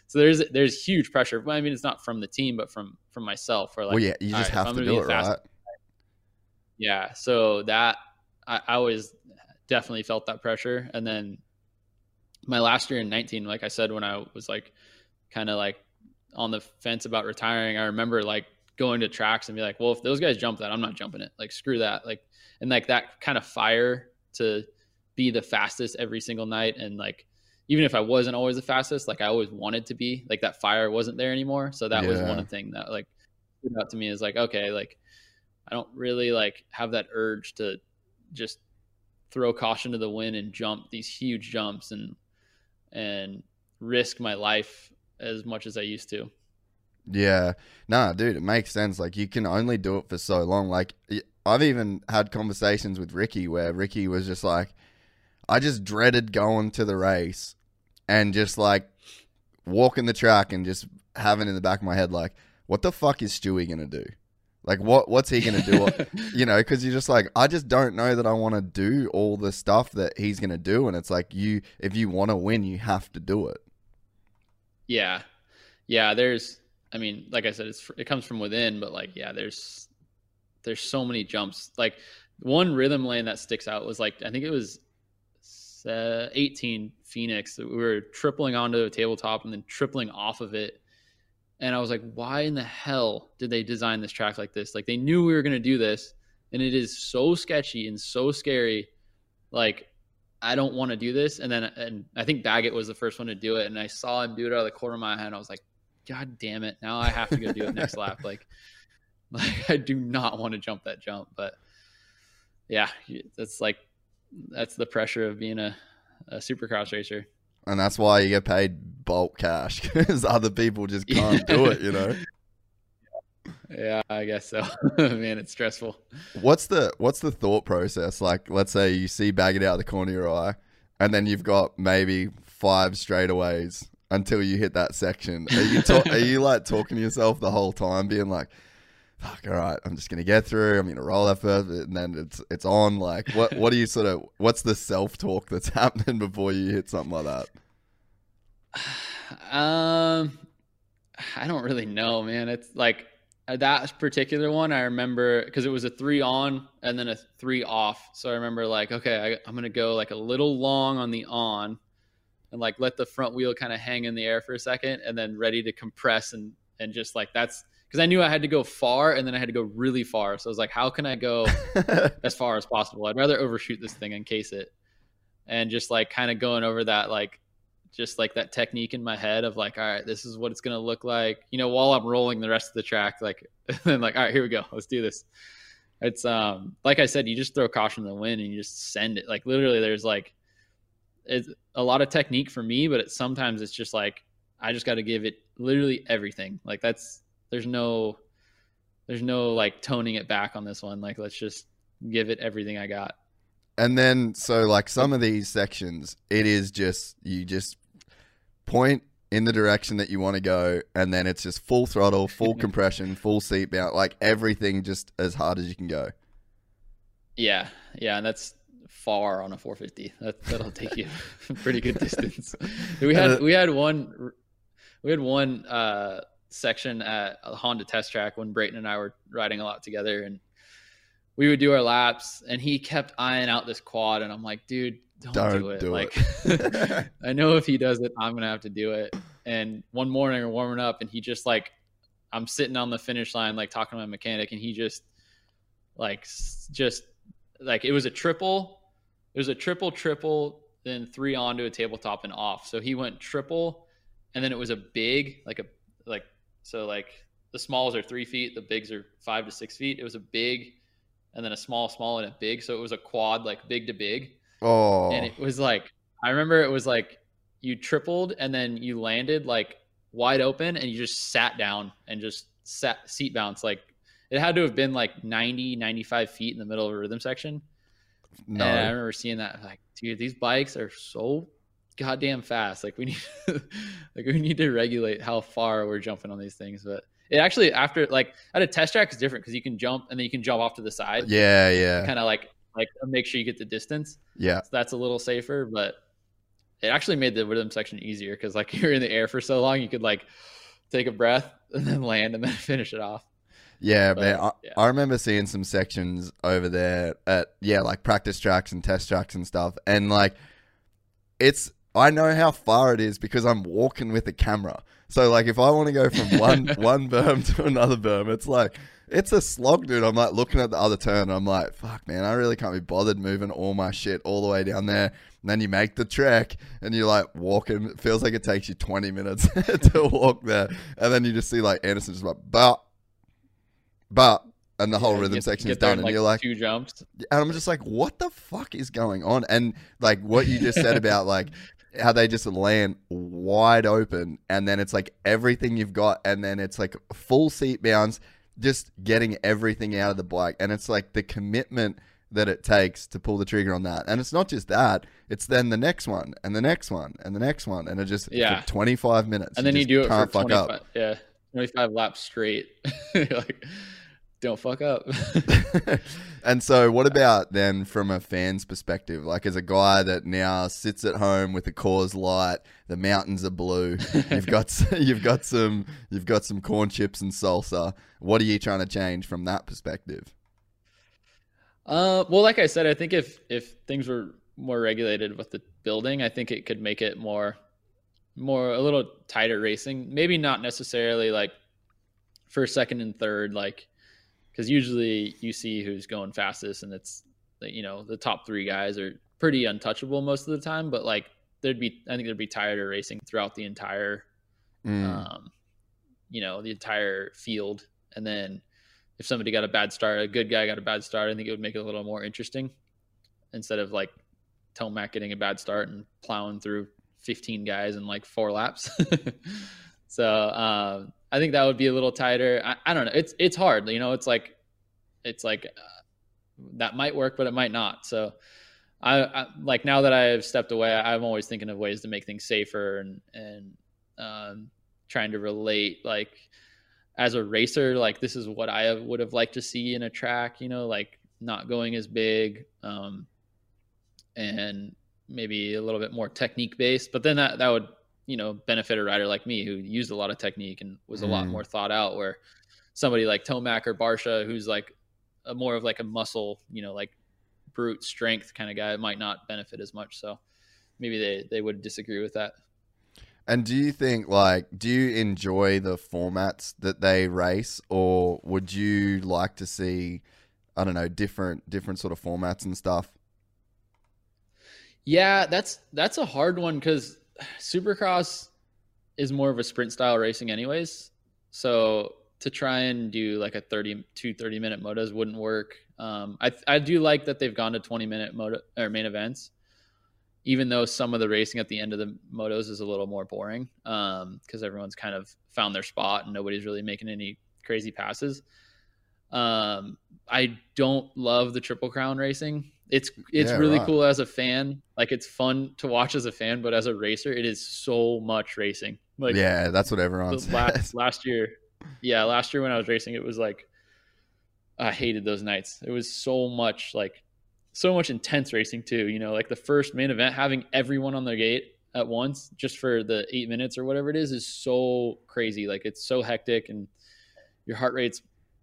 So there's, there's huge pressure. I mean, it's not from the team, but from, from myself or like, well, yeah, you just right, have to do it, the right? yeah. So that I, I always definitely felt that pressure. And then my last year in 19, like I said, when I was like kind of like on the fence about retiring, I remember like going to tracks and be like, well, if those guys jump that, I'm not jumping it. Like, screw that. Like, and like that kind of fire to be the fastest every single night. And like, even if I wasn't always the fastest, like I always wanted to be, like that fire wasn't there anymore. So that was one thing that like stood out to me is like, okay, like I don't really like have that urge to just throw caution to the wind and jump these huge jumps and and risk my life as much as I used to. Yeah. Nah, dude, it makes sense. Like you can only do it for so long. Like I've even had conversations with Ricky where Ricky was just like, I just dreaded going to the race and just like walking the track and just having in the back of my head like, what the fuck is Stewie gonna do? Like what what's he gonna do? you know, because you're just like, I just don't know that I want to do all the stuff that he's gonna do, and it's like you, if you want to win, you have to do it. Yeah. Yeah, there's I mean, like I said it's it comes from within, but like yeah, there's there's so many jumps. Like one rhythm lane that sticks out was like I think it was uh, 18 Phoenix. We were tripling onto a tabletop and then tripling off of it. And I was like, why in the hell did they design this track like this? Like they knew we were going to do this and it is so sketchy and so scary. Like I don't want to do this. And then, and I think Baggett was the first one to do it. And I saw him do it out of the corner of my hand. I was like, God damn it. Now I have to go do it next lap. Like, like I do not want to jump that jump, but yeah, that's like, that's the pressure of being a, a supercross racer. And that's why you get paid bulk cash because other people just can't do it, you know. Yeah, I guess so. Man, it's stressful. What's the what's the thought process? Like, let's say you see Baggett out of the corner of your eye, and then you've got maybe five straightaways until you hit that section. Are you ta- are you like talking to yourself the whole time, being like, "Fuck, all right, I'm just gonna get through. I'm gonna roll that first, and then it's it's on." Like, what what do you sort of what's the self talk that's happening before you hit something like that? Um, I don't really know, man. It's like uh, that particular one, I remember because it was a three on and then a three off. So I remember like, okay, I, I'm gonna go like a little long on the on, and like let the front wheel kind of hang in the air for a second, and then ready to compress and and just like that's because I knew I had to go far and then I had to go really far. So I was like, how can I go as far as possible? I'd rather overshoot this thing and case it, and just like kind of going over that like just like that technique in my head of like, all right, this is what it's gonna look like, you know, while I'm rolling the rest of the track, like, and like, all right, here we go, let's do this. It's um, like I said, you just throw caution to the wind and you just send it. Like literally, there's like, it's a lot of technique for me, but it's sometimes it's just like I just got to give it literally everything. Like that's there's no there's no like toning it back on this one. Like let's just give it everything I got. And then so like some of these sections, it is just you just point in the direction that you want to go, and then it's just full throttle, full compression, full seatbelt, like everything just as hard as you can go. Yeah, yeah, and that's far on a 450. That that'll take you a pretty good distance. We had we had one we had one uh, section at a Honda test track when Brayton and I were riding a lot together, and we would do our laps, and he kept eyeing out this quad, and I'm like, dude, don't, Don't do it. do like, it. I know if he does it, I'm gonna have to do it. And one morning we're warming up, and he just like, I'm sitting on the finish line, like talking to my mechanic, and he just, like, just like it was a triple. It was a triple, triple, then three onto a tabletop and off. So he went triple, and then it was a big, like a like so like the smalls are three feet, the bigs are five to six feet. It was a big, and then a small, small, and a big. So it was a quad, like big to big Oh, and it was like I remember it was like you tripled and then you landed like wide open and you just sat down and just sat seat bounce like it had to have been like 90 95 feet in the middle of a rhythm section no. and i remember seeing that like dude these bikes are so goddamn fast like we need like we need to regulate how far we're jumping on these things but it actually after like at a test track is different because you can jump and then you can jump off to the side yeah, yeah, kind of like like make sure you get the distance yeah. so that's a little safer, but it actually made the rhythm section easier because like you're in the air for so long, you could like take a breath and then land and then finish it off. Yeah, But, man. I, yeah. I remember seeing some sections over there at yeah, like practice tracks and test tracks and stuff, and like it's I know how far it is because I'm walking with a camera. So like if I want to go from one one berm to another berm, it's like it's a slog, dude. I'm like looking at the other turn, and I'm like, fuck, man, I really can't be bothered moving all my shit all the way down there. And then you make the trek, and you're like walking. It feels like it takes you 20 minutes to walk there, and then you just see like Anderson just like, but, but, and the whole Yeah, rhythm get- section get is done, and you're like, two jumps. and I'm just like, what the fuck is going on? And like what you just said about like how they just land wide open, and then it's like everything you've got, and then it's like full seat bounds, just getting everything out of the bike, and it's like the commitment that it takes to pull the trigger on that, and it's not just that; it's then the next one, and the next one, and the next one, and it just Yeah. for 25 minutes, And then you just do it for can't fuck 25, up. yeah, 25 laps straight. Like, don't fuck up. and so, what about then from a fan's perspective? Like, as a guy that now sits at home with a Coors Light, the mountains are blue. You've got you've got some you've got some corn chips and salsa. What are you trying to change from that perspective? Uh, well, like I said, I think if if things were more regulated with the building, I think it could make it more more a little tighter racing. Maybe not necessarily like first, second, and third, like because usually you see who's going fastest, and it's you know the top three guys are pretty untouchable most of the time. But like there'd be, I think there'd be tighter racing throughout the entire Mm. um, you know, the entire field. And then if somebody got a bad start, a good guy got a bad start, I think it would make it a little more interesting instead of like Tomac getting a bad start and plowing through 15 guys in like four laps. so um, I think that would be a little tighter. I, I don't know. It's it's hard. You know, it's like it's like uh, that might work, but it might not. So. I, I like now that I have stepped away. I'm always thinking of ways to make things safer and and um, trying to relate like as a racer like this is what i would have liked to see in a track you know like not going as big um, and maybe a little bit more technique based but then that that would you know benefit a rider like me who used a lot of technique and was a lot Mm. more thought out where somebody like Tomac or Barcia, who's like a more of like a muscle, you know, like brute strength kind of guy, might not benefit as much. So maybe they they would disagree with that. And do you think like do you enjoy the formats that they race or would you like to see I don't know different different sort of formats and stuff? Yeah, that's that's a hard one cuz Supercross is more of a sprint style racing anyways. So to try and do like a 30 two 30 minute motos wouldn't work. Um, I I do like that they've gone to 20 minute moto or main events even though some of the racing at the end of the motos is a little more boring because um, everyone's kind of found their spot and nobody's really making any crazy passes. Um, I don't love the triple crown racing. It's it's yeah, really right. cool as a fan. Like it's fun to watch as a fan, but as a racer, it is so much racing. Like yeah, that's what everyone says. Last, last year, yeah, last year when I was racing, it was like I hated those nights. It was so much like so much intense racing too. You know, like the first main event, having everyone on the gate at once just for the eight minutes or whatever it is is so crazy. Like it's so hectic and your heart rate's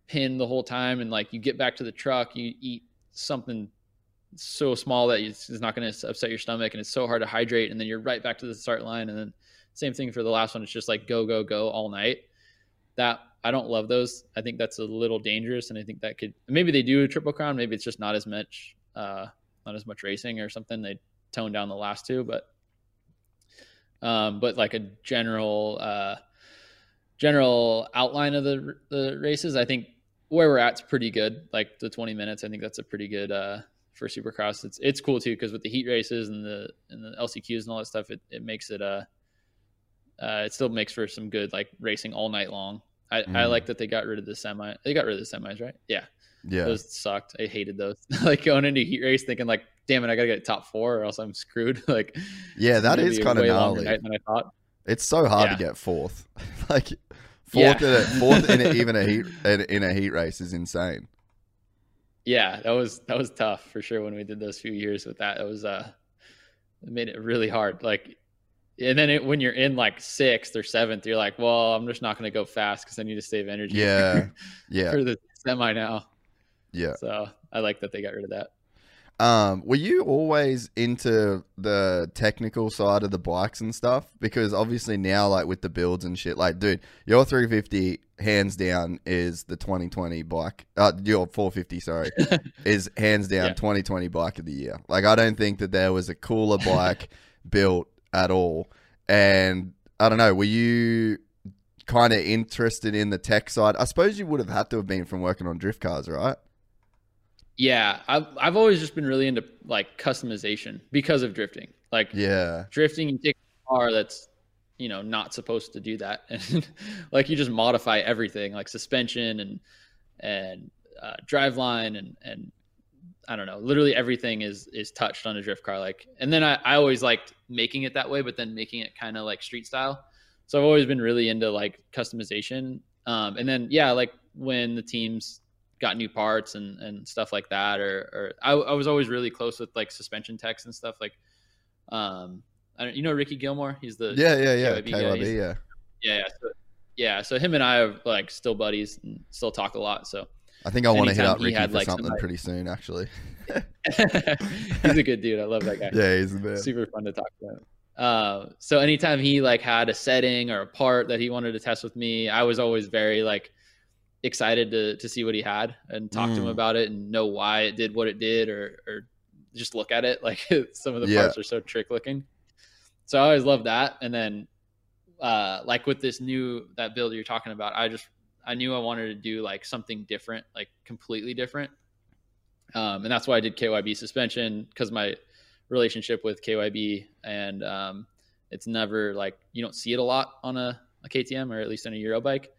pinned the whole time. And like you get back to the truck, you eat something so small that it's not going to upset your stomach and it's so hard to hydrate. And then you're right back to the start line. And then same thing for the last one. It's just like go, go, go all night. That I don't love those. I think that's a little dangerous. And I think that could, maybe they do a triple crown. Maybe it's just not as much uh, not as much racing or something. They tone down the last two, but um, but like a general uh, general outline of the the races, I think where we're at's pretty good. Like the 20 minutes, I think that's a pretty good uh, for Supercross. It's it's cool too because with the heat races and the and the LCQs and all that stuff, it, it makes it uh, uh it still makes for some good like racing all night long. I, mm. I like that they got rid of the semi. They got rid of the semis, right? Yeah. Yeah, those sucked. I hated those. like going into heat race, thinking like, "Damn it, I gotta get top four, or else I'm screwed." like, yeah, that is kind of gnarly. Than I thought. It's so hard yeah. to get fourth. like fourth, yeah. in a, fourth in a, even a heat in a heat race is insane. Yeah, that was that was tough for sure when we did those few years with that. It was uh, it made it really hard. Like, and then it, when you're in like sixth or seventh, you're like, well, I'm just not going to go fast because I need to save energy. Yeah, yeah. for the semi now. Yeah. So I like that they got rid of that. Um, were you always into the technical side of the bikes and stuff? Because obviously now, like with the builds and shit, like, dude, your 350 hands down is the 2020 bike. Uh, your 450, sorry, is hands down yeah. 2020 bike of the year. Like, I don't think that there was a cooler bike built at all. And I don't know, were you kind of interested in the tech side? I suppose you would have had to have been from working on drift cars, right? Yeah, I've I've always just been really into like customization because of drifting. Like yeah, drifting, you take a car that's you know not supposed to do that, and like you just modify everything, like suspension and and uh, driveline and and I don't know, literally everything is is touched on a drift car. Like, and then I I always liked making it that way, but then making it kind of like street style. So I've always been really into like customization. Um, and then yeah, like when the teams got new parts and and stuff like that or or I, I was always really close with like suspension techs and stuff like um I don't, you know Ricky Gilmore? He's the yeah yeah yeah. KYB, KYB yeah. Yeah yeah so, yeah so him and I are like still buddies and still talk a lot so I think I want to hit up Ricky had, for like, something somebody... pretty soon actually. He's a good dude I love that guy. Yeah he's the super fun to talk to him. Uh, so anytime he like had a setting or a part that he wanted to test with me, I was always very like excited to to see what he had and talk mm. to him mm. about it and know why it did what it did or or just look at it like some of the yeah. parts are so trick looking so i always love that and then uh like with this new that build you're talking about i just i knew i wanted to do like something different like completely different um and that's why i did kyb suspension because my relationship with kyb and um it's never like you don't see it a lot on a, a ktm or at least on a euro bike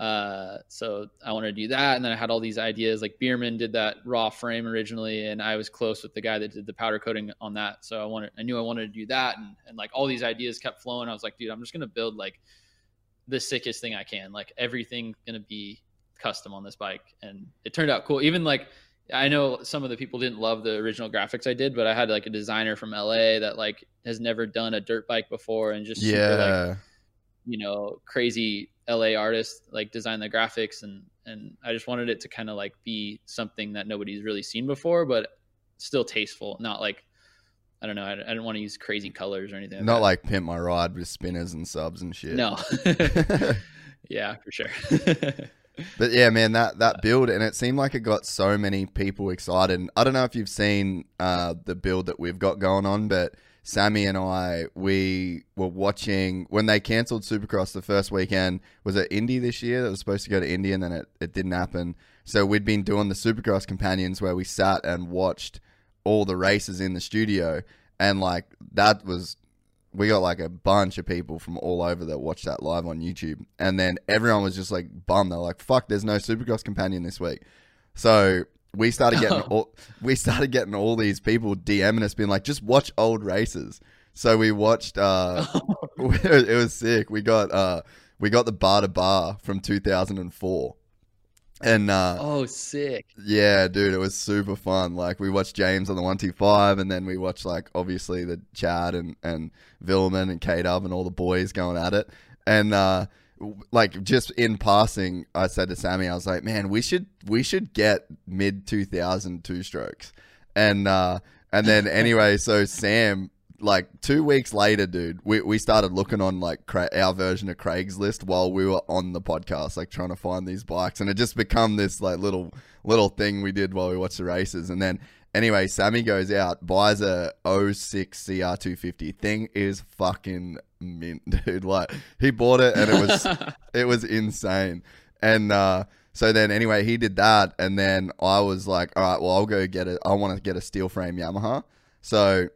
uh, so I wanted to do that. And then I had all these ideas like Bereman did that raw frame originally. And I was close with the guy that did the powder coating on that. So I wanted, I knew I wanted to do that. And, and like all these ideas kept flowing. I was like, dude, I'm just going to build like the sickest thing I can. Like everything going to be custom on this bike. And it turned out cool. Even like, I know some of the people didn't love the original graphics I did, but I had like a designer from LA that like has never done a dirt bike before and just yeah. super like, you know, crazy LA artist like design the graphics and and I just wanted it to kind of like be something that nobody's really seen before, but still tasteful, not like I don't know. I, I didn't want to use crazy colors or anything. Like Not that. like pimp my ride with spinners and subs and shit. no. yeah, for sure. But yeah, man, that that build and it seemed like it got so many people excited. And I don't know if you've seen uh, the build that we've got going on, but Sammy and I we were watching when they cancelled Supercross the first weekend. Was it Indy this year? That was supposed to go to Indy and then it, it didn't happen. So we'd been doing the Supercross companions where we sat and watched all the races in the studio, and like that was we got like a bunch of people from all over that watched that live on YouTube. And then everyone was just like bummed. They're like, fuck, there's no Supercross companion this week. So we started getting all we started getting all these people DMing us being like, just watch old races. So we watched uh it was sick. We got uh we got the bar to bar from two thousand and four. And uh oh, sick. yeah, dude, it was super fun. Like we watched James on the one two five, and then we watched like obviously the Chad and and Vuillemin and K Dub and all the boys going at it. And uh, like just in passing, I said to Sammy, I was like, man, we should we should get mid two thousand two strokes. And uh, and then anyway, so Sam. Like two weeks later, dude, we, we started looking on like Cra- our version of Craigslist while we were on the podcast, like trying to find these bikes, and it just become this like little little thing we did while we watched the races. And then anyway, Sammy goes out, buys a 06 CR250. Thing is fucking mint, dude. Like he bought it and it was it was insane. And uh so then anyway, he did that and then I was like, all right, well I'll go get it. I want to get a steel frame Yamaha. So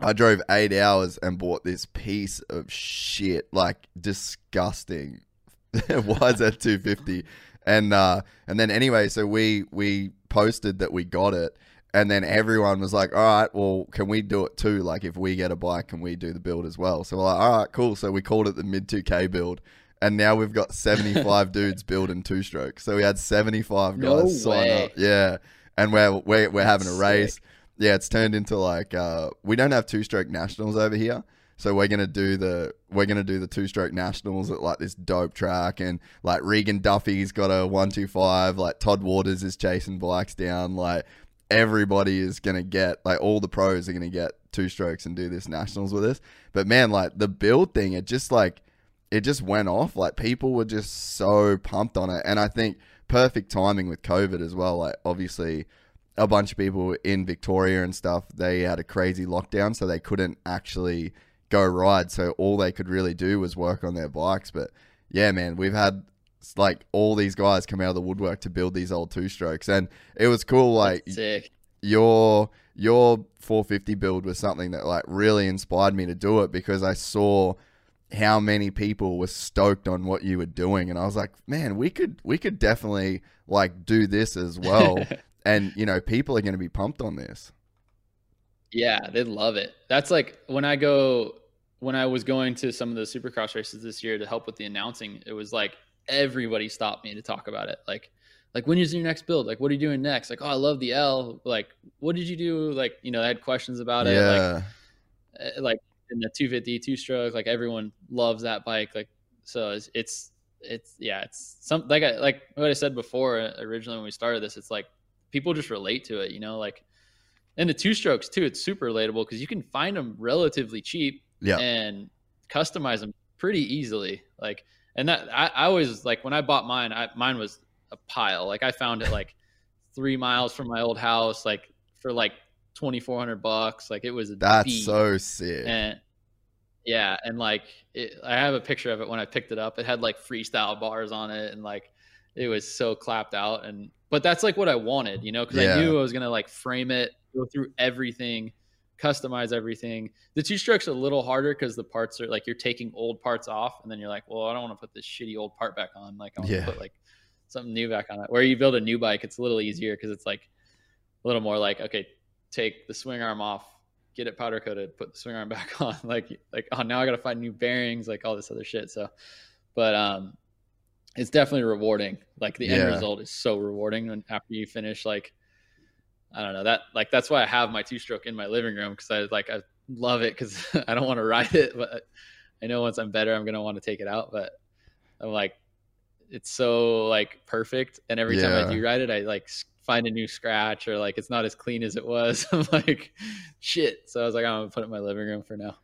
I drove eight hours and bought this piece of shit, like disgusting YZ250. And uh, and then anyway, so we we posted that we got it, and then everyone was like, "All right, well, can we do it too? Like, if we get a bike, can we do the build as well?" So we're like, "All right, cool." So we called it the mid two K build, and now we've got seventy five dudes building two strokes. So we had seventy five guys No sign up, yeah, and we're we're, we're having a race. sick. Yeah, it's turned into like uh, we don't have two stroke nationals over here. So we're gonna do the we're gonna do the two stroke nationals at like this dope track and like Regan Duffy's got a one two five, like Todd Waters is chasing bikes down, like everybody is gonna get like all the pros are gonna get two strokes and do this nationals with this. But man, like the build thing, it just like it just went off. Like people were just so pumped on it. And I think perfect timing with COVID as well. Like obviously a bunch of people in Victoria and stuff, they had a crazy lockdown, so they couldn't actually go ride. So all they could really do was work on their bikes. But yeah, man, we've had like all these guys come out of the woodwork to build these old two strokes, and it was cool. Like your your 450 build was something that like really inspired me to do it because I saw how many people were stoked on what you were doing and I was like man we could we could definitely like do this as well and you know people are going to be pumped on this Yeah, they love it. That's like when I go when I was going to some of the supercross races this year to help with the announcing, it was like everybody stopped me to talk about it. Like like when is your next build? Like what are you doing next? Like, oh I love the L. Like, what did you do? Like, you know, I had questions about it. Like yeah uh, like in the 250 two stroke like everyone loves that bike like so it's it's, it's yeah it's some like I, like what i said before uh, originally when we started this it's like people just relate to it you know like and the two strokes too it's super relatable because you can find them relatively cheap yeah and customize them pretty easily like and that I, I always like when i bought mine I, mine was a pile. Like i found it like three miles from my old house like for like 2400 bucks. Like it was a that's beat so sick. And yeah and like it, i have a picture of it when i picked it up. It had like freestyle bars on it and like it was so clapped out. And but that's like what i wanted you know because Yeah. i knew i was gonna like frame it go through everything customize everything the two strokes are a little harder because the parts are like you're taking old parts off and then you're like well i don't want to put this shitty old part back on like i want to Yeah. put like something new back on it where you build a new bike it's a little easier because it's like a little more like okay take the swing arm off get it powder coated, put the swing arm back on. Like like oh now I gotta find new bearings, like all this other shit. So but um it's definitely rewarding. Like the end result is so rewarding when after you finish like I don't know that like that's why I have my two stroke in my living room because I like I love it because I don't want to ride it, but I know once I'm better I'm gonna want to take it out. But I'm like, it's so like perfect, and every time I do ride it, I like find a new scratch or like it's not as clean as it was. I'm like, shit. So I was like, I'm gonna put it in my living room for now.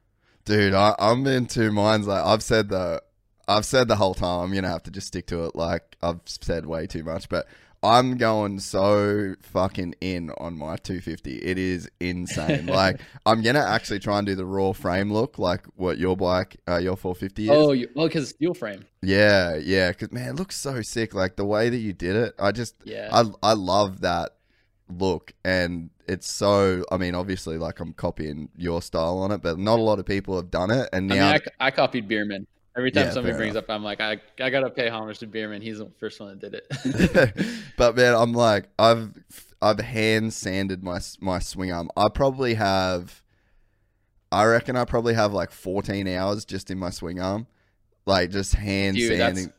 Dude, I, I'm in two minds. Like I've said the, I've said the whole time. I'm gonna have to just stick to it. Like I've said way too much, but I'm going so fucking in on my 250. It is insane. like I'm gonna actually try and do the raw frame look, like what your bike, uh, your 450 is. Oh, you, oh, because it's steel frame. Yeah, yeah. Because man, it looks so sick. Like the way that you did it, I just, Yeah. I, I love that look, and it's so. I mean, obviously, like I'm copying your style on it, but not a lot of people have done it, and I now mean, I, I copied Bereman. Every time Yeah, somebody brings enough. up, I'm like, I, I gotta pay homage to Bereman. He's the first one that did it. but man, I'm like, I've I've hand sanded my my swing arm. I probably have, I reckon I probably have like 14 hours just in my swing arm, like just hand Dude, sanding.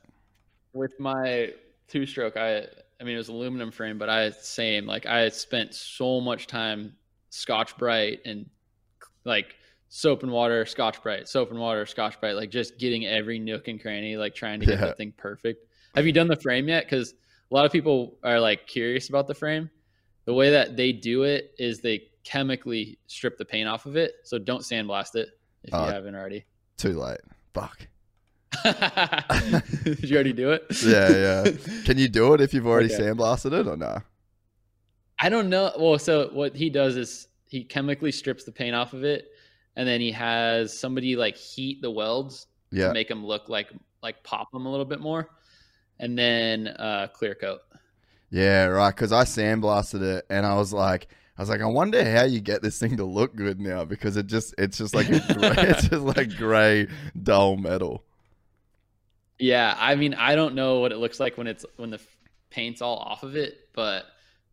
with my two stroke i i mean it was aluminum frame but i same like i spent so much time Scotch Brite and like soap and water Scotch Brite soap and water Scotch Brite like just getting every nook and cranny like trying to get Yeah. that thing perfect have you done the frame yet because a lot of people are like curious about the frame the way that they do it is they chemically strip the paint off of it so don't sandblast it if Oh. you uh, haven't already Too late. Fuck. did you already do it Yeah, yeah. Can you do it if you've already Okay. sandblasted it or no? I don't know. Well, so what he does is he chemically strips the paint off of it, and then he has somebody like heat the welds Yeah. to make them look like like pop them a little bit more, and then uh, clear coat. Yeah, right. Because I sandblasted it, and I was like, I was like, I wonder how you get this thing to look good now because it just, it's just like, gray, it's just like gray, dull metal. Yeah, I mean, I don't know what it looks like when it's when the paint's all off of it, but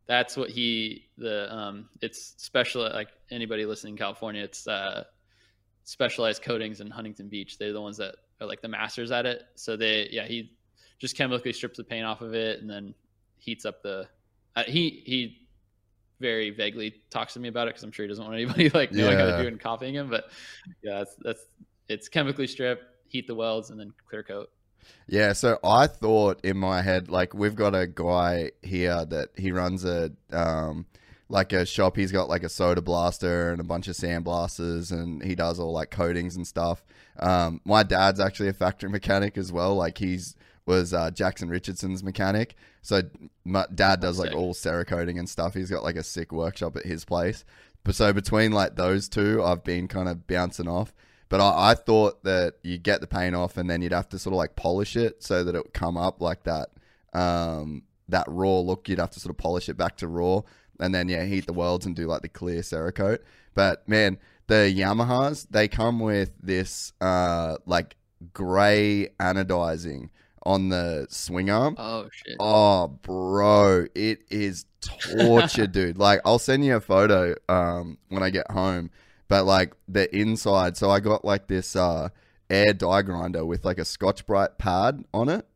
that's what he the um it's special like anybody listening in California, it's uh specialized coatings in Huntington Beach. They're the ones that are like the masters at it. So they yeah, he just chemically strips the paint off of it and then heats up the uh, he he very vaguely talks to me about it because I'm sure he doesn't want anybody like knowing how Yeah. to do it and copying him. But yeah, that's that's it's chemically strip, heat the welds, and then clear coat. Yeah, so I thought in my head, like we've got a guy here that he runs a um like a shop. He's got like a soda blaster and a bunch of sandblasters, and he does all like coatings and stuff. Um, my dad's actually a factory mechanic as well. Like he's was uh, Jackson Richardson's mechanic. So my dad does like all cerakoting and stuff. He's got like a sick workshop at his place. But so between like those two, I've been kind of bouncing off. But I, I thought that you get the paint off and then you'd have to sort of like polish it so that it would come up like that. Um, that raw look, you'd have to sort of polish it back to raw and then yeah, heat the welds and do like the clear Cerakote. But man, the Yamahas they come with this uh like gray anodizing on the swing arm. Oh shit. Oh, bro, it is torture, dude. Like, I'll send you a photo um when I get home. But like the inside, so I got like this uh air die grinder with like a Scotch Brite pad on it,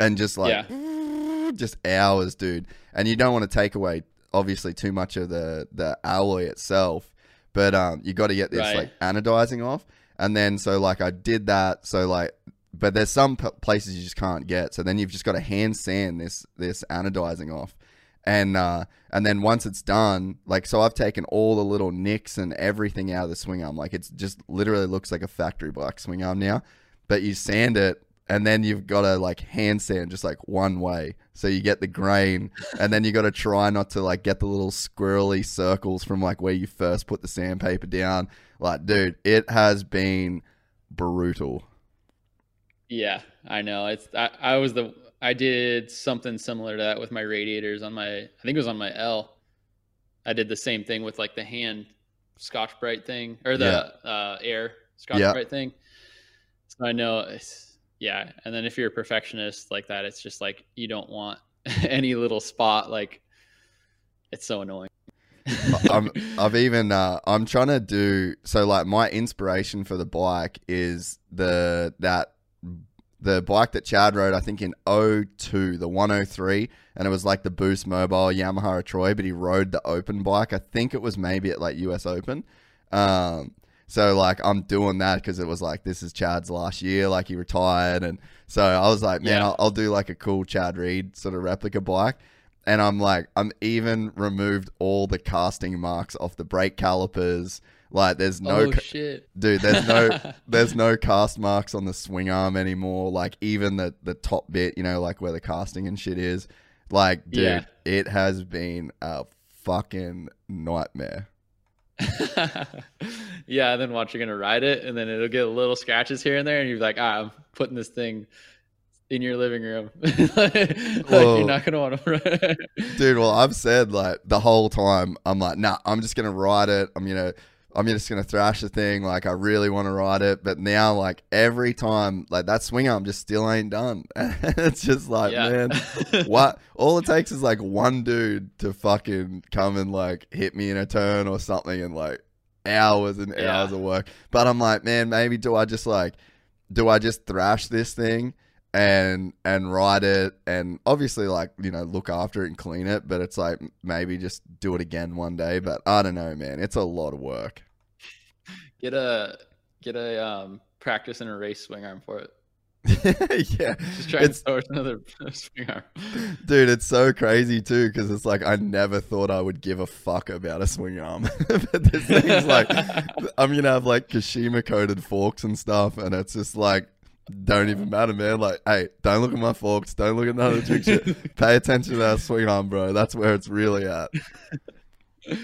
and just like just hours, dude. And you don't want to take away obviously too much of the the alloy itself, but um you got to get this Right. like anodizing off, and then so like I did that, so like. But there's some p- places you just can't get, so then you've just got to hand sand this this anodizing off, and uh, and then once it's done, like so, I've taken all the little nicks and everything out of the swing arm. Like it's just literally looks like a factory bike swing arm now. But you sand it, and then you've got to like hand sand just like one way, so you get the grain, and then you got to try not to like get the little squirrely circles from like where you first put the sandpaper down. Like, dude, it has been brutal. Yeah, I know. It's I, I was the I did something similar to that with my radiators on my I think it was on my L. I did the same thing with like the hand Scotch Brite thing or the uh, air Scotch Yeah. Brite thing. So I know it's yeah. And then if you're a perfectionist like that, it's just like you don't want any little spot like it's so annoying. I'm, I've even uh, I'm trying to do so. Like my inspiration for the bike is the that the bike that Chad rode. I think in 02, the 103, and it was like the Boost Mobile Yamaha Troy, but he rode the open bike. I think it was maybe at like US Open. Um, So like I'm doing that because it was like this is Chad's last year, like he retired, and so I was like, man, Yeah. I'll, I'll do like a cool Chad Reed sort of replica bike. And I'm like, I'm even removed all the casting marks off the brake calipers. Like, there's no oh ca- dude there's no there's no cast marks on the swing arm anymore like even the the top bit you know like where the casting and shit is like dude Yeah. it has been a fucking nightmare yeah. And then watch you're gonna ride it, and then it'll get little scratches here and there, and you're like, ah, I'm putting this thing in your living room. like, Whoa. you're not gonna want to. Ride. dude well i've said like the whole time i'm like nah i'm just gonna ride it i'm gonna i'm just gonna thrash the thing like i really want to ride it but now like every time like that swing arm just still ain't done it's just like yeah. man what all it takes is like one dude to fucking come and like hit me in a turn or something and like hours and Yeah. hours of work but i'm like man maybe do i just like do i just thrash this thing and and ride it and obviously like you know look after it and clean it but it's like maybe just do it again one day but i don't know man it's a lot of work get a get a um practice and a race swing arm for it. yeah Just try and It's- throw another swing arm. Dude, it's so crazy too because it's like I never thought I would give a fuck about a swing arm, but this thing's like I'm gonna have like Kashima coated forks and stuff, and it's just like don't even matter, man. Like, hey, don't look at my forks, don't look at none of the trick shit. Pay attention to that swing arm, bro. That's where it's really at.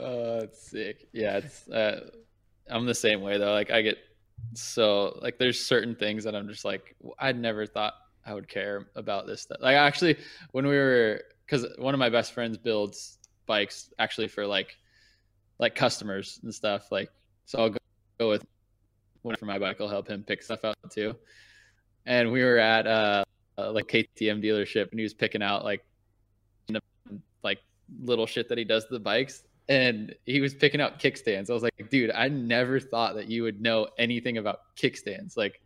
Oh, it's sick. Yeah, it's. Uh, I'm the same way though. Like I get so like there's certain things that I'm just like I'd never thought I would care about this stuff. Like actually, when we were because one of my best friends builds bikes actually for like like customers and stuff. Like so I'll go, go with one for my bike. I'll help him pick stuff out too. And we were at uh, uh like KTM dealership and he was picking out like like little shit that he does to the bikes and he was picking out kickstands. I was like, dude, I never thought that you would know anything about kickstands. Like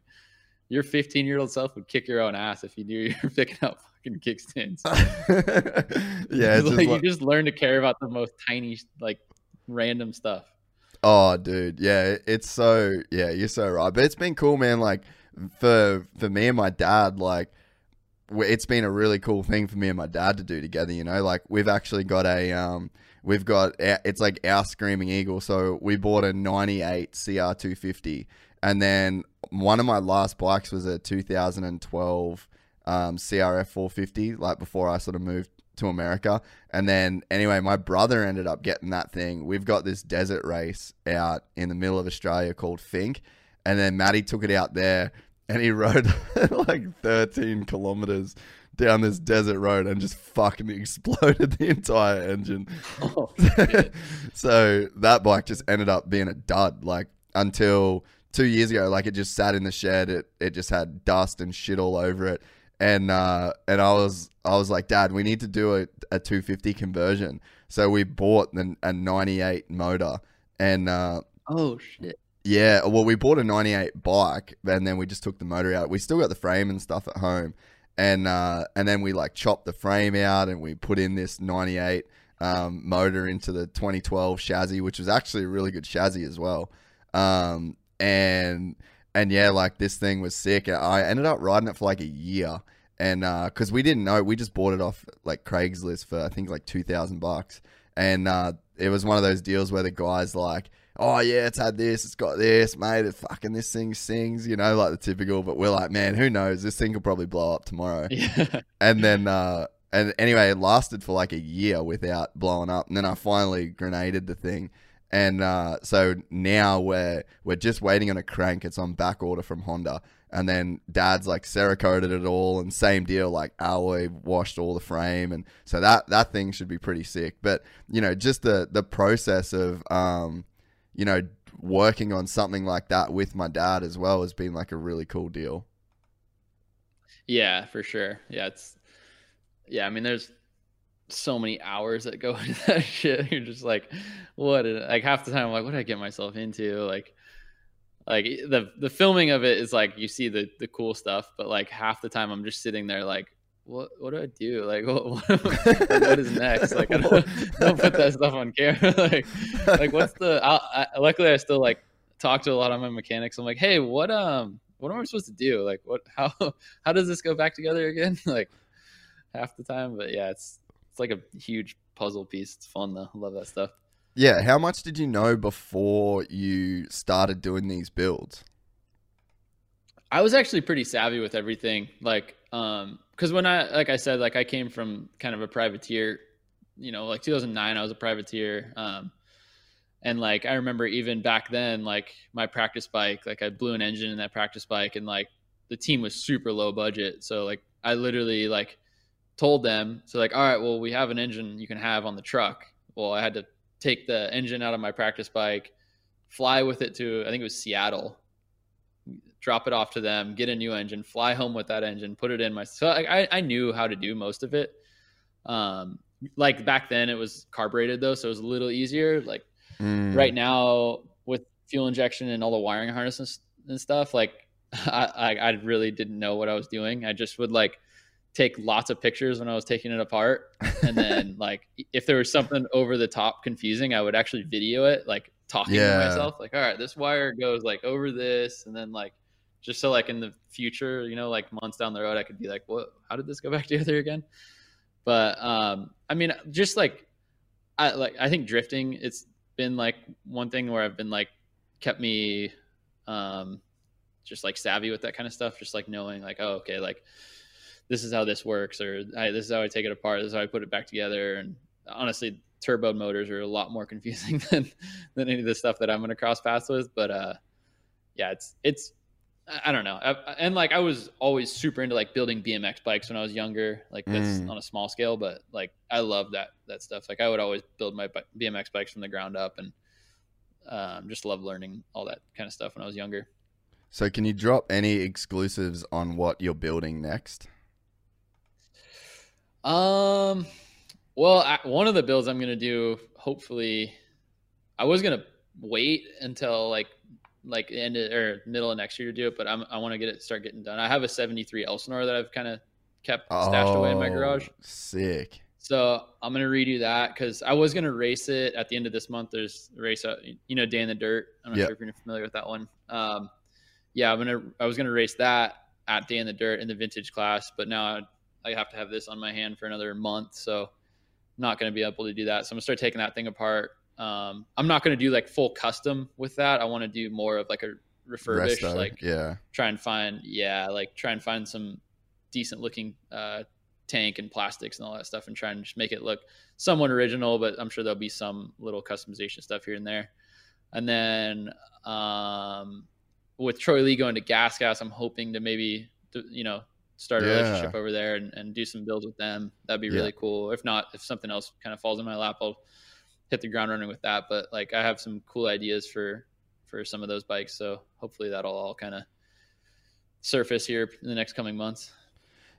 your 15 year old self would kick your own ass if you knew you were picking out fucking kickstands. yeah, it's just like like, you just learn to care about the most tiny, like random stuff. Oh, dude, yeah, it's so yeah, you're so right. But it's been cool, man. Like for for me and my dad, like it's been a really cool thing for me and my dad to do together. You know, like we've actually got a um, we've got it's like our screaming eagle. So we bought a '98 CR250, and then one of my last bikes was a 2012 um, CRF 450. Like before I sort of moved to America. And then, anyway, my brother ended up getting that thing. We've got this desert race out in the middle of Australia called Finke. And then Matty took it out there and he rode like 13 kilometers down this desert road and just fucking exploded the entire engine. Oh, so that bike just ended up being a dud. Like until two years ago, like it just sat in the shed. It it just had dust and shit all over it. And uh, and I was I was like, Dad, we need to do a, a 250 conversion. So we bought the, a 98 motor, and uh, oh shit. yeah, well, we bought a 98 bike and then we just took the motor out. We still got the frame and stuff at home. And uh, and then we like chopped the frame out and we put in this 98 um, motor into the 2012 chassis, which was actually a really good chassis as well. Um, and and yeah, like this thing was sick. I ended up riding it for like a year. And because we didn't know, we just bought it off like Craigslist for I think like two thousand bucks, and uh, it was one of those deals where the guys like, oh yeah, it's had this, it's got this, mate. It fucking this thing sings, you know, like the typical. But we're like, man, who knows? This thing could probably blow up tomorrow. Yeah. And then, uh, and anyway, it lasted for like a year without blowing up. And then I finally grenaded the thing. And uh, so now we're we're just waiting on a crank. It's on back order from Honda. And then Dad's like Cerakoted it all, and same deal, like alloy washed all the frame, and so that that thing should be pretty sick. But you know, just the the process of um, you know, working on something like that with my dad as well has been like a really cool deal. Yeah, for sure. Yeah, it's yeah, I mean there's so many hours that go into that shit. You're just like, what like half the time I'm like, what did I get myself into? Like like the the filming of it is like you see the the cool stuff, but like half the time I'm just sitting there like what what do I do? Like what what, what is next? Like I don't, don't put that stuff on camera. like like what's the? I, I, luckily, I still like talk to a lot of my mechanics. I'm like, hey, what um, what am I supposed to do? Like, what how how does this go back together again? like half the time, but yeah, it's it's like a huge puzzle piece. It's fun though. I love that stuff. Yeah, how much did you know before you started doing these builds? I was actually pretty savvy with everything. Like, um, because when I, like I said, like I came from kind of a privateer, you know, like 2009, I was a privateer. Um, and like I remember even back then, like my practice bike, like I blew an engine in that practice bike, and like the team was super low budget. So like I literally like told them, so like, all right, well, we have an engine you can have on the truck. Well, I had to take the engine out of my practice bike, fly with it to I think it was Seattle, drop it off to them, get a new engine, fly home with that engine, put it in my. So I, I knew how to do most of it. Um, like back then it was carbureted though, so it was a little easier. Like mm. right now with fuel injection and all the wiring harnesses and stuff, like I, I, I really didn't know what I was doing. I just would like take lots of pictures when I was taking it apart, and then like if there was something over the top confusing, I would actually video it, like talking yeah. to myself, like, all right, this wire goes like over this, and then like just so like in the future, you know, like months down the road, I could be like, what? How did this go back together again? But um, I mean, just like I like I think drifting, it's been like one thing where I've been like kept me um just like savvy with that kind of stuff, just like knowing like, oh, okay, like this is how this works, or this is how I take it apart, this is how I put it back together. And honestly, turbo motors are a lot more confusing than than any of the stuff that I'm going to cross paths with. But uh, yeah, it's it's I don't know. I, and like I was always super into like building BMX bikes when I was younger. Like that's mm. on a small scale, but like I love that that stuff. Like I would always build my BMX bikes from the ground up, and um, just love learning all that kind of stuff when I was younger. So, can you drop any exclusives on what you're building next? Um, well, I, one of the builds I'm gonna do, hopefully, I was gonna wait until like like end of, or middle of next year to do it, but I'm, I want to get it start getting done. I have a 73 Elsinore that I've kind of kept stashed oh, away in my garage. Sick. So I'm gonna redo that because I was gonna race it at the end of this month. There's a race, out, you know, Day in the Dirt. I'm not yep. sure if you're familiar with that one. Um, yeah, I'm gonna. I was gonna race that at Day in the Dirt in the vintage class, but now I, have to have this on my hand for another month, so I'm not gonna be able to do that. So I'm gonna start taking that thing apart, um, I'm not going to do like full custom with that. I want to do more of like a refurbished, Resto, like yeah, try and find yeah, like try and find some decent looking uh, tank and plastics and all that stuff, and try and just make it look somewhat original. But I'm sure there'll be some little customization stuff here and there. And then um, with Troy Lee going to Gas Gas, I'm hoping to maybe you know start a yeah. relationship over there and, and do some builds with them. That'd be really yeah. cool. If not, if something else kind of falls in my lap, I'll hit the ground running with that. But like I have some cool ideas for for some of those bikes, so hopefully that'll all kind of surface here in the next coming months.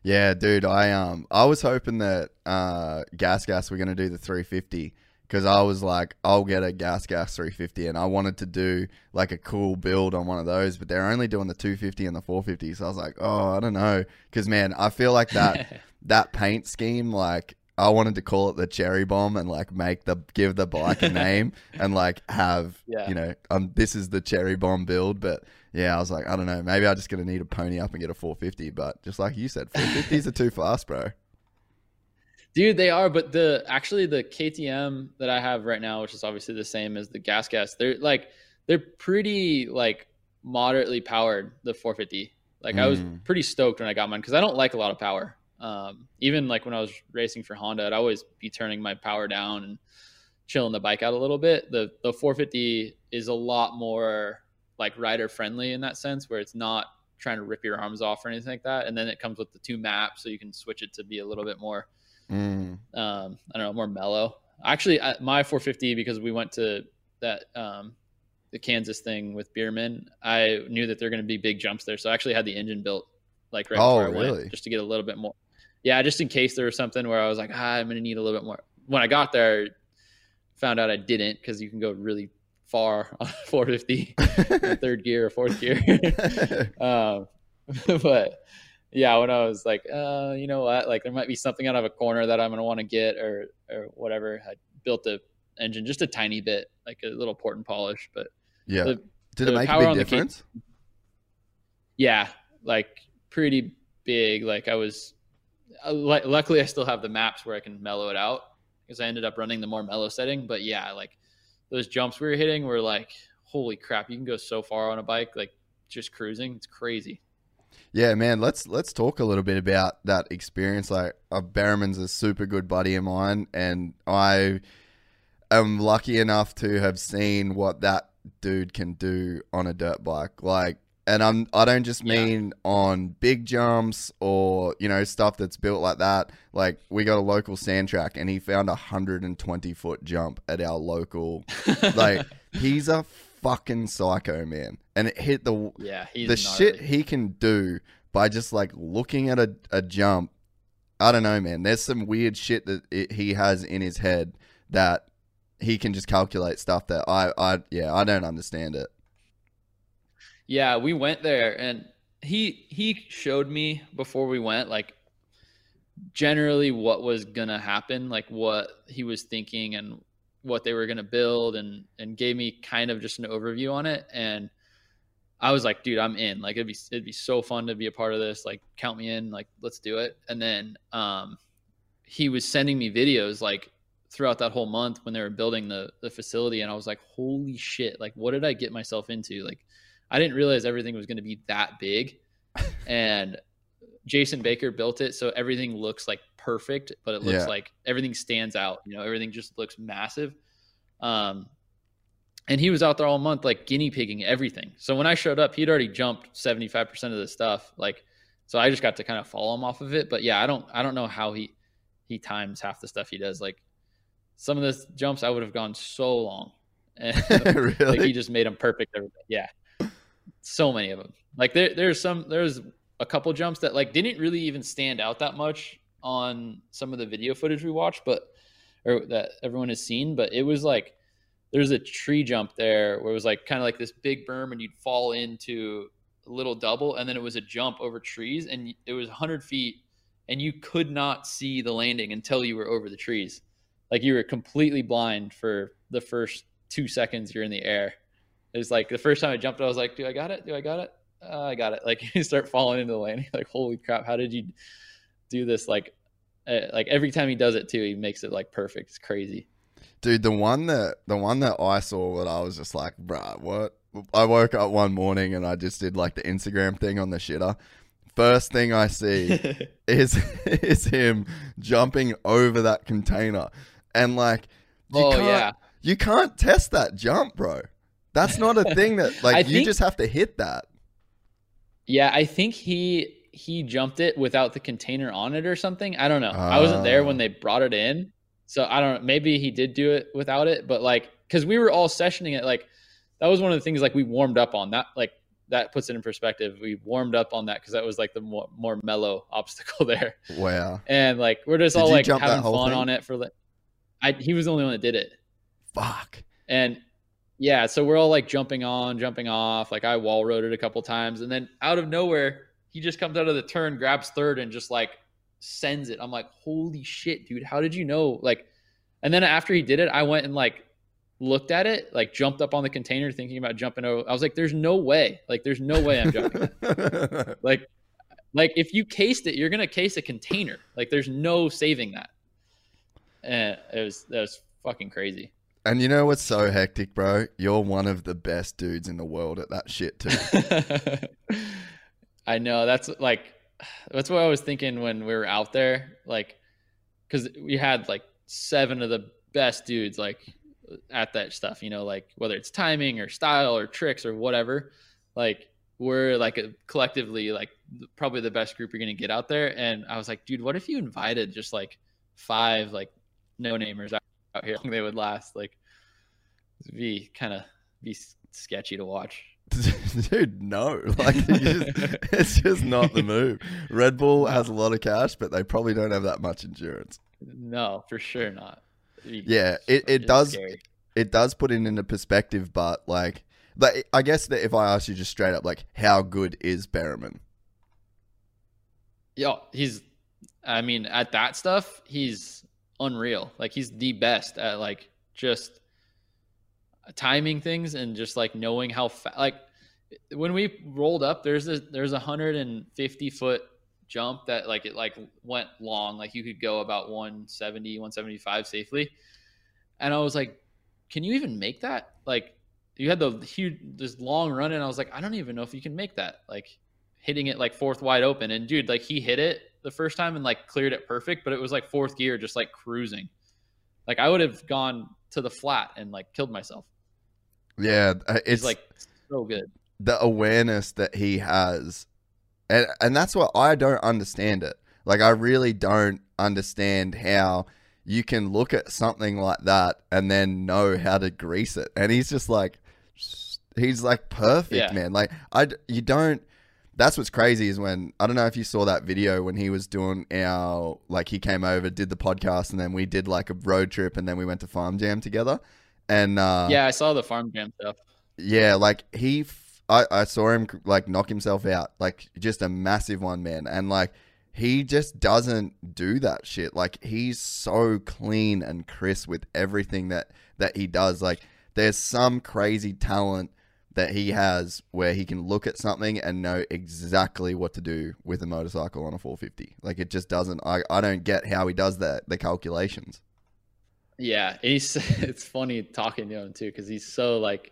Yeah, dude, I um I was hoping that uh Gas Gas were gonna do the 350 because I was like, I'll get a Gas Gas 350, and I wanted to do like a cool build on one of those, but they're only doing the 250 and the 450, so I was like, oh, I don't know, because man, I feel like that that paint scheme, like I wanted to call it the cherry bomb and like make the give the bike a name and like have yeah. you know um this is the cherry bomb build but yeah I was like I don't know maybe I'm just gonna need a pony up and get a 450 but just like you said 450s are too fast bro dude they are but the actually the KTM that I have right now which is obviously the same as the gas gas they're like they're pretty like moderately powered the 450 like mm. I was mm. pretty stoked when I got mine because I don't like a lot of power um, even like when I was racing for Honda, I'd always be turning my power down and chilling the bike out a little bit. The the 450 is a lot more like rider friendly in that sense, where it's not trying to rip your arms off or anything like that. And then it comes with the two maps, so you can switch it to be a little bit more, mm. um, I don't know, more mellow. Actually, my 450 because we went to that um, the Kansas thing with Bereman, I knew that they're going to be big jumps there, so I actually had the engine built like right oh, before I really? went, just to get a little bit more yeah, just in case there was something where I was like, ah, I'm gonna need a little bit more. When I got there, found out I didn't because you can go really far on 450 third gear or fourth gear. um, but yeah, when I was like, uh, you know what, like there might be something out of a corner that I'm gonna want to get or or whatever. I built the engine just a tiny bit, like a little port and polish, but yeah. The, Did it make a big difference? Yeah, like pretty big. Like I was, uh, lu- luckily I still have the maps where I can mellow it out because I ended up running the more mellow setting. But yeah, like those jumps we were hitting were like, holy crap! You can go so far on a bike, like just cruising. It's crazy. Yeah, man. Let's let's talk a little bit about that experience. Like, uh, Bereman's a super good buddy of mine, and I am lucky enough to have seen what that dude can do on a dirt bike. Like, and I'm I don't just Yeah. mean on big jumps or you know stuff that's built like that. Like, we got a local sand track, and he found a hundred and twenty foot jump at our local. like, he's a fucking psycho, man, and it hit the Yeah, the gnarly. shit he can do by just like looking at a, a jump. I don't know man. There's some weird shit that it, he has in his head that he can just calculate stuff that i i yeah i don't understand it. Yeah, we went there and he he showed me before we went like generally what was to happen, like what he was thinking and what they were going to build and and gave me kind of just an overview on it and I was like, dude, I'm in. Like it'd be it'd be so fun to be a part of this. Like count me in. Like let's do it. And then um he was sending me videos like throughout that whole month when they were building the the facility and I was like, holy shit, like what did I get myself into? Like I didn't realize everything was going to be that big. and Jason Baker built it so everything looks like perfect, but it looks Yeah. like everything stands out. You know, everything just looks massive. Um, and he was out there all month, like guinea pigging everything. So when I showed up, he'd already jumped seventy five percent of the stuff. Like, so I just got to kind of follow him off of it. But yeah, I don't, I don't know how he he times half the stuff he does. Like some of the jumps, I would have gone so long. And really like he just made them perfect. every- Yeah, so many of them. Like there, there's some, there's a couple jumps that like didn't really even stand out that much on some of the video footage we watched, but or that everyone has seen. But it was like there's a tree jump there where it was like kind of like this big berm, and you'd fall into a little double, and then it was a jump over trees, and it was 100 feet, and you could not see the landing until you were over the trees. Like you were completely blind for the first two seconds you're in the air. It's like the first time I jumped, I was like, "Do I got it? Do I got it? Uh, I got it!" Like you start falling into the landing, like, "Holy crap! How did you do this?" Like, uh, like every time he does it too, he makes it like perfect. It's crazy. dude the one that the one that i saw that i was just like bruh what i woke up one morning and i just did like the instagram thing on the shitter first thing i see is is him jumping over that container and like you oh can't, yeah, you can't test that jump bro that's not a thing that like you think- just have to hit that yeah. I think he he jumped it without the container on it or something. I don't know. I wasn't there when Ah. they brought it in, so I don't. know. Maybe he did do it without it, but like because we were all sessioning it, like that was one of the things like we warmed up on that. Like that puts it in perspective. We warmed up on that because that was like the more, more mellow obstacle there. wow and like we're just Did all like having fun thing? on it for like I he was the only one that did it. fuck And yeah, so we're all like jumping on, jumping off. Like I wall rode it a couple times, and then out of nowhere, he just comes out of the turn, grabs third, and just like sends it. I'm like, holy shit, dude! How did you know? Like, and then after he did it, I went and like looked at it, like jumped up on the container, thinking about jumping over. I was like, there's no way. Like, there's no way I'm jumping. Like, like if you cased it, you're gonna case a container. Like, there's no saving that. And it was that was fucking crazy. and you know what's so hectic bro you're one of the best dudes in the world at that shit too I know that's like that's what I was thinking when we were out there, like because we had like seven of the best dudes like at that stuff, you know, like whether it's timing or style or tricks or whatever, like we're like a, collectively like probably the best group you're gonna get out there. And I was like, dude, what if you invited just like five like no namers out, out here? They would last? Like, be kind of be sketchy to watch. Dude, no. Like just, it's just not the move. Red Bull has a lot of cash, but they probably don't have that much endurance. No, for sure not. Yeah, it, it does scary. it does put it into perspective, but like but I guess that if I ask you just straight up like how good is Bereman? Yo, he's. I mean, at that stuff, he's unreal. Like he's the best at like just. Timing things and just like knowing how fa- like when we rolled up, there's a there's a hundred and fifty foot jump that like it like went long, like you could go about 170, 175 safely. And I was like, can you even make that? Like you had the huge this long run and I was like, I don't even know if you can make that. Like hitting it like fourth wide open. And dude, like he hit it the first time and like cleared it perfect, but it was like fourth gear, just like cruising. Like I would have gone to the flat and like killed myself. Yeah, uh, it's He's like so good. the awareness that he has and and that's what I don't understand it. Like I really don't understand how you can look at something like that and then know how to grease it. And he's just like he's like perfect, Yeah. man. Like I, you don't that's what's crazy is when I don't know if you saw that video when he was doing our like he came over, did the podcast and then we did like a road trip and then we went to Farm Jam together. And uh yeah, I saw the farm jam stuff. yeah, like he, f- I, I saw him like knock himself out, like just a massive one, man. And like he just doesn't do that shit. Like he's so clean and crisp with everything that that he does. Like there's some crazy talent that he has where he can look at something and know exactly what to do with a motorcycle on a 450. Like it just doesn't. I, I don't get how he does that. The calculations. Yeah, he's it's funny talking to him too because he's so like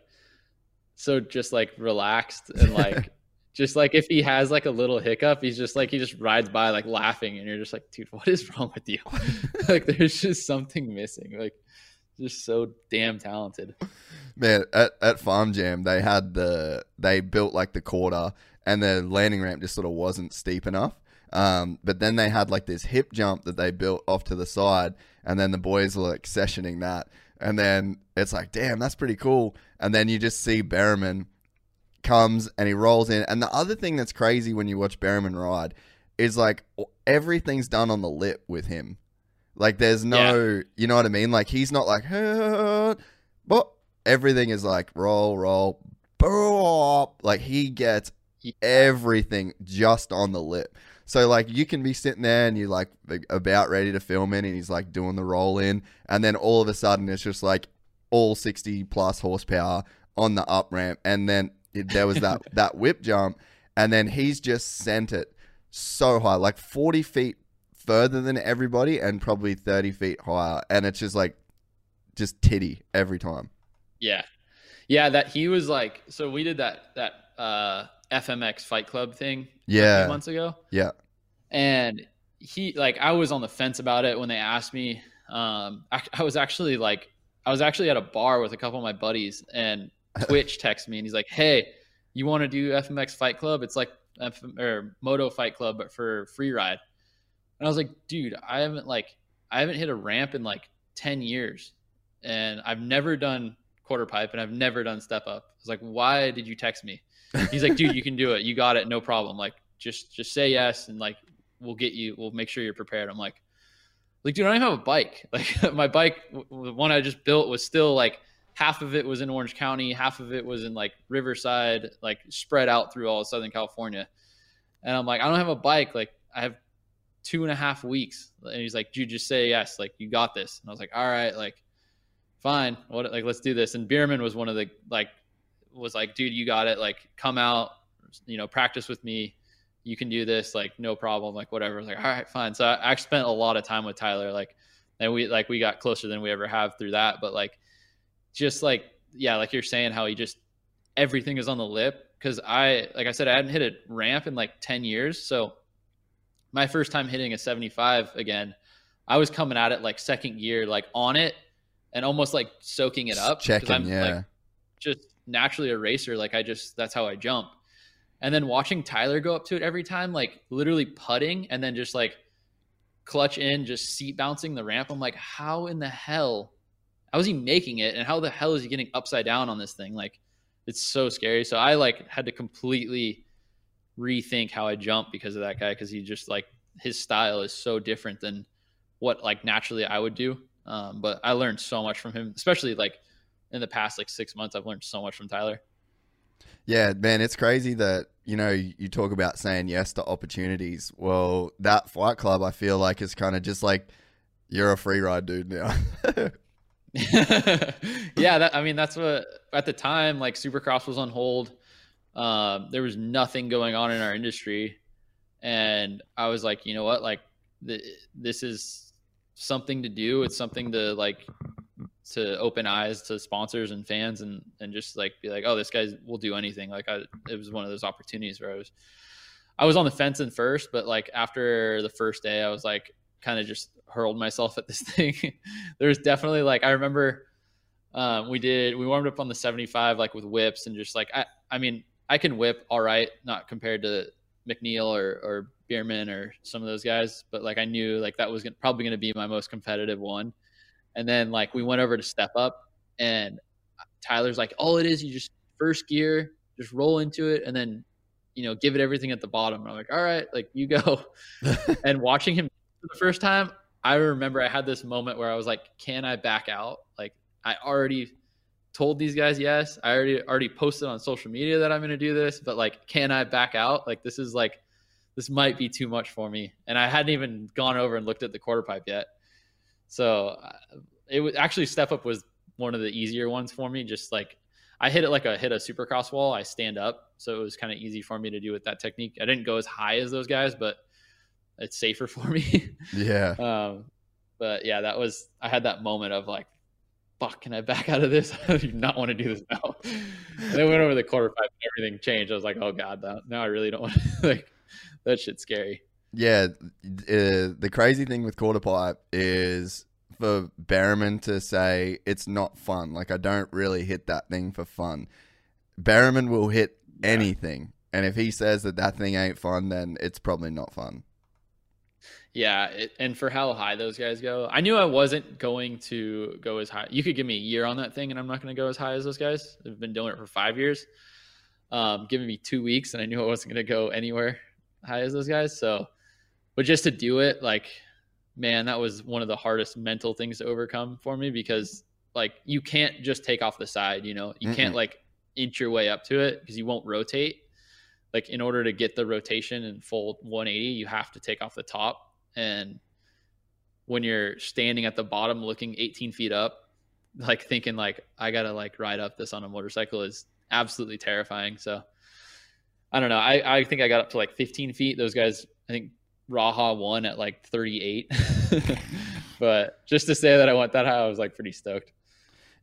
so just like relaxed and like just like if he has like a little hiccup, he's just like he just rides by like laughing and you're just like, dude, what is wrong with you? like there's just something missing. Like just so damn talented. Man, at, at Farm Jam, they had the they built like the quarter, and the landing ramp just sort of wasn't steep enough. Um, but then they had like this hip jump that they built off to the side, and then the boys were like sessioning that, and then it's like, damn, that's pretty cool. And then you just see Bereman comes and he rolls in, and the other thing that's crazy when you watch Bereman ride is like everything's done on the lip with him. Like there's no, you know what I mean? Like he's not like, but everything is like roll, roll, bop. Like he gets everything just on the lip. So like you can be sitting there and you're like about ready to film it, and he's like doing the roll in, and then all of a sudden it's just like all 60 plus horsepower on the up ramp, and then it, there was that that whip jump, and then he's just sent it so high, like 40 feet further than everybody, and probably 30 feet higher, and it's just like just titty every time. Yeah. Yeah, that he was like so we did that that uh FMX Fight Club thing Yeah. months ago. Yeah. and he like i was on the fence about it when they asked me um I, I was actually like i was actually at a bar with a couple of my buddies and twitch texted me and he's like hey you want to do fmx fight club it's like F- or moto fight club but for free ride and i was like dude i haven't like i haven't hit a ramp in like 10 years and i've never done quarter pipe and i've never done step up i was like why did you text me he's like dude you can do it. You got it. No problem. Like just just say yes and like we'll get you we'll make sure you're prepared. I'm like like dude i don't even have a bike. Like my bike the one i just built was still like half of it was in orange county half of it was in like riverside like spread out through all of southern california. And i'm like i don't have a bike. Like i have two and a half weeks. And he's like dude just say yes. Like you got this. And i was like all right. Like fine. What like let's do this. And Bereman was one of the like was like dude you got it. Like come out you know practice with me. You can do this. Like no problem. Like whatever. Like all right fine. So I, I spent a lot of time with tyler like and we like we got closer than we ever have through that. But like just like yeah like you're saying how he just everything is on the lip. Because i like i said i hadn't hit a ramp in like 10 years. So my first time hitting a 75 again i was coming at it like second gear like on it and almost like soaking it up. Checking, I'm, yeah. like, just naturally a racer like i just that's how i jump and then watching Tyler go up to it every time, like literally putting and then just like clutch in, just seat bouncing the ramp. I'm like, how in the hell, how is he making it? And how the hell is he getting upside down on this thing? Like, it's so scary. So I like had to completely rethink how I jump because of that guy. Cause he just like, his style is so different than what like naturally I would do. Um, but I learned so much from him, especially like in the past like six months. I've learned so much from Tyler. Yeah, man, it's crazy that you know you talk about saying yes to opportunities. Well, that Fight Club, I feel like is kind of just like you're a free ride dude now. yeah, that, I mean that's what at the time like Supercross was on hold. Um, there was nothing going on in our industry, and I was like, you know what, like the, this is something to do. It's something to like to open eyes to sponsors and fans, and and just like be like, oh, this guy will do anything. Like I, it was one of those opportunities where I was, I was on the fence in first, but like after the first day, I was like, kind of just hurled myself at this thing. There's definitely like I remember um, we did we warmed up on the 75 like with whips and just like I I mean I can whip all right, not compared to McNeil or or Bereman or some of those guys, but like I knew like that was gonna, probably going to be my most competitive one. And then like we went over to step up and Tyler's like all it is you just first gear, just roll into it and then you know, give it everything at the bottom. And I'm like, all right, like you go. and watching him for the first time, I remember I had this moment where I was like, can I back out? Like I already told these guys yes. I already already posted on social media that I'm going to do this, but like can I back out? Like this is like this might be too much for me. And I hadn't even gone over and looked at the quarter pipe yet. So uh, it was actually step up was one of the easier ones for me. Just like I hit it like I hit a supercross wall. I stand up, so it was kind of easy for me to do with that technique. I didn't go as high as those guys, but it's safer for me. Yeah. um, but yeah, that was I had that moment of like, fuck, can I back out of this? I do not want to do this now. and then went over the quarter pipe and everything changed. I was like, oh god, that, now I really don't want to, like that shit's scary. Yeah, uh, the crazy thing with quarter pipe is for Bereman to say it's not fun. Like I don't really hit that thing for fun. Bereman will hit yeah. anything, and if he says that that thing ain't fun, then it's probably not fun. Yeah, it, and for how high those guys go, I knew I wasn't going to go as high. You could give me a year on that thing, and I'm not going to go as high as those guys. They've been doing it for five years. Um, giving me two weeks, and I knew I wasn't going to go anywhere high as those guys. So, but just to do it, like, man, that was one of the hardest mental things to overcome for me because, like, you can't just take off the side. You know, you Mm-mm. can't like inch your way up to it because you won't rotate. Like, in order to get the rotation and full 180, you have to take off the top and when you're standing at the bottom looking 18 feet up like thinking like i gotta like ride up this on a motorcycle is absolutely terrifying so i don't know i, I think i got up to like 15 feet those guys i think raha won at like 38 but just to say that i went that high i was like pretty stoked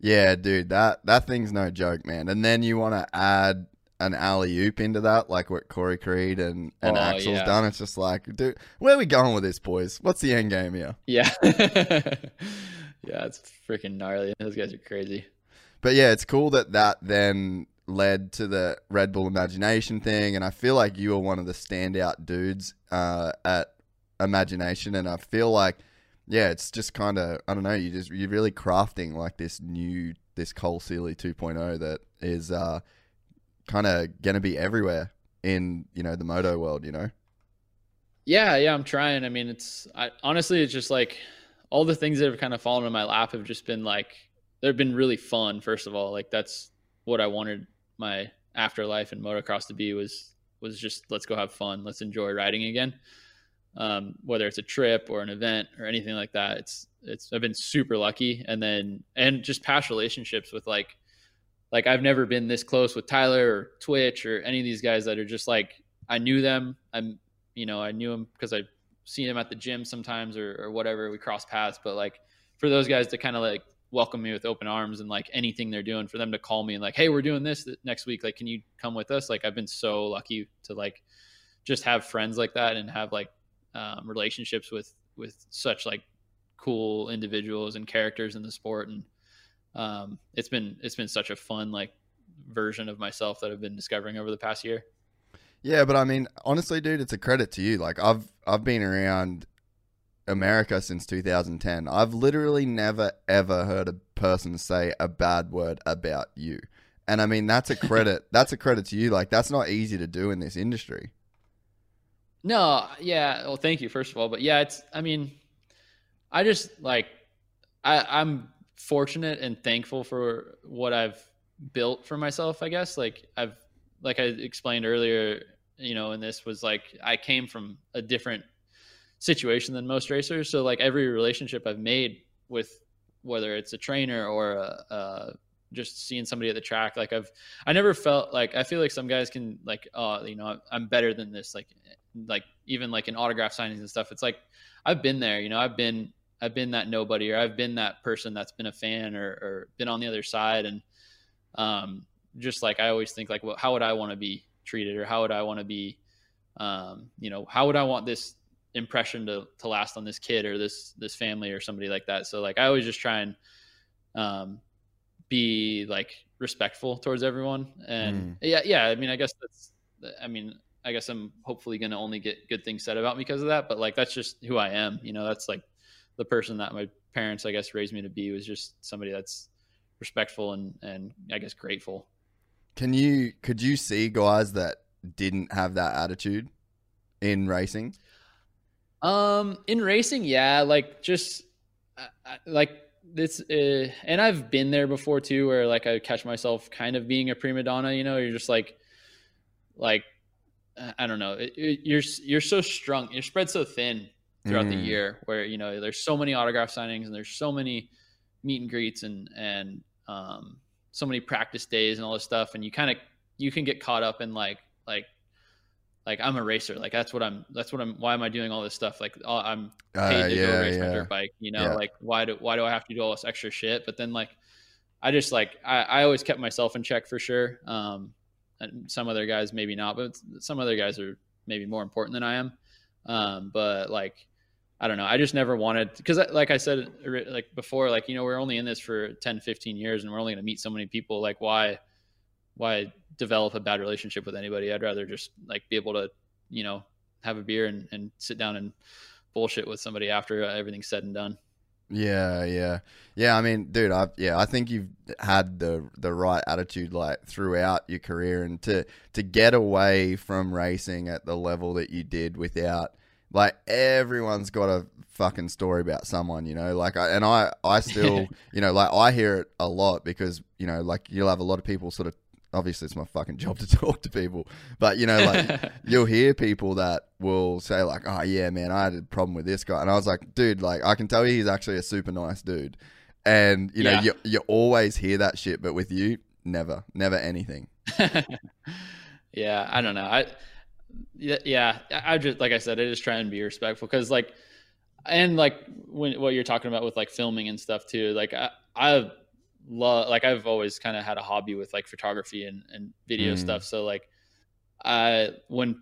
yeah dude that that thing's no joke man and then you want to add an alley oop into that, like what Corey Creed and, and oh, Axell's yeah. done. It's just like, dude, where are we going with this, boys? What's the end game here? Yeah. yeah, it's freaking gnarly. Those guys are crazy. But yeah, it's cool that that then led to the Red Bull Imagination thing. And I feel like you were one of the standout dudes uh, at Imagination. And I feel like, yeah, it's just kind of, I don't know, you just, you're really crafting like this new, this Cole Seely 2.0 that is, uh, kind of to be everywhere in you know the moto world you know yeah yeah i'm trying i mean it's I, honestly it's just like all the things that have kind of fallen in my lap have just been like they've been really fun first of all like that's what i wanted my afterlife and motocross to be was was just let's go have fun let's enjoy riding again um, whether it's a trip or an event or anything like that it's it's i've been super lucky and then and just past relationships with like like I've never been this close with Tyler or Twitch or any of these guys that are just like I knew them. I'm you know I knew them because I've seen them at the gym sometimes or, or whatever. We cross paths, but like for those guys to kind of like welcome me with open arms and like anything they're doing for them to call me and like hey we're doing this next week like can you come with us like I've been so lucky to like just have friends like that and have like um, relationships with with such like cool individuals and characters in the sport and um, it's been it's been such a fun like version of myself that I've been discovering over the past year. Yeah, but I mean, honestly, dude, it's a credit to you. Like I've I've been around America since 2010. I've literally never ever heard a person say a bad word about you. And I mean, that's a credit. that's a credit to you. Like that's not easy to do in this industry. No, yeah. Well, thank you first of all, but yeah, it's. I mean, I just like I, I'm fortunate and thankful for what I've built for myself, I guess. Like I've like I explained earlier, you know, and this was like I came from a different situation than most racers. So like every relationship I've made with whether it's a trainer or a, a just seeing somebody at the track like i've i never felt like i feel like some guys can like oh you know i'm better than this like like even like in autograph signings and stuff it's like i've been there you know i've been i've been that nobody or i've been that person that's been a fan or, or been on the other side and um just like i always think like well how would i want to be treated or how would i want to be um you know how would i want this impression to to last on this kid or this this family or somebody like that so like i always just try and um be like respectful towards everyone. And mm. yeah, yeah. I mean, I guess that's. I mean, I guess I'm hopefully going to only get good things said about me because of that. But like, that's just who I am. You know, that's like the person that my parents, I guess, raised me to be was just somebody that's respectful and and I guess grateful. Can you could you see guys that didn't have that attitude in racing? Um, in racing, yeah, like just like this uh, and I've been there before too, where like I catch myself kind of being a prima donna. You know, you're just like, like I don't know, it, it, you're you're so strung, you're spread so thin throughout mm. the year, where you know there's so many autograph signings and there's so many meet and greets and and um, so many practice days and all this stuff, and you kind of you can get caught up in like like like I'm a racer. Like that's what I'm. That's what I'm. Why am I doing all this stuff? Like I'm uh, paid uh, to yeah, go race yeah. my dirt bike. You know, yeah. like why do why do I have to do all this extra shit? But then like, I just like I, I always kept myself in check for sure. Um, and some other guys maybe not, but some other guys are maybe more important than I am. Um, but like, I don't know. I just never wanted because like I said like before, like you know we're only in this for 10, 15 years, and we're only going to meet so many people. Like why why develop a bad relationship with anybody. I'd rather just like be able to, you know, have a beer and, and sit down and bullshit with somebody after everything's said and done. Yeah, yeah, yeah. I mean, dude, I yeah, I think you've had the the right attitude like throughout your career, and to to get away from racing at the level that you did without like everyone's got a fucking story about someone, you know. Like, I, and I I still, you know, like I hear it a lot because you know, like you'll have a lot of people sort of obviously it's my fucking job to talk to people but you know like you'll hear people that will say like oh yeah man i had a problem with this guy. And i was like dude like i can tell you he's actually a super nice dude. And you know yeah. you, you always hear that shit but with you never never anything. Yeah i don't know. I yeah i just like i said i just try and be respectful because like and like when what you're talking about with like filming and stuff too like i i love like I've always kind of had a hobby with like photography and, and video mm. stuff. So like I when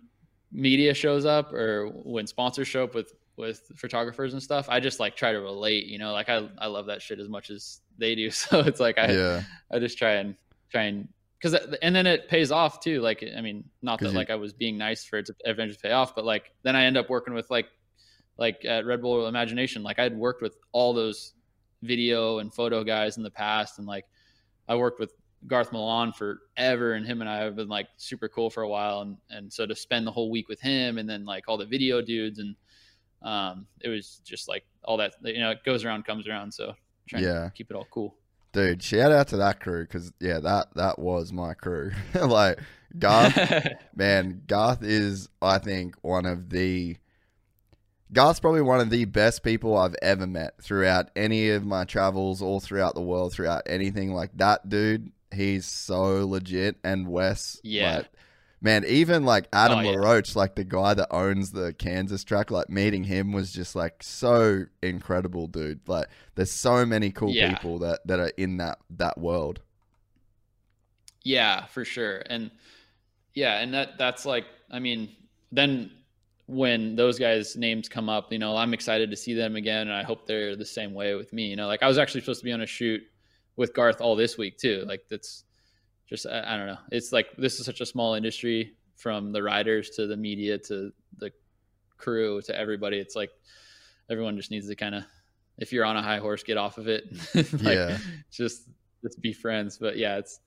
media shows up or when sponsors show up with with photographers and stuff, I just like try to relate, you know, like I I love that shit as much as they do. So it's like I yeah. I just try and try and because and then it pays off too. Like I mean, not that you, like I was being nice for it to eventually pay off, but like then I end up working with like like at Red Bull Imagination, like I'd worked with all those video and photo guys in the past, and like I worked with Garth Milan forever, and him and I have been like super cool for a while, and and so to spend the whole week with him, and then like all the video dudes, and um, it was just like all that you know, it goes around, comes around. So trying yeah. to keep it all cool. Dude, shout out to that crew because yeah, that that was my crew. like Garth, man, Garth is I think one of the Garth's probably one of the best people I've ever met throughout any of my travels, all throughout the world, throughout anything like that dude. He's so legit. And Wes, yeah. Like, man, even like Adam oh, yeah. LaRoche, like the guy that owns the Kansas track, like meeting him was just like so incredible, dude. Like there's so many cool yeah. people that, that are in that, that world. Yeah, for sure. And yeah, and that, that's like, I mean, then when those guys' names come up, you know, I'm excited to see them again, and I hope they're the same way with me. You know, like I was actually supposed to be on a shoot with Garth all this week too. Like that's just I, I don't know. It's like this is such a small industry from the riders to the media to the crew to everybody. It's like everyone just needs to kind of if you're on a high horse, get off of it. like, yeah, just just be friends. But yeah, it's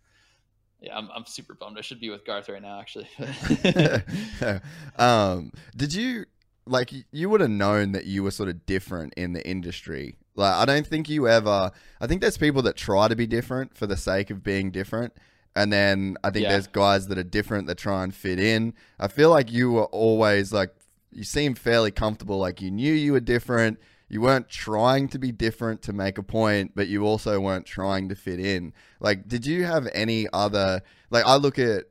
yeah, I'm, I'm super bummed. I should be with Garth right now, actually. um, did you like you would have known that you were sort of different in the industry? Like, I don't think you ever. I think there's people that try to be different for the sake of being different, and then I think yeah. there's guys that are different that try and fit in. I feel like you were always like you seem fairly comfortable. Like you knew you were different. You weren't trying to be different to make a point, but you also weren't trying to fit in. Like, did you have any other like I look at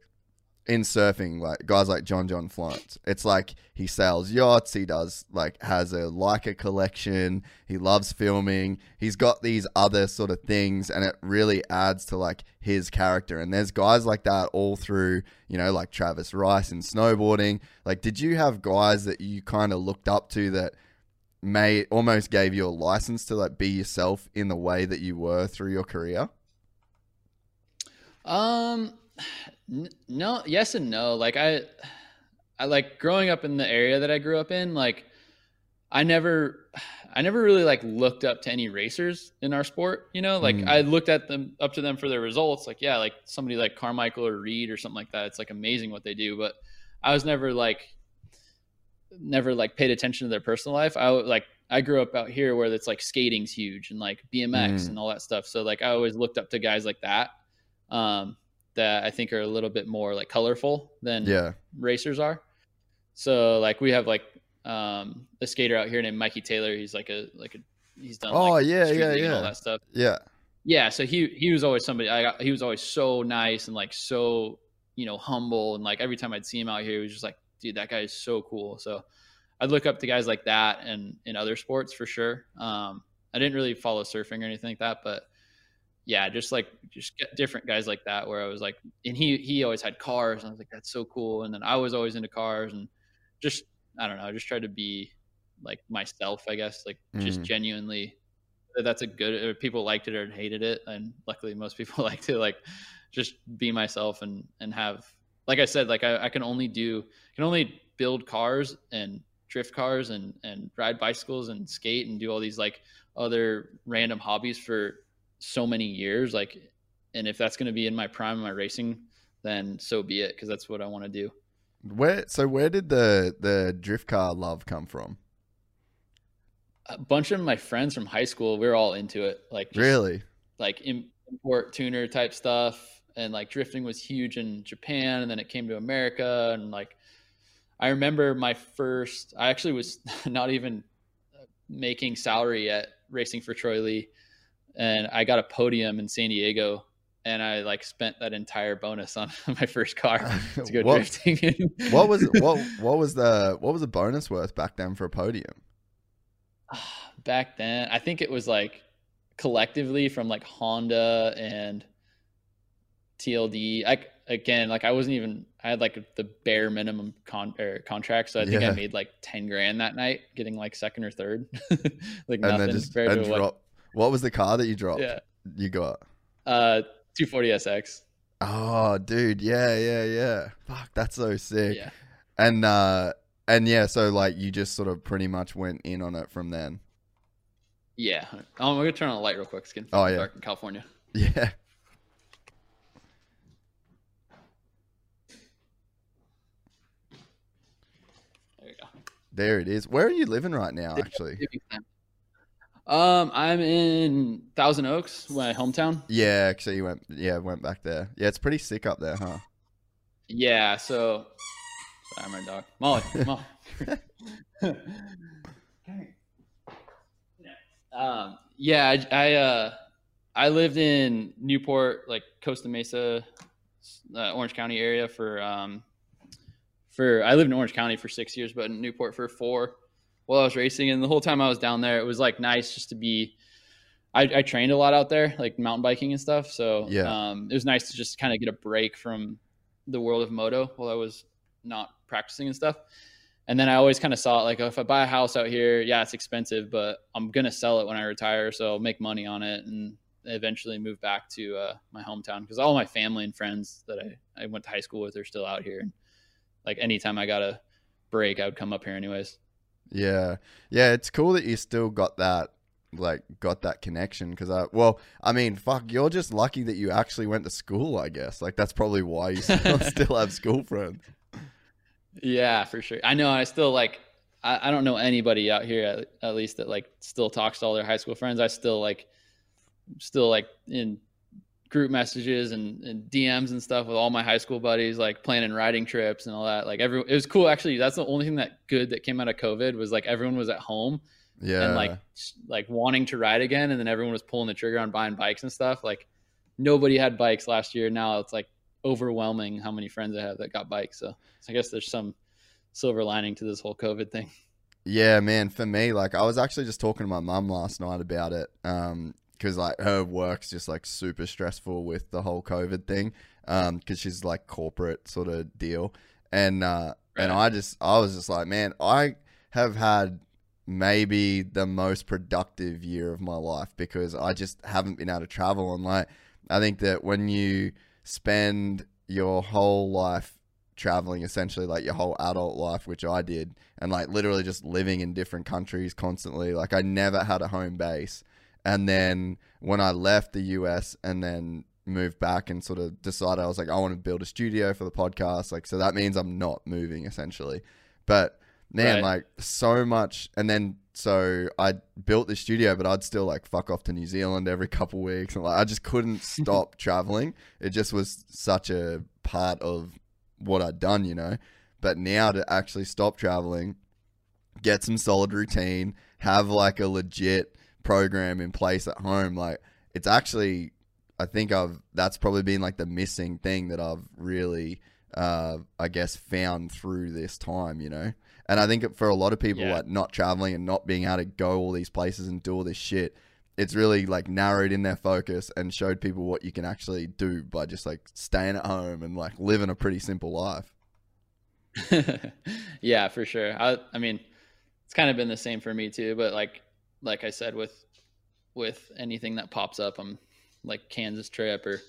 in surfing, like guys like John John Florence, it's like he sails yachts, he does like has a Leica collection, he loves filming, he's got these other sort of things, and it really adds to like his character. And there's guys like that all through, you know, like Travis Rice in snowboarding. Like, did you have guys that you kind of looked up to that may almost gave you a license to like be yourself in the way that you were through your career? Um, n- no, yes and no. Like I, I like growing up in the area that I grew up in. Like I never, I never really like looked up to any racers in our sport. You know, like Mm. I looked at them up to them for their results. Like yeah, like somebody like Carmichael or Reed or something like that. It's like amazing what they do. But I was never like, never like paid attention to their personal life. I like I grew up out here where it's like skating's huge and like BMX Mm. and all that stuff. So like I always looked up to guys like that. Um, that I think are a little bit more like colorful than Yeah. racers are. So like we have like um a skater out here named Mikey Taylor. He's like a like a he's done Oh, like, yeah, street yeah, all that stuff. Yeah. Yeah, so he he was always somebody I got, he was always so nice and like so you know humble and like every time I'd see him out here, he was just like, dude, that guy is so cool. So I'd look up to guys like that and in other sports for sure. Um, I didn't really follow surfing or anything like that, but yeah, just like just get different guys like that where I was like, and he he always had cars, and I was like, that's so cool. And then I was always into cars, and just I don't know, I just tried to be like myself, I guess, like just Mhm. genuinely. That's a good. People liked it or hated it, and luckily most people liked it. Like, just be myself and and have, like I said, like I, I can only do can only build cars and drift cars and and ride bicycles and skate and do all these like other random hobbies for so many years like and if that's going to be in my prime of my racing then so be it because that's what i want to do Where so where did the the drift car love come from? a bunch of my friends from high school we are all into it like just, Really? like import tuner type stuff and like drifting was huge in japan and then it came to america and like i remember my first i actually was not even uh, making salary at racing for troy lee and i got a podium in san diego and i like spent that entire bonus on my first car to go What- drifting What was what what was the what was the bonus worth back then for a podium? back then i think it was like collectively from like honda and tld i again like i wasn't even i had like the bare minimum con or contract so i think Yeah. i made like 10 grand that night getting like second or third like And nothing then just compared to drop. What was the car that you dropped? yeah You got. uh 240 sx Oh, dude, yeah, yeah, yeah. Fuck, that's so sick. yeah And uh and yeah, so like you just sort of pretty much went in on it from then. yeah oh, i'm gonna turn on the light real quick it's getting Oh, yeah. dark in california Yeah. there you go There it is. Where are you living right now, actually? um i'm in thousand oaks my hometown Yeah, actually you went yeah, went back there. Yeah, it's pretty sick up there, huh? Yeah, so sorry, I'm my dog. Molly, Molly. um, yeah, I, I uh I lived in Newport, like Costa Mesa, uh, Orange County area for um for I lived in Orange County for six years, but in Newport for four while I was racing. And the whole time I was down there, it was like nice just to be. I, I trained a lot out there, like mountain biking and stuff. So Yeah. um, it was nice to just kind of get a break from the world of moto while I was not practicing and stuff. And then I always kind of saw it like, oh, if I buy a house out here, yeah, it's expensive, but I'm gonna sell it when I retire, so I'll make money on it and eventually move back to uh, my hometown because all my family and friends that I, I went to high school with are still out here. And like anytime I got a break, I would come up here anyways. Yeah. Yeah, it's cool that you still got that like got that connection because I well, I mean, fuck, you're just lucky that you actually went to school, I guess. Like that's probably why you still, still have school friends. Yeah, for sure. I know. I still like. I, I don't know anybody out here at, at least that like still talks to all their high school friends. I still like, still like in group messages and, and DMs and stuff with all my high school buddies, like planning riding trips and all that. Like every, it was cool. Actually, that's the only thing that good that came out of COVID was like everyone was at home Yeah. and like like wanting to ride again and then everyone was pulling the trigger on buying bikes and stuff like nobody had bikes last year now it's like overwhelming how many friends i have that got bikes so, so i guess there's some silver lining to this whole covid thing Yeah, man. For me, like I was actually just talking to my mum last night about it, um, because like her work's just like super stressful with the whole COVID thing, um, because she's like corporate sort of deal, and uh, and I just I was just like, man, I have had maybe the most productive year of my life because I just haven't been able to travel, and like I think that when you spend your whole life traveling essentially like your whole adult life which I did and like literally just living in different countries constantly like I never had a home base and then when I left the US and then moved back and sort of decided I was like I want to build a studio for the podcast like so that means I'm not moving essentially but man Right. like so much and then so I built the studio but I'd still like fuck off to New Zealand every couple weeks and like I just couldn't stop traveling it just was such a part of what I'd done, you know. But now to actually stop traveling, get some solid routine, have like a legit program in place at home, like it's actually I think I've that's probably been like the missing thing that I've really uh I guess found through this time, you know. And I think for a lot of people Yeah. like not traveling and not being able to go all these places and do all this shit, it's really like narrowed in their focus and showed people what you can actually do by just like staying at home and like living a pretty simple life. yeah, for sure. I I mean, it's kind of been the same for me too, but like like I said with with anything that pops up, I'm like Kansas trip or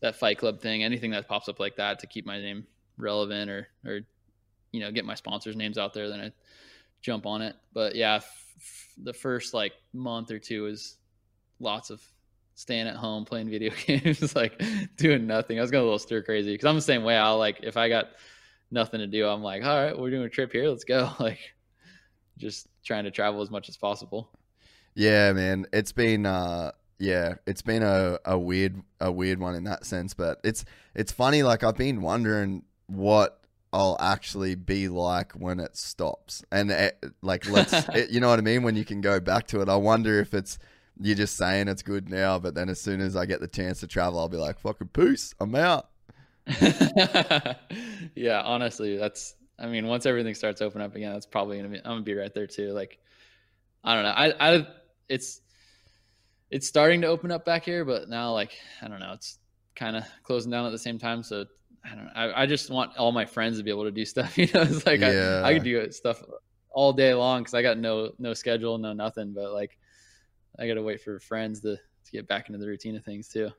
that Fight Club thing, anything that pops up like that to keep my name relevant or or you know, get my sponsors names out there, then I jump on it. But yeah, f- f- the first like month or two is lots of staying at home playing video games like doing nothing. I was going a little stir crazy because i'm the same way. I'll like if i got nothing to do i'm like all right we're doing a trip here. Let's go. Like just trying to travel as much as possible Yeah, man. It's been uh yeah, it's been a, a weird a weird one in that sense, but it's it's funny like I've been wondering what I'll actually be like when it stops. And it, like let's it, you know what I mean when you can go back to it. I wonder if it's you're just saying it's good now, but then as soon as I get the chance to travel, I'll be like, "Fucking peace, I'm out." yeah honestly that's i mean once everything starts opening up again that's probably gonna be i'm gonna be right there too like i don't know i i it's it's starting to open up back here but now like i don't know it's kind of closing down at the same time so i don't know I, I just want all my friends to be able to do stuff you know it's like Yeah. I, I could do stuff all day long because i got no no schedule no nothing but like i gotta wait for friends to to get back into the routine of things too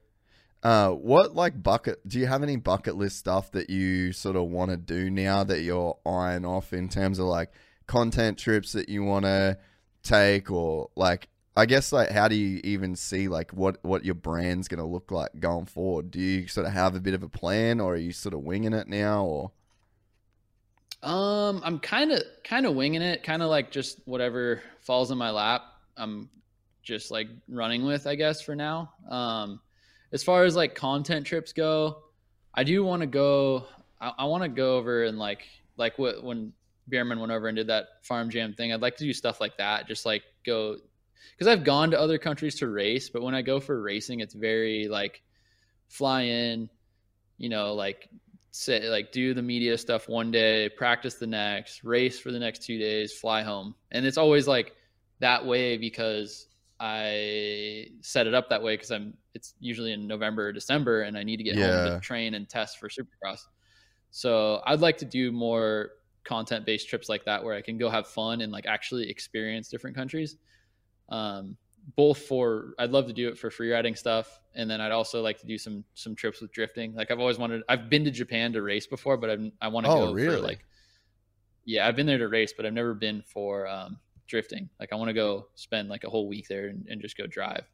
Uh, what like bucket? Do you have any bucket list stuff that you sort of want to do now that you're eyeing off in terms of like content trips that you want to take, or like I guess like how do you even see like what what your brand's gonna look like going forward? Do you sort of have a bit of a plan, or are you sort of winging it now, or Um, I'm kind of kind of winging it, kind of like just whatever falls in my lap. I'm just like running with, I guess, for now. Um, as far as like content trips go, I do want to go. I, I want to go over and like like what when Bereman went over and did that farm jam thing. I'd like to do stuff like that, just like go because I've gone to other countries to race, but when I go for racing, it's very like fly in, you know, like say like do the media stuff one day, practice the next, race for the next two days, fly home. And it's always like that way because I set it up that way because I'm it's usually in November or December and I need to get home to train and test for Supercross. So I'd like to do more content based trips like that where I can go have fun and like actually experience different countries. Um, both for I'd love to do it for free riding stuff, and then I'd also like to do some some trips with drifting. Like I've always wanted. I've been to Japan to race before, but I've, I want to Oh, go really? for like. Yeah, I've been there to race, but I've never been for um, drifting. Like I want to go spend like a whole week there and, and just go drive.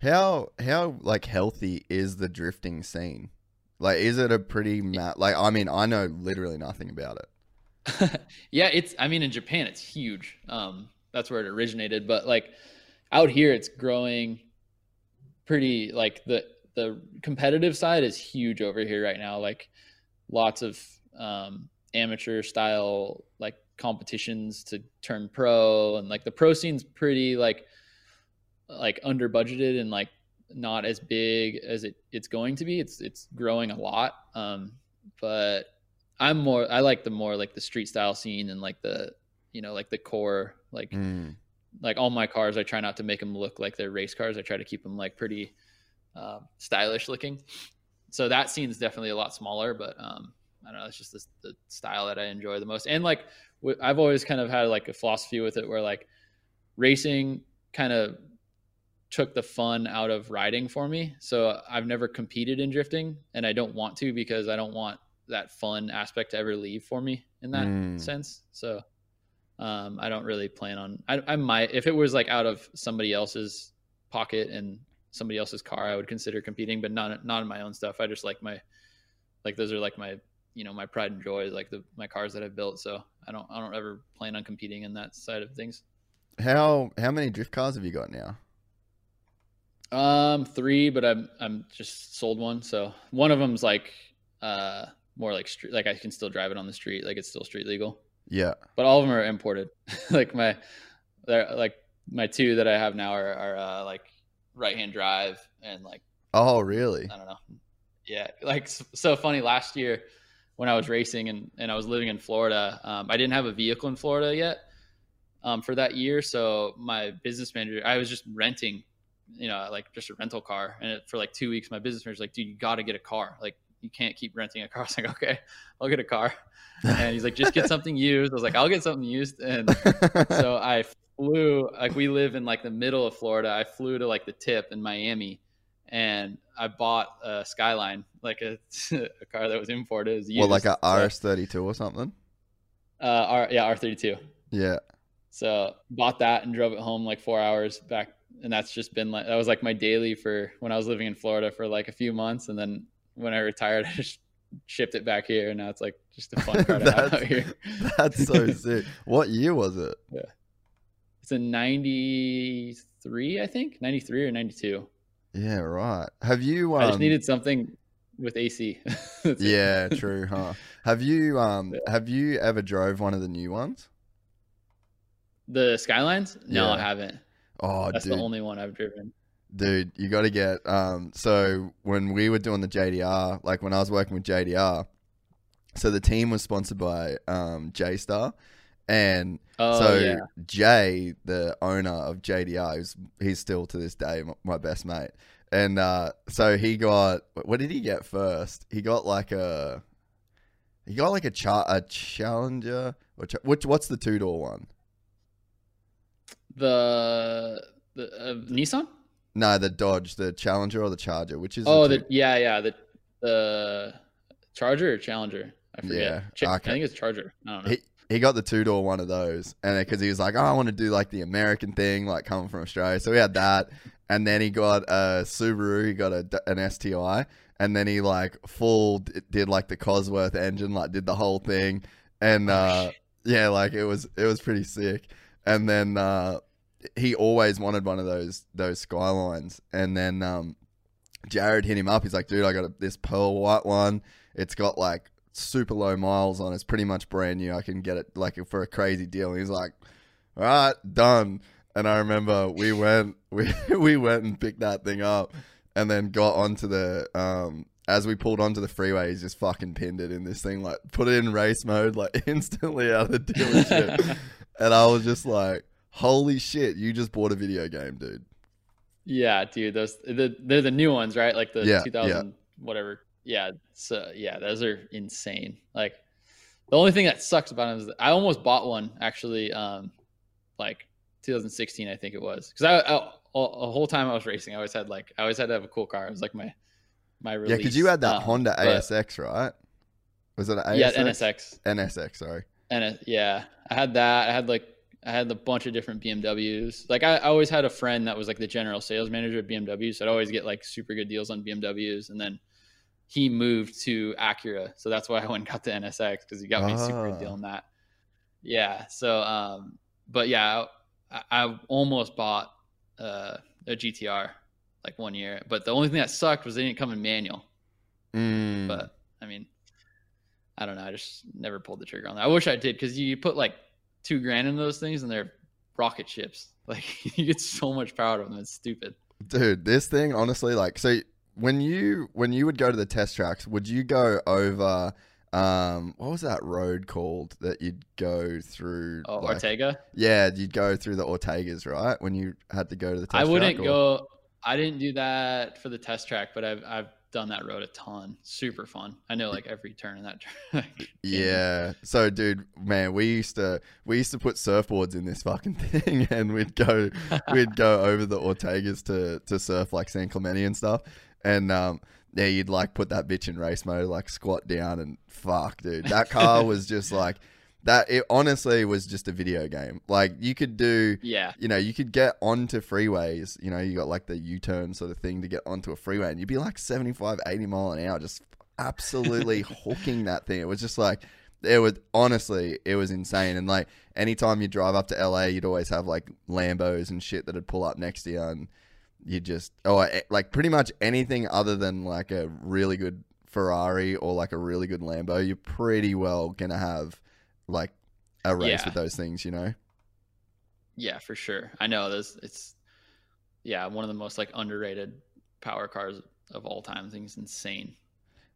how how like healthy is the drifting scene? Like, is it a pretty ma- like? I mean, I know literally nothing about it. yeah, it's. I mean, in Japan, it's huge. Um, that's where it originated. But like out here, it's growing pretty. Like the the competitive side is huge over here right now. Like lots of um, amateur style like competitions to turn pro and like the pro scene's pretty like like under budgeted and like not as big as it, it's going to be. It's it's growing a lot. Um, but I'm more I like the more like the street style scene and like the you know like the core like Mm. like all my cars I try not to make them look like they're race cars. I try to keep them like pretty uh, stylish looking. So that scene's definitely a lot smaller, but um, I don't know. It's just this, the style that I enjoy the most. And like w- I've always kind of had like a philosophy with it where like racing kind of took the fun out of riding for me. So I've never competed in drifting and I don't want to because I don't want that fun aspect to ever leave for me in that Mm. sense. So um, I don't really plan on, I, I might, if it was like out of somebody else's pocket and somebody else's car, I would consider competing, but not, not in my own stuff. I just like my, like, those are like my, you know, my pride and joy, like the, my cars that I've built. So I don't, I don't ever plan on competing in that side of things. How how many drift cars have you got now? Um, three, but I'm I'm just sold one. So one of them's like uh more like street, like I can still drive it on the street, like it's still street legal. Yeah. But all of them are imported. like my, they're like my two that I have now are are uh, like right hand drive and like Oh, really? I don't know. Yeah, like so funny. Last year, when I was racing and and I was living in Florida, um, I didn't have a vehicle in Florida yet um, for that year. So my business manager, I was just renting, you know, like just a rental car, and it, for like two weeks, my business manager's like, "Dude, you got to get a car. Like, you can't keep renting a car." I was like, "Okay, I'll get a car," and he's like, "Just get something used." I was like, "I'll get something used," and so I flew like we live in like the middle of Florida. I flew to like the tip in Miami and I bought a Skyline, like a, a car that was imported. It was well, like used. a So, RS thirty two or something. uh, R, yeah, R thirty two. Yeah. So bought that and drove it home like four hours back, and that's just been like that was like my daily for when I was living in Florida for like a few months, and then when I retired, I just shipped it back here, and now it's like just a fun car to have out here. That's so sick. What year was it? Yeah, It's a ninety three, I think, ninety three or ninety two. Yeah, right. Have you? Um, I just needed something with AC. Yeah, true, huh? Have you? Um, have you ever drove one of the new ones? The Skylines? No, I haven't. Oh, That's dude, the only one I've driven. Dude, you got to get. Um, so when we were doing the JDR, like when I was working with JDR, so the team was sponsored by um J Star, and Oh so yeah. Jay, the owner of JDR, he's, he's still to this day my, my best mate. And uh, so he got what did he get first? He got like a he got like a char- a Challenger. Which, which what's the two door one? The the uh, Nissan? No, the Dodge, the Challenger or the Charger, which is Oh, the yeah, yeah, the the Charger or Challenger? I forget. Yeah, Ch- I think it's Charger. I don't know. He- he got the two door one of those, and because he was like, "Oh, I want to do like the American thing, like coming from Australia." So we had that, and then he got a Subaru. He got a, an STI, and then he like full d- did like the Cosworth engine, like did the whole thing, and uh, yeah, like it was it was pretty sick. And then uh, he always wanted one of those those Skylines, and then um, Jared hit him up. He's like, "Dude, I got a, this pearl white one. It's got like." super low miles on. It's pretty much brand new. I can get it like for a crazy deal. And he's like, "All right, done." And I remember we went we we went and picked that thing up, and then got onto the um as we pulled onto the freeway, he's just fucking pinned it in this thing, like put it in race mode, like instantly out of the dealership. and I was just like, "Holy shit! You just bought a video game, dude." Yeah, dude, those the, they're the new ones, right? Like the Yeah, 2000 whatever. Yeah, so yeah, those are insane. Like the only thing that sucks about them is that I almost bought one actually, um, like 2016, I think it was, because I, the whole time I was racing, I always had like I always had to have a cool car. It was like my my release. Yeah, because you had that um, Honda ASX, right? Was it an ASX? Yeah, NSX. NSX, sorry. And yeah, I had that. I had like I had a bunch of different BMWs. Like I, I always had a friend that was like the general sales manager at BMW, so I'd always get like super good deals on BMWs. And then he moved to Acura, so that's why I went and got the NSX because he got me a super good deal Ah. on that. Yeah. So, um, but yeah, I, I almost bought uh, a GTR like one year, but the only thing that sucked was they didn't come in manual. Mm. But I mean, I don't know. I just never pulled the trigger on that. I wish I did because you put like two grand into those things, and they're rocket ships. Like you get so much power out of them. It's stupid. Dude, this thing honestly, like, so when you when you would go to the test tracks, would you go over? Um, what was that road called that you'd go through? Oh, like- Ortega. Yeah, you'd go through the Ortegas, right? When you had to go to the test I wouldn't or- go. I didn't do that for the test track, but I've I've done that road a ton. Super fun. I know like every turn in that track. Yeah. So, dude, man, we used to we used to put surfboards in this fucking thing, and we'd go we'd go over the Ortegas to to surf like San Clemente and stuff, and um. Yeah, you'd like put that bitch in race mode, like squat down and fuck, dude. That car was just like that. It honestly was just a video game. Like you could do, yeah. you know, you could get onto freeways. You know, you got like the U turn sort of thing to get onto a freeway, and you'd be like 75, 80 mile an hour, just absolutely hooking that thing. It was just like, it was honestly, it was insane. And like, anytime you drive up to LA, you'd always have like Lambos and shit that'd pull up next to you, and you just, oh, like pretty much anything other than like a really good Ferrari or like a really good Lambo, you're pretty well gonna have like a race Yeah. with those things, you know? Yeah, for sure. I know this. It's yeah, one of the most like underrated power cars of all time. Things insane.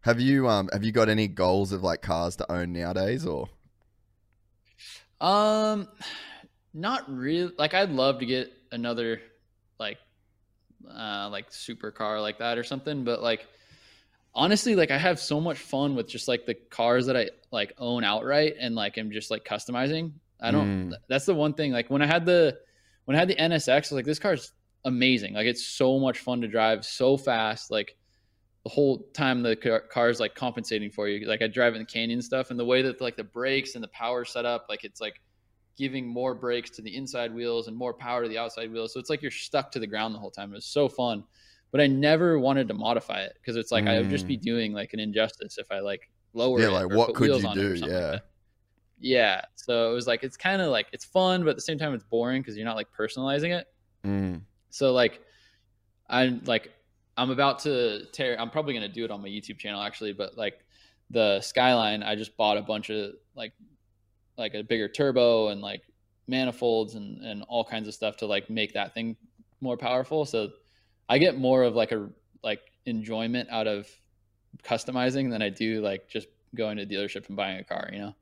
Have you um have you got any goals of like cars to own nowadays or Um, not really. Like, I'd love to get another like, uh, like supercar like that or something. But like, honestly, like I have so much fun with just like the cars that I like own outright and like i'm just like customizing. I don't. Mm. That's the one thing. Like when I had the when I had the NSX, I was like, this car's amazing. Like it's so much fun to drive, so fast. Like the whole time the car, car's like compensating for you. Like I drive in the canyon stuff, and the way that like the brakes and the power set up, like it's like giving more brakes to the inside wheels and more power to the outside wheels. So it's like you're stuck to the ground the whole time. It was so fun, but I never wanted to modify it because it's like I would just be doing like an injustice if I like lower. Yeah, it like or what put could you do? something like Yeah. Yeah. So it was like it's kind of like it's fun, but at the same time it's boring because you're not like personalizing it. Mm. So like I'm like I'm about to tear I'm probably gonna do it on my YouTube channel actually, but like the skyline, I just bought a bunch of like like a bigger turbo and like manifolds and, and all kinds of stuff to like make that thing more powerful. So I get more of like a like enjoyment out of customizing than I do like just going to a dealership and buying a car, you know?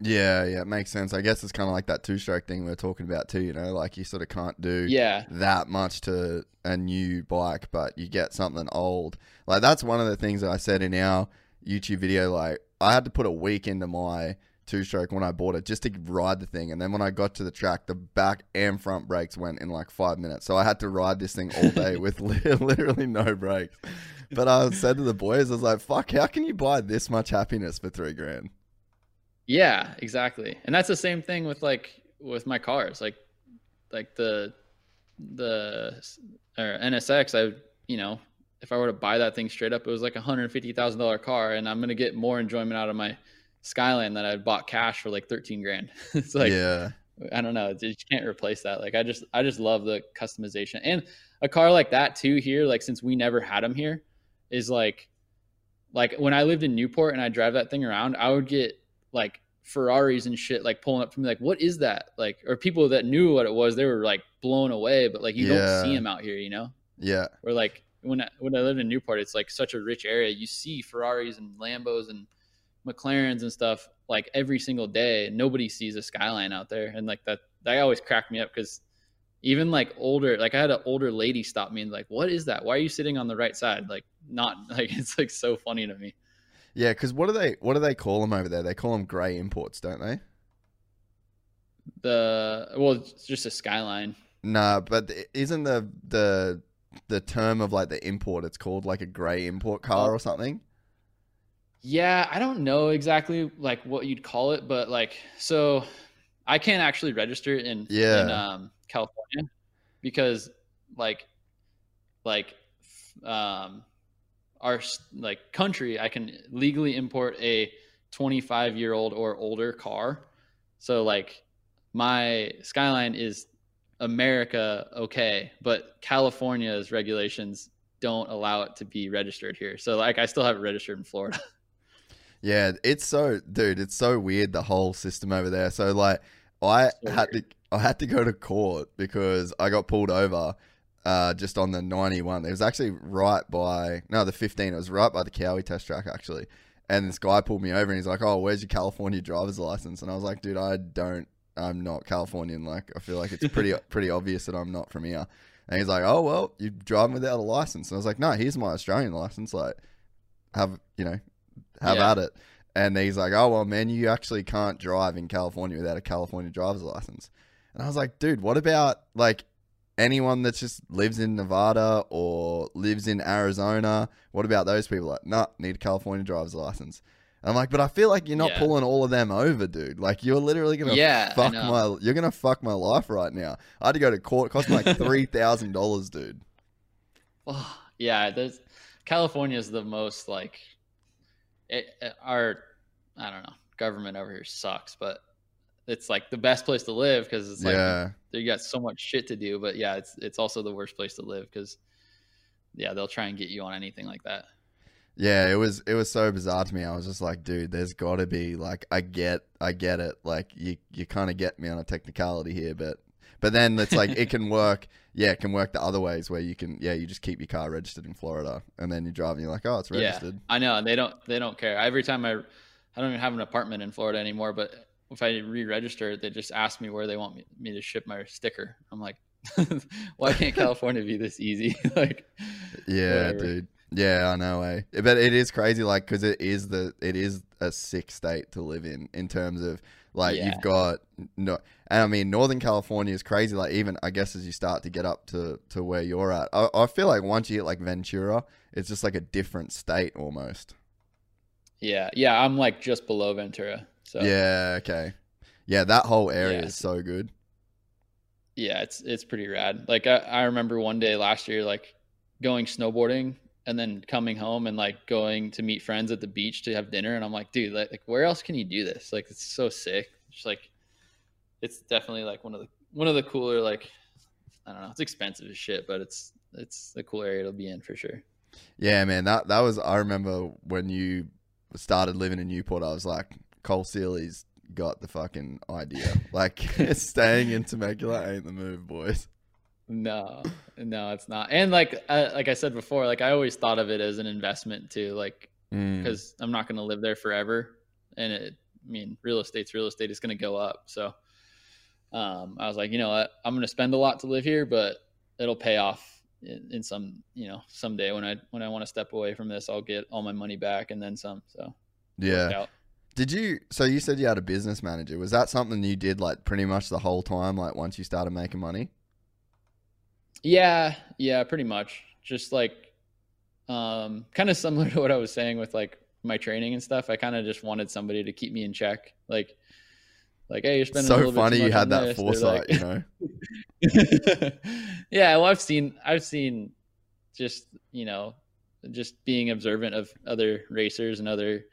Yeah, yeah, it makes sense. I guess it's kind of like that two stroke thing we are talking about too. You know, like you sort of can't do Yeah. that much to a new bike, but you get something old. Like that's one of the things that I said in our YouTube video. Like I had to put a week into my two stroke when I bought it just to ride the thing, and then when I got to the track, the back and front brakes went in like five minutes. So I had to ride this thing all day with literally no brakes. But I said to the boys, I was like, "Fuck, how can you buy this much happiness for three grand?" Yeah, exactly. And that's the same thing with like with my cars. Like like the the or NSX, I you know, if I were to buy that thing straight up, it was like a hundred fifty thousand dollar car, and I'm gonna get more enjoyment out of my Skyline that I bought cash for like thirteen grand. it's like yeah, I don't know, you can't replace that. Like I just I just love the customization and a car like that too here. Like since we never had them here, is like like when I lived in Newport and I drive that thing around, I would get like Ferraris and shit like pulling up to me like what is that like or people that knew what it was they were like blown away but like you Yeah. don't see them out here you know yeah, or like when I, when I lived in Newport it's like such a rich area you see Ferraris and Lambos and McLarens and stuff like every single day nobody sees a skyline out there and like that that always cracked me up because even like older like I had an older lady stop me and like what is that why are you sitting on the right side like not like it's like so funny to me yeah. Because what do they what do they call them over there? They call them grey imports, don't they? the well it's just a skyline Nah, but isn't the the the term of like the import? It's called like a grey import car Oh. or something. Yeah, I don't know exactly like what you'd call it, but like so I can't actually register it in Yeah. in um, California because like like um our like country I can legally import a 25 year old or older car. So like my Skyline is America okay, but California's regulations don't allow it to be registered here. So like I still have it registered in Florida. Yeah, it's so dude, it's so weird the whole system over there. So like I So had to I had to go to court because I got pulled over uh, just on the 91. It was actually right by no the 15. It was right by the Cowie test track actually. And this guy pulled me over and he's like, "Oh, where's your California driver's license?" And I was like, "Dude, I don't. I'm not Californian. Like, I feel like it's pretty pretty obvious that I'm not from here." And he's like, "Oh well, you driving without a license." And I was like, "No, here's my Australian license. Like, have you know, have Yeah. at it." And he's like, "Oh well, man, you actually can't drive in California without a California driver's license." And I was like, "Dude, what about like anyone that just lives in Nevada or lives in Arizona? What about those people? Like, nah, need a California driver's license." And I'm like, "But I feel like you're not Yeah. pulling all of them over, dude. Like, you're literally gonna Yeah, fuck my, you're gonna fuck my life right now. I had to go to court. It cost me like three thousand dollars, dude. Well, yeah, there's California is the most like it, it- our I don't know government over here sucks, but it's like the best place to live because it's like yeah, you got so much shit to do. But yeah, it's it's also the worst place to live because yeah, they'll try and get you on anything like that. Yeah, it was it was so bizarre to me. I was just like, dude, there's got to be like I get I get it. Like you you kind of get me on a technicality here, but but then it's like it can work. Yeah, it can work the other ways where you can yeah, you just keep your car registered in Florida and then you drive and you're like, "Oh, it's registered." Yeah, I know, and they don't they don't care. Every time I I don't even have an apartment in Florida anymore, but if I re-register, they just ask me where they want me, me to ship my sticker. I'm like, why can't California be this easy? like, Yeah, Whatever. dude. Yeah, I know, eh? But it is crazy, like, because it is the it is a sick state to live in in terms of like Yeah. you've got no, and I mean Northern California is crazy. Like even I guess as you start to get up to to where you're at, I, I feel like once you hit like Ventura, it's just like a different state almost. yeah, yeah, I'm like just below Ventura, so Yeah, okay, yeah, that whole area Yeah. is so good. yeah, it's it's pretty rad. Like I, I remember one day last year, like going snowboarding and then coming home and like going to meet friends at the beach to have dinner, and I'm like, dude, like, like where else can you do this? Like it's so sick. Just like it's definitely like one of the one of the cooler like I don't know, it's expensive as shit, but it's it's a cool area to be in for sure. Yeah, man, that that was. I remember when you started living in Newport. I was like, Cole Seely's got the fucking idea. Like, staying in Temecula ain't the move, boys. No, no, it's not. And like uh, like I said before, like I always thought of it as an investment too. Like Mm. because I'm not going to live there forever. And it, I mean, real estate's real estate is going to go up. So um, I was like, you know what, I'm going to spend a lot to live here, but it'll pay off in, in some, you know, someday when I when I want to step away from this, I'll get all my money back and then some. So Yeah. Did you? So you said you had a business manager. Was that something you did like pretty much the whole time? Like once you started making money? Yeah, yeah, pretty much. Just like um kind of similar to what I was saying with like my training and stuff. I kind of just wanted somebody to keep me in check. Like like hey, you're spending a So funny you had that this. Foresight. like- You know? yeah, well I've seen I've seen just, you know, just being observant of other racers and other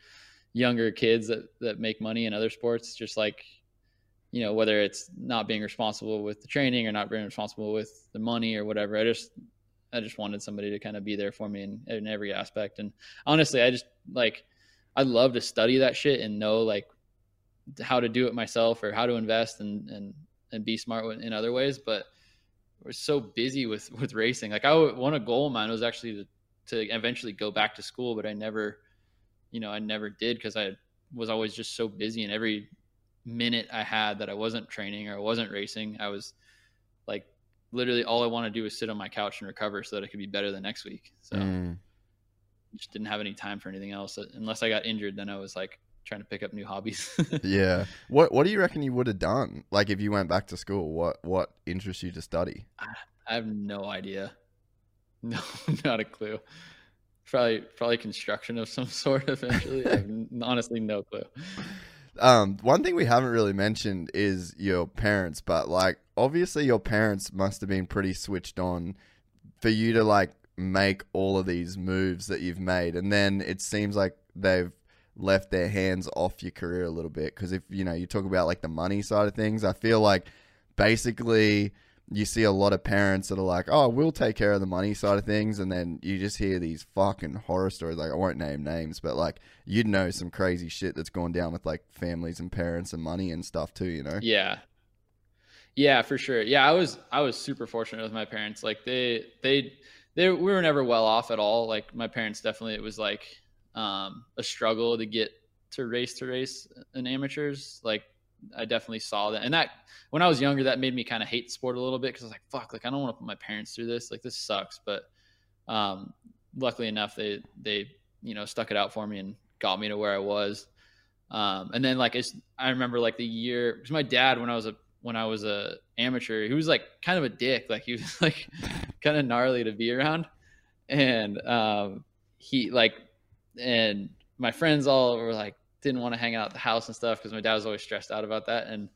younger kids that that make money in other sports just like you know whether it's not being responsible with the training or not being responsible with the money or whatever i just i just wanted somebody to kind of be there for me in, in every aspect. And honestly i just like i love to study that shit and know like how to do it myself or how to invest and and and be smart in other ways but we're so busy with with racing. Like i one a goal of mine was actually to, to eventually go back to school but i never you know i never did because i was always just so busy and every minute I had that I wasn't training or I wasn't racing, I was like literally all I want to do is sit on my couch and recover so that I could be better the next week. So Mm. just didn't have any time for anything else. Unless I got injured, then I was like trying to pick up new hobbies. Yeah. What What do you reckon you would have done? Like if you went back to school, what what interests you to study? I have no idea. No, not a clue. Probably probably construction of some sort eventually. I have honestly no clue. Um, one thing we haven't really mentioned is your parents, but like obviously your parents must have been pretty switched on for you to like make all of these moves that you've made, and then it seems like they've left their hands off your career a little bit because if you know you talk about like the money side of things, I feel like basically you see a lot of parents that are like, "Oh, we'll take care of the money side of things," and then you just hear these fucking horror stories. Like I won't name names, but like you'd know some crazy shit that's gone down with like families and parents and money and stuff too. You know? Yeah. Yeah, for sure. Yeah, I was I was super fortunate with my parents. Like they they they we were never well off at all. Like my parents definitely it was like um, a struggle to get to race to race in amateurs. Like I definitely saw that, and that when I was younger, that made me kind of hate sport a little bit because I was like, "Fuck!" Like I don't want to put my parents through this. Like this sucks. But um, luckily enough, they they you know stuck it out for me and got me to where I was. Um, and then like it's, I remember like the year because my dad when I was a when I was a amateur, he was like kind of a dick. Like he was like kind of gnarly to be around, and um, he like and my friends all were like didn't want to hang out at the house and stuff because my dad was always stressed out about that. And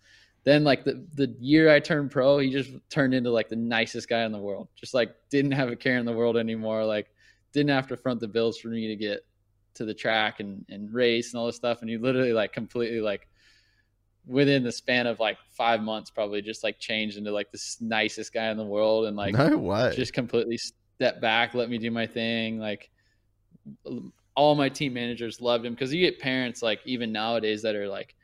then like the the year I turned pro, he just turned into like the nicest guy in the world. Just like didn't have a care in the world anymore. Like didn't have to front the bills for me to get to the track and, and race and all this stuff. And he literally like completely like within the span of like five months probably just like changed into like this nicest guy in the world and like no way. just completely step back, let me do my thing. Like all my team managers loved him because you get parents like even nowadays that are like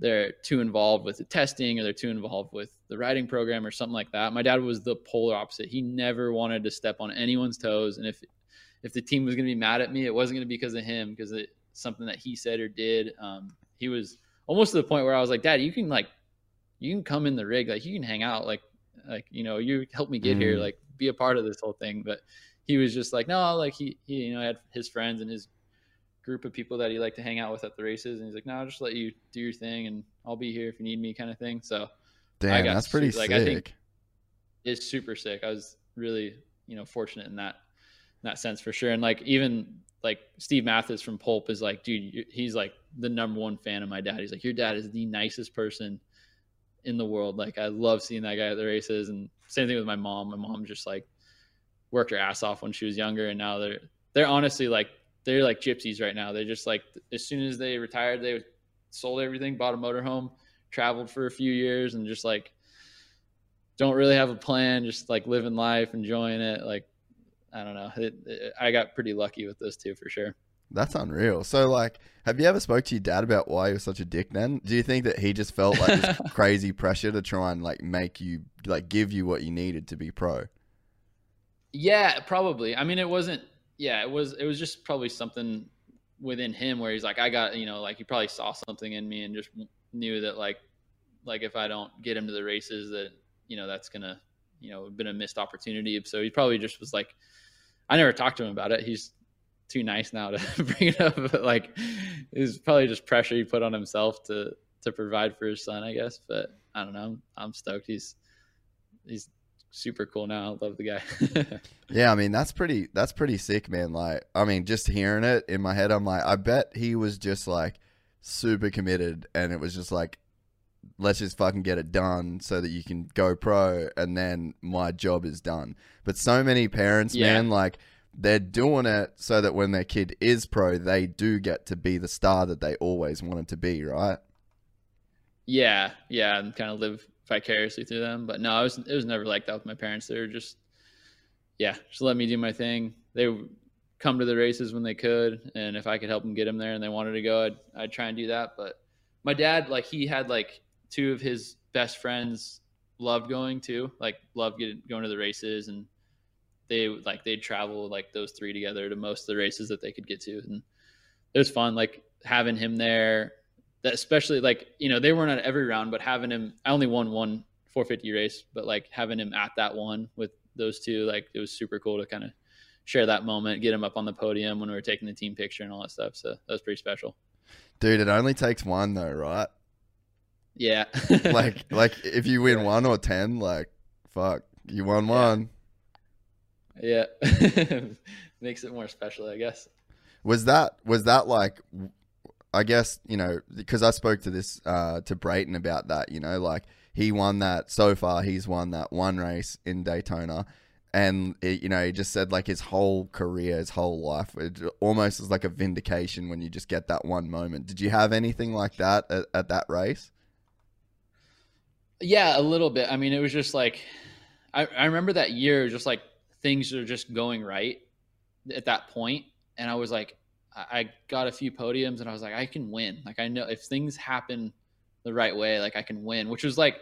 they're too involved with the testing or they're too involved with the riding program or something like that. My dad was the polar opposite. He never wanted to step on anyone's toes, and if if the team was going to be mad at me, it wasn't going to be because of him, because it something that he said or did. Um, he was almost to the point where I was like, Dad, you can like you can come in the rig, like you can hang out, like like you know you help me get mm. here, like be a part of this whole thing, but he was just like, no, like he, he, you know, had his friends and his group of people that he liked to hang out with at the races. And he's like, no, I'll just let you do your thing and I'll be here if you need me kind of thing. So damn, that's pretty like, sick. I think it's super sick. I was really, you know, fortunate in that, in that sense for sure. And like, even like Steve Matthes from Pulp is like, dude, he's like the number one fan of my dad. He's like, your dad is the nicest person in the world. Like I love seeing that guy at the races and same thing with my mom. My mom just like worked her ass off when she was younger, and now they're they're honestly like they're like gypsies right now. They're just like as soon as they retired, they sold everything, bought a motorhome, traveled for a few years, and just like don't really have a plan, just like living life, enjoying it. Like I don't know, it, it, I got pretty lucky with those two for sure. That's unreal. So, like, have you ever spoke to your dad about why you're such a dick? Then, do you think that he just felt like this crazy pressure to try and like make you like give you what you needed to be pro? Yeah, probably. I mean, it wasn't. Yeah, it was. It was just probably something within him where he's like, I got, you know, like he probably saw something in me and just knew that like, like if I don't get him to the races, that you know that's gonna, you know, been a missed opportunity. So he probably just was like, I never talked to him about it. He's too nice now to bring it up. But like, it was probably just pressure he put on himself to to provide for his son, I guess. But I don't know. I'm stoked. He's he's super cool now. I love the guy. yeah, I mean that's pretty that's pretty sick, man. Like I mean, just hearing it in my head, I'm like, I bet he was just like super committed and it was just like let's just fucking get it done so that you can go pro and then my job is done. But so many parents, yeah. man, like they're doing it so that when their kid is pro, they do get to be the star that they always wanted to be, right? Yeah, yeah, and kind of live vicariously through them. But no, it was it was never like that with my parents. They were just yeah, just let me do my thing. They come to the races when they could, and if I could help them get them there and they wanted to go, I'd I'd try and do that. But my dad, like he had like two of his best friends loved going too, like loved getting going to the races, and they like they'd travel like those three together to most of the races that they could get to, and it was fun. Like having him there that especially like you know they weren't at every round, but having him, I only won one 450 race, but like having him at that one with those two, like it was super cool to kind of share that moment, get him up on the podium when we were taking the team picture and all that stuff. So that was pretty special. Dude, it only takes one though, right? Yeah. like like if you win one or ten, like fuck, you won one. Yeah. Makes it more special, I guess. Was that was that like I guess you know because I spoke to this uh, to Brayton about that. You know, like he won that so far. He's won that one race in Daytona, and it, you know he just said like his whole career, his whole life, it almost is like a vindication when you just get that one moment. Did you have anything like that at, at that race? Yeah, a little bit. I mean, it was just like I, I remember that year, just like things are just going right at that point, and I was like, I got a few podiums and I was like, I can win. Like I know if things happen the right way, like I can win, which was like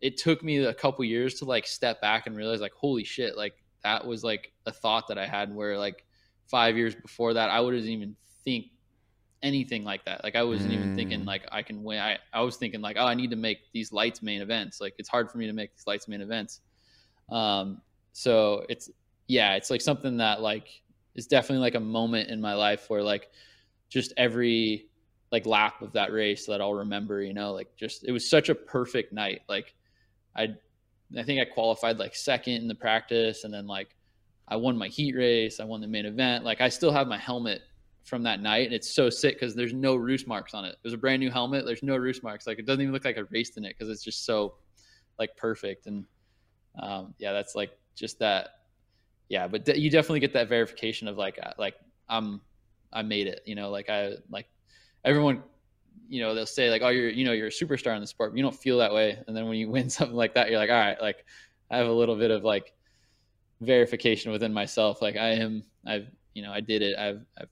it took me a couple years to like step back and realize like holy shit like that was like a thought that i had where like five years before that i wouldn't even think anything like that like i wasn't mm. even thinking Mm. like i can win I, I was thinking like oh i need to make these lights main events like it's hard for me to make these lights main events um so it's yeah it's like something that like is definitely like a moment in my life where like just every like lap of that race that I'll remember, you know, like just it was such a perfect night. Like I I think I qualified like second in the practice and then like I won my heat race, I won the main event. Like I still have my helmet from that night and it's so sick cuz there's no roost marks on it. It was a brand new helmet, there's no roost marks. Like it doesn't even look like I raced in it cuz it's just so like perfect and um yeah, that's like just that yeah, but de- you definitely get that verification of like uh, like I'm I made it, you know, like I like everyone you know they'll say like oh you're you know you're a superstar in the sport but you don't feel that way and then when you win something like that you're like all right like i have a little bit of like verification within myself like i am i've you know i did it i've i've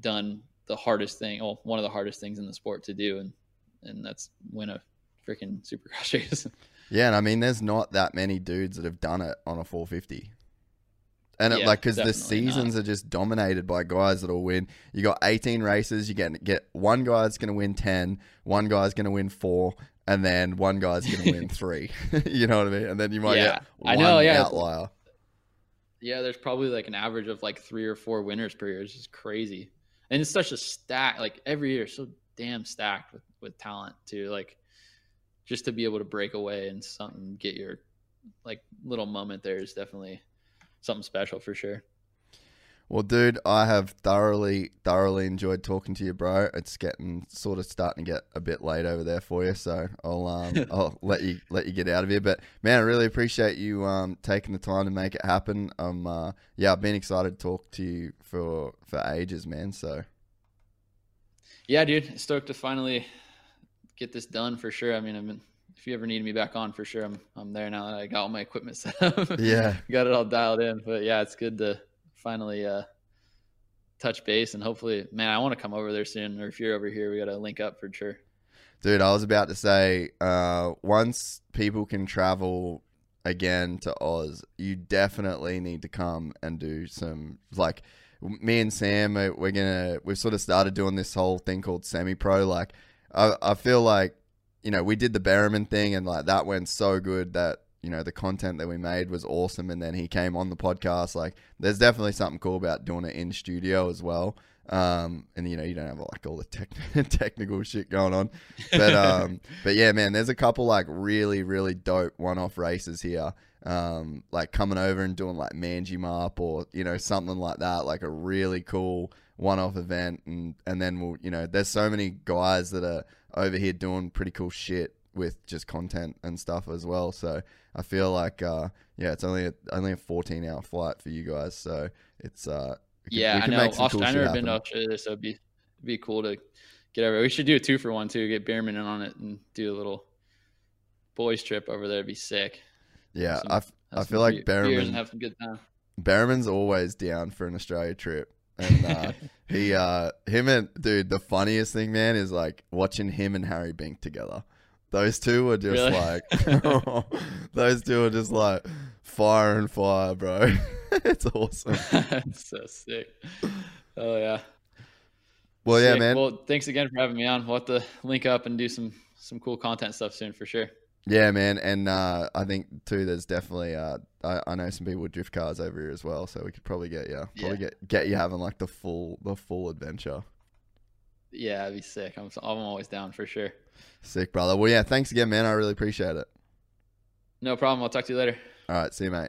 done the hardest thing well one of the hardest things in the sport to do and and that's win a freaking supercross race Yeah, and I mean, there's not that many dudes that have done it on a 450. And it, Yeah, like, because the definitely not. seasons are just dominated by guys that'll win. You got 18 races. You get get one guy's going to win 10, one guy's going to win four, and then one guy's going to win three. you know what I mean? And then you might Yeah, get I one know, yeah. outlier. Yeah, there's probably like an average of like three or four winners per year. It's just crazy, and it's such a stack. Like every year, so damn stacked with with talent too. Like just to be able to break away and something get your like little moment there is definitely something special for sure. Well, dude, I have thoroughly, thoroughly enjoyed talking to you, bro. It's getting sort of starting to get a bit late over there for you, so I'll um, I'll let you let you get out of here. But man, I really appreciate you um, taking the time to make it happen. Um, uh, yeah, I've been excited to talk to you for for ages, man. So Yeah, dude, stoked to finally get this done for sure. I mean, I've been if you ever need me back on for sure, I'm I'm there now that I got all my equipment set up. yeah, got it all dialed in. But yeah, it's good to finally uh, touch base and hopefully, man, I want to come over there soon. Or if you're over here, we got to link up for sure. dude, I was about to say, uh, once people can travel again to Oz, you definitely need to come and do some like me and Sam. uh, We're gonna we've sort of started doing this whole thing called semi pro. Like, I I feel like you know we did the Bereman thing and like that went so good that you know the content that we made was awesome. And then he came on the podcast. Like there's definitely something cool about doing it in studio as well. Um and you know you don't have like all the tech- technical shit going on. But um but yeah man there's a couple like really really dope one-off races here. Um like coming over and doing like Manjimup or you know something like that. Like a really cool one-off event. And and then we'll you know there's so many guys that are over here doing pretty cool shit with just content and stuff as well so I feel like uh yeah it's only a, only a 14 hour flight for you guys so it's uh can- yeah, I know. Aust- cool I've never been to. Australia, so it'd be it'd be cool to get over. We should do a two for one too. Get Bereman in on it and do a little boys trip over there. It'd be sick. yeah some- I, f- I feel like be- beers Bereman and have some good time. Bereman's always down for an Australia trip. And uh, he, uh, him and dude, the funniest thing, man, is like watching him and Harry Bink together. Those two were just Really? like, those two are just like fire and fire, bro. it's awesome. so sick. Oh yeah. Well, yeah, man. Well, thanks again for having me on. We'll have to link up and do some some cool content stuff soon for sure. Yeah, man. And uh, I think too, there's definitely uh, I, I know some people with drift cars over here as well, so we could probably get you probably Yeah. get get you having like the full the full adventure. Yeah, it'd be sick. I'm I'm always down for sure. Sick, brother. Well, yeah. Thanks again, man. I really appreciate it. No problem. I'll talk to you later. All right, see you, mate.